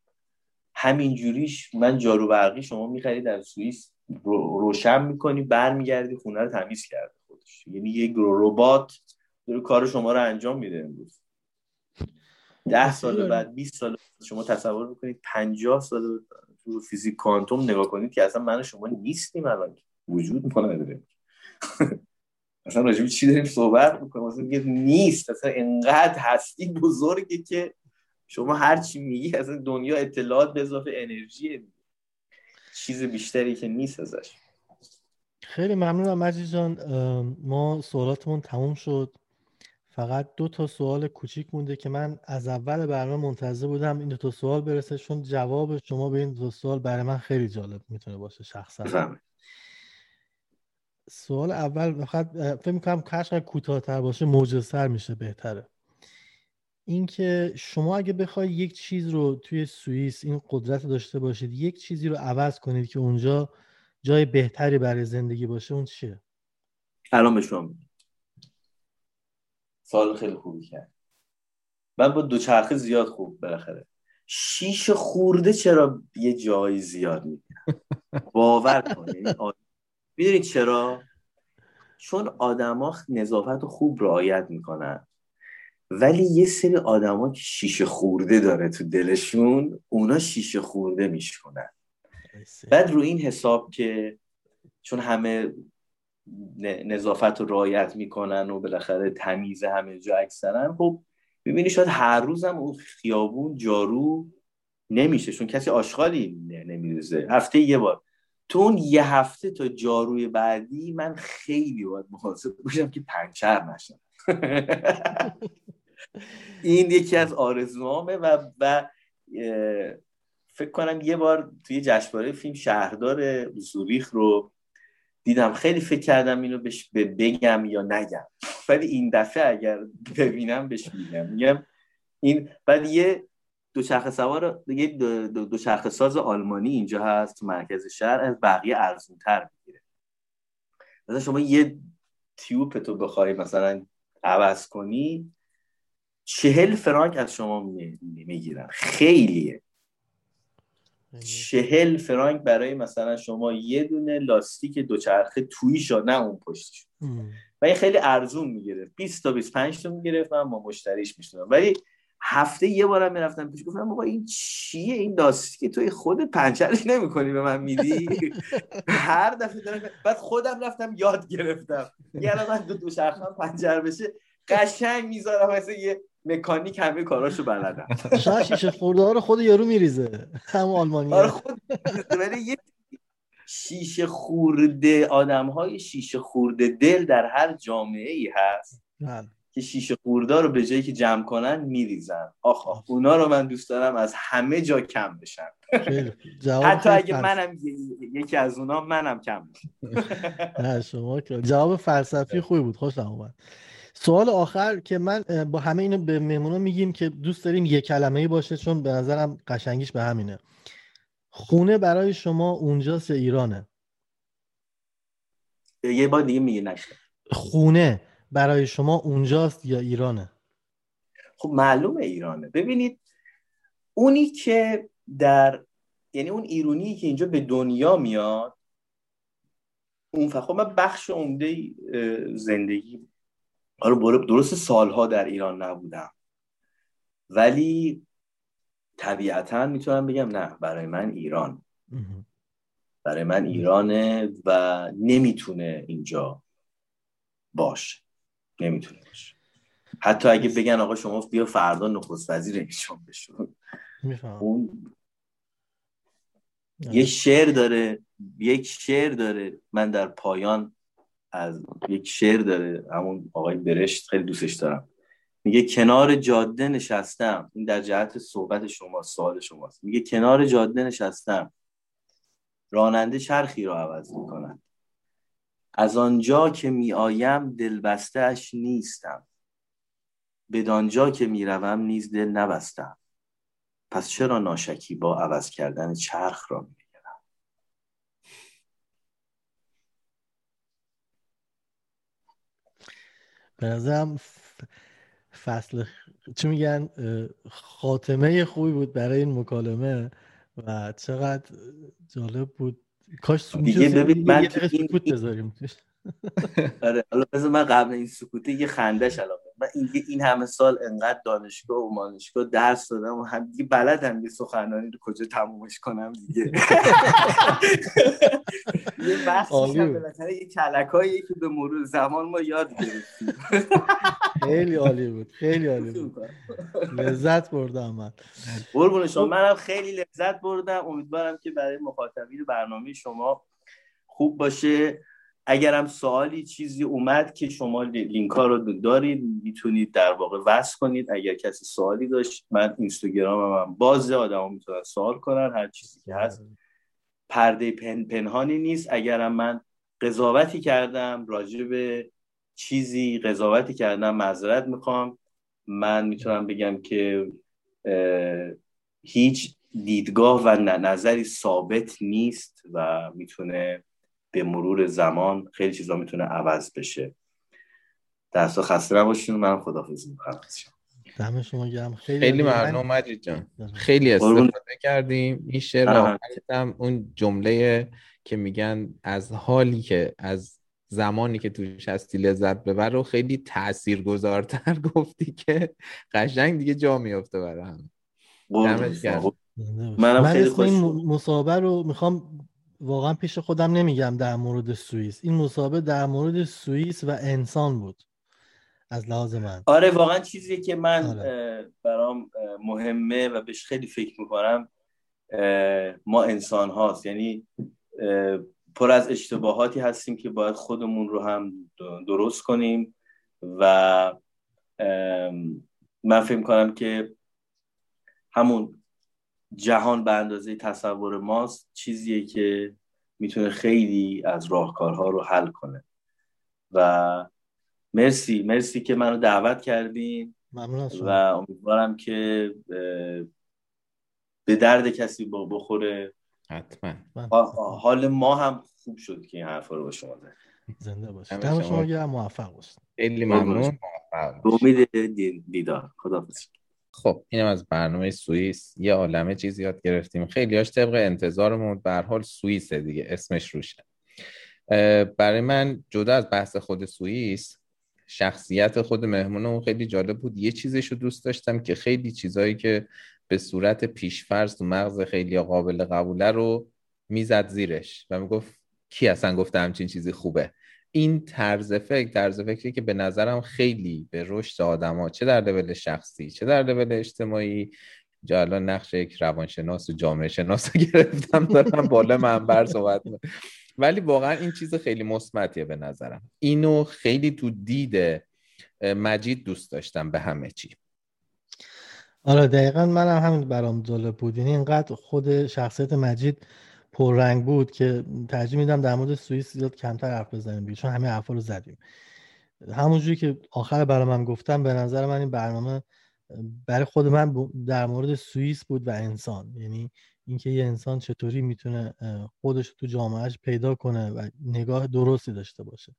همینجوریش من جارو برقی شما می‌خری در سوئیس روشن می‌کنی برمیگردی خونه رو تمیز کرده خودش. یعنی یک ربات داره کار شما رو انجام میده امروز. ده سال بعد 20 سال شما تصور می‌کنید 50 سال تو فیزیک کوانتوم نگاه کنید که اصلا من شما نیستیم الان وجود ما نداره. اصلا راجب چی داریم صحبت می‌کنیم؟ اصلا نیست اصلا انقدر هستی بزرگه که شما هر چی میگی اصلا دنیا اطلاعات به اضافه انرژی. چیز بیشتری که نیست ازش.
خیلی ممنونم مجید جان ما سوالاتمون تموم شد. فقط دو تا سوال کوچیک مونده که من از اول برنامه منتظر بودم این دو تا سوال برسه چون جواب شما به این دو سوال برای من خیلی جالب می‌تونه باشه شخصا. سوال اول فقط فکر می‌کنم کاش کوتاهتر باشه موجزتر میشه بهتره. اینکه شما اگه بخوای یک چیز رو توی سوئیس این قدرت داشته باشید یک چیزی رو عوض کنید که اونجا جای بهتری برای زندگی باشه اون چیه؟
الان به شما. سال خیلی خوبی کرد. من با دوچرخه زیاد خوب بالاخره. شیش خورده چرا یه جایی زیاد می‌گیرم باور کنید می‌دونید چرا؟ چون آدما نظافت خوب رعایت می‌کنن. ولی یه سری آدما که شیشه خورده داره تو دلشون اونا شیشه خورده میشکنن. بعد رو این حساب که چون همه نظافت رو رعایت می‌کنن و بالاخره تمیز همه جا اکثرا خب ببینی شاید هر روزم اون خیابون جارو نمیشه چون کسی آشغالی نمیریزه. هفته یه بار. تو اون یه هفته تا جاروی بعدی من خیلی باید محاسب باشم که پنچر نشم. این یکی از آرزوامه و و فکر کنم یه بار توی جشنواره فیلم شهردار زوریخ رو دیدم. خیلی فکر کردم اینو بهش بگم یا نگم. ولی این دفعه اگر ببینم بهش میگم. میگم این بعد یه دوچرخه سوار یه دوچرخه ساز آلمانی اینجا هست تو مرکز شهر از بقیه ارزون تر می‌گیره. مثلا شما یه تیوب تو بخوای مثلا عوض کنی چهل فرانک از شما می‌گیرن. خیلیه. چهل فرانک برای مثلا شما یه دونه لاستیک دوچرخه تویش نه اون پشتش. و این خیلی ارزون می‌گرفت 20 تا 25 تا می‌گرفت من با مشتریش می‌شدم ولی هفته یه بارم می‌رفتم پیش گفتم بابا این چیه؟ این لاستیک توی خودت پنچرش نمی‌کنی به من میدی؟ هر دفعه دارم بعد خودم رفتم یاد گرفتم. یعنی من دو دوچرخه پنچر بشه قشنگ می‌ذارم مثل یه مکانیک همه کاراشو
شاید شیشه خورده ها رو خود یارو میریزه. هم آلمانی
آره خود ولی یه شیشه خورده آدم های شیشه خورده دل در هر جامعه ای هست. بله. که شیشه خورده رو به جایی که جمع کنن میریزن. آخ آخ اونا رو من دوست دارم از همه جا کم بشن. حتی اگه منم یکی از اونا منم کم
نه شما جواب فلسفی خوبی بود. خوشم اومد. سوال آخر که من با همه اینو به مهمونا میگیم که دوست داریم یک کلمه ای باشه چون به نظرم قشنگیش به همینه. خونه برای شما اونجاست ایرانه؟
یه بار دیگه میگه نشه.
خونه. برای شما اونجاست یا ایرانه؟
خب معلومه ایرانه. ببینید اونی که در یعنی اون ایرونی که اینجا به دنیا میاد اون خب من بخش عمده زندگی حالا درست سالها در ایران نبودم. ولی طبیعتا می‌تونم بگم نه برای من ایران. برای من ایرانه و نمی‌تونه اینجا باشه. نمی‌تونه باشه. حتی اگه بگن آقا شما بیا فردا نخست وزیر ایشون بشون اون یک شعر داره یک شعر داره. من در پایان از یک شعر داره. همون آقای برشت خیلی دوستش دارم. میگه کنار جاده نشستم. این در جهت صحبت شما سوال شماست. میگه کنار جاده نشستم. راننده چرخی رو عوض می‌کنن از آنجا که میآیم دلبستهاش نیستم. بدانجا که می‌روم نیز دل نبستم. پس چرا ناشکی با عوض کردن چرخ را می‌گیرم؟
به نظرم فصل چی میگن خاتمه خوبی بود برای این مکالمه و چقدر جالب بود کاش
دیگه ببین من سکوت بذاریم آره حالا بذار من قبل این سکوته یه خندش علاقه من این این همه سال انقدر دانشگاه و مانشگاه درس دادم و هم دیگه بلدم یه سخنانی رو کجا تمومش کنم دیگه. یه بحثش هم بالاخره یه کلکایی که به مرور زمان ما یاد گرفتیم.
خیلی عالی بود خیلی عالی بود. لذت بردم من.
قربون شما منم خیلی لذت بردم. امیدوارم که برای مخاطبین برنامه شما خوب باشه. اگرم سوالی چیزی اومد که شما لینک ها رو دارید می‌تونید در واقع وصل کنید. اگر کسی سوالی داشت من اینستاگرام من بازه آدم می‌تونن سوال کنن هر چیزی که هست. پرده پن، پنهانی نیست. اگرم من قضاوتی کردم راجع به چیزی قضاوتی کردم معذرت می‌خوام. من می‌تونم بگم که هیچ دیدگاه و نظری ثابت نیست و می‌تونه به مرور زمان خیلی چیزا می‌تونه عوض بشه. دست خسته نباشین من خدافظی می‌کنم.
دم شما گرم.
خیلی خیلی ممنون مجید جان. خیلی استفاده کردیم. این شعر هم اون جمله که میگن از حالی که از زمانی که توش هستی لذت ببر رو خیلی تاثیرگذارتر گفتی که قشنگ دیگه جا میفته برای هم
منم خیلی خوش این مصاحبه رو می‌خوام واقعا پیش خودم نمیگم در مورد سوئیس. این مسابقه در مورد سوئیس و انسان بود از لحاظ من.
آره واقعا چیزی که من آره. برام مهمه و بهش خیلی فکر می‌کنم ما انسان هاست یعنی پر از اشتباهاتی هستیم که باید خودمون رو هم درست کنیم و من فکر کنم که همون جهان به اندازه تصور ماست چیزیه که می‌تونه خیلی از راهکارها رو حل کنه. و مرسی مرسی که منو دعوت کردین و امیدوارم که به درد کسی با بخوره.
حتما.
حال ما هم خوب شد که این حرفا رو با شما
زنده باشید. دم شما موفق باشید.
خیلی ممنون.
امید دیدار. خدا
خب اینم از برنامه سوئیس. یه عالمه چیز یاد گرفتیم. خیلی هاش طبق انتظارمون به حال سوئیسه دیگه اسمش روشه. برای من جدا از بحث خود سوئیس شخصیت خود مهمونمون خیلی جالب بود. یه چیزش رو دوست داشتم که خیلی چیزایی که به صورت پیشفرض تو مغز خیلی قابل قبوله رو می‌زد زیرش و می‌گفت کی اصلا گفته همچین چیزی خوبه؟ این طرز فکر طرز فکری که به نظرم خیلی به رشد آدما چه در لول شخصی چه در لول اجتماعی جا الان نقش یک روانشناس و جامعه شناس رو گرفتم دارم بالا منبر صحبت ولی واقعا این چیز خیلی مثبتیه به نظرم. اینو خیلی تو دید مجید دوست داشتم به همه چی.
آره دقیقا منم همین برام جالب بود. یعنی اینقدر خود شخصیت مجید پررنگ بود که ترجیح میدم در مورد سوئیس زیاد کمتر حرف بزنیم چون همه حرفا رو زدیم. همونجوری که آخر برنامه گفتم به نظر من این برنامه برای خود من در مورد سوئیس بود و انسان. یعنی اینکه یه انسان چطوری می‌تونه خودش تو جامعهش پیدا کنه و نگاه درستی داشته باشه.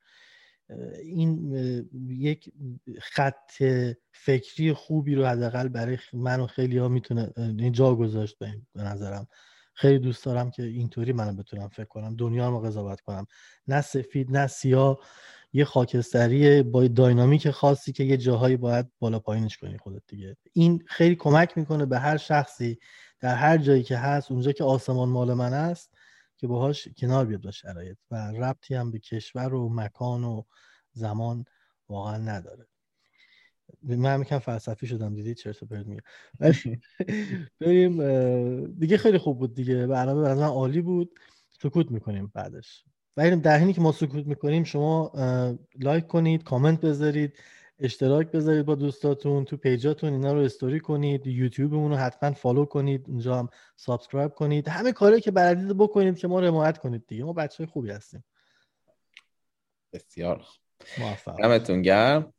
این یک خط فکری خوبی رو حداقل برای من و خیلی ها می‌تونه جا گذاشت به نظرم. خیلی دوست دارم که اینطوری منم بتونم فکر کنم دنیا رو قضاوت کنم. نه سفید نه سیاه. یه خاکستری با داینامیک خاصی که یه جاهایی باید بالا پایینش کنی خودت دیگه. این خیلی کمک می‌کنه به هر شخصی در هر جایی که هست اونجا که آسمان مال من است که باهاش کنار بیاد با شرایط. و ربطی هم به کشور و مکان و زمان واقعا نداره. من می‌کنم فلسفی شدم دیدی چرت و پرت میگم. بریم دیگه خیلی خوب بود دیگه. برنامه از من عالی بود. سکوت می‌کنیم بعدش. و در حینی که ما سکوت می‌کنیم شما like کنید کامنت بذارید اشتراک بذارید با دوستاتون تو page اتون اینا رو استوری کنید یوتیوبمون رو حتما follow کنید اونجا هم سابسکرایب کنید. همه کاری که بلدید بکنید که ما رو حمایت کنید دیگه. ما بچه خوبی هستیم.
بسیار موفق. دمتون گرم.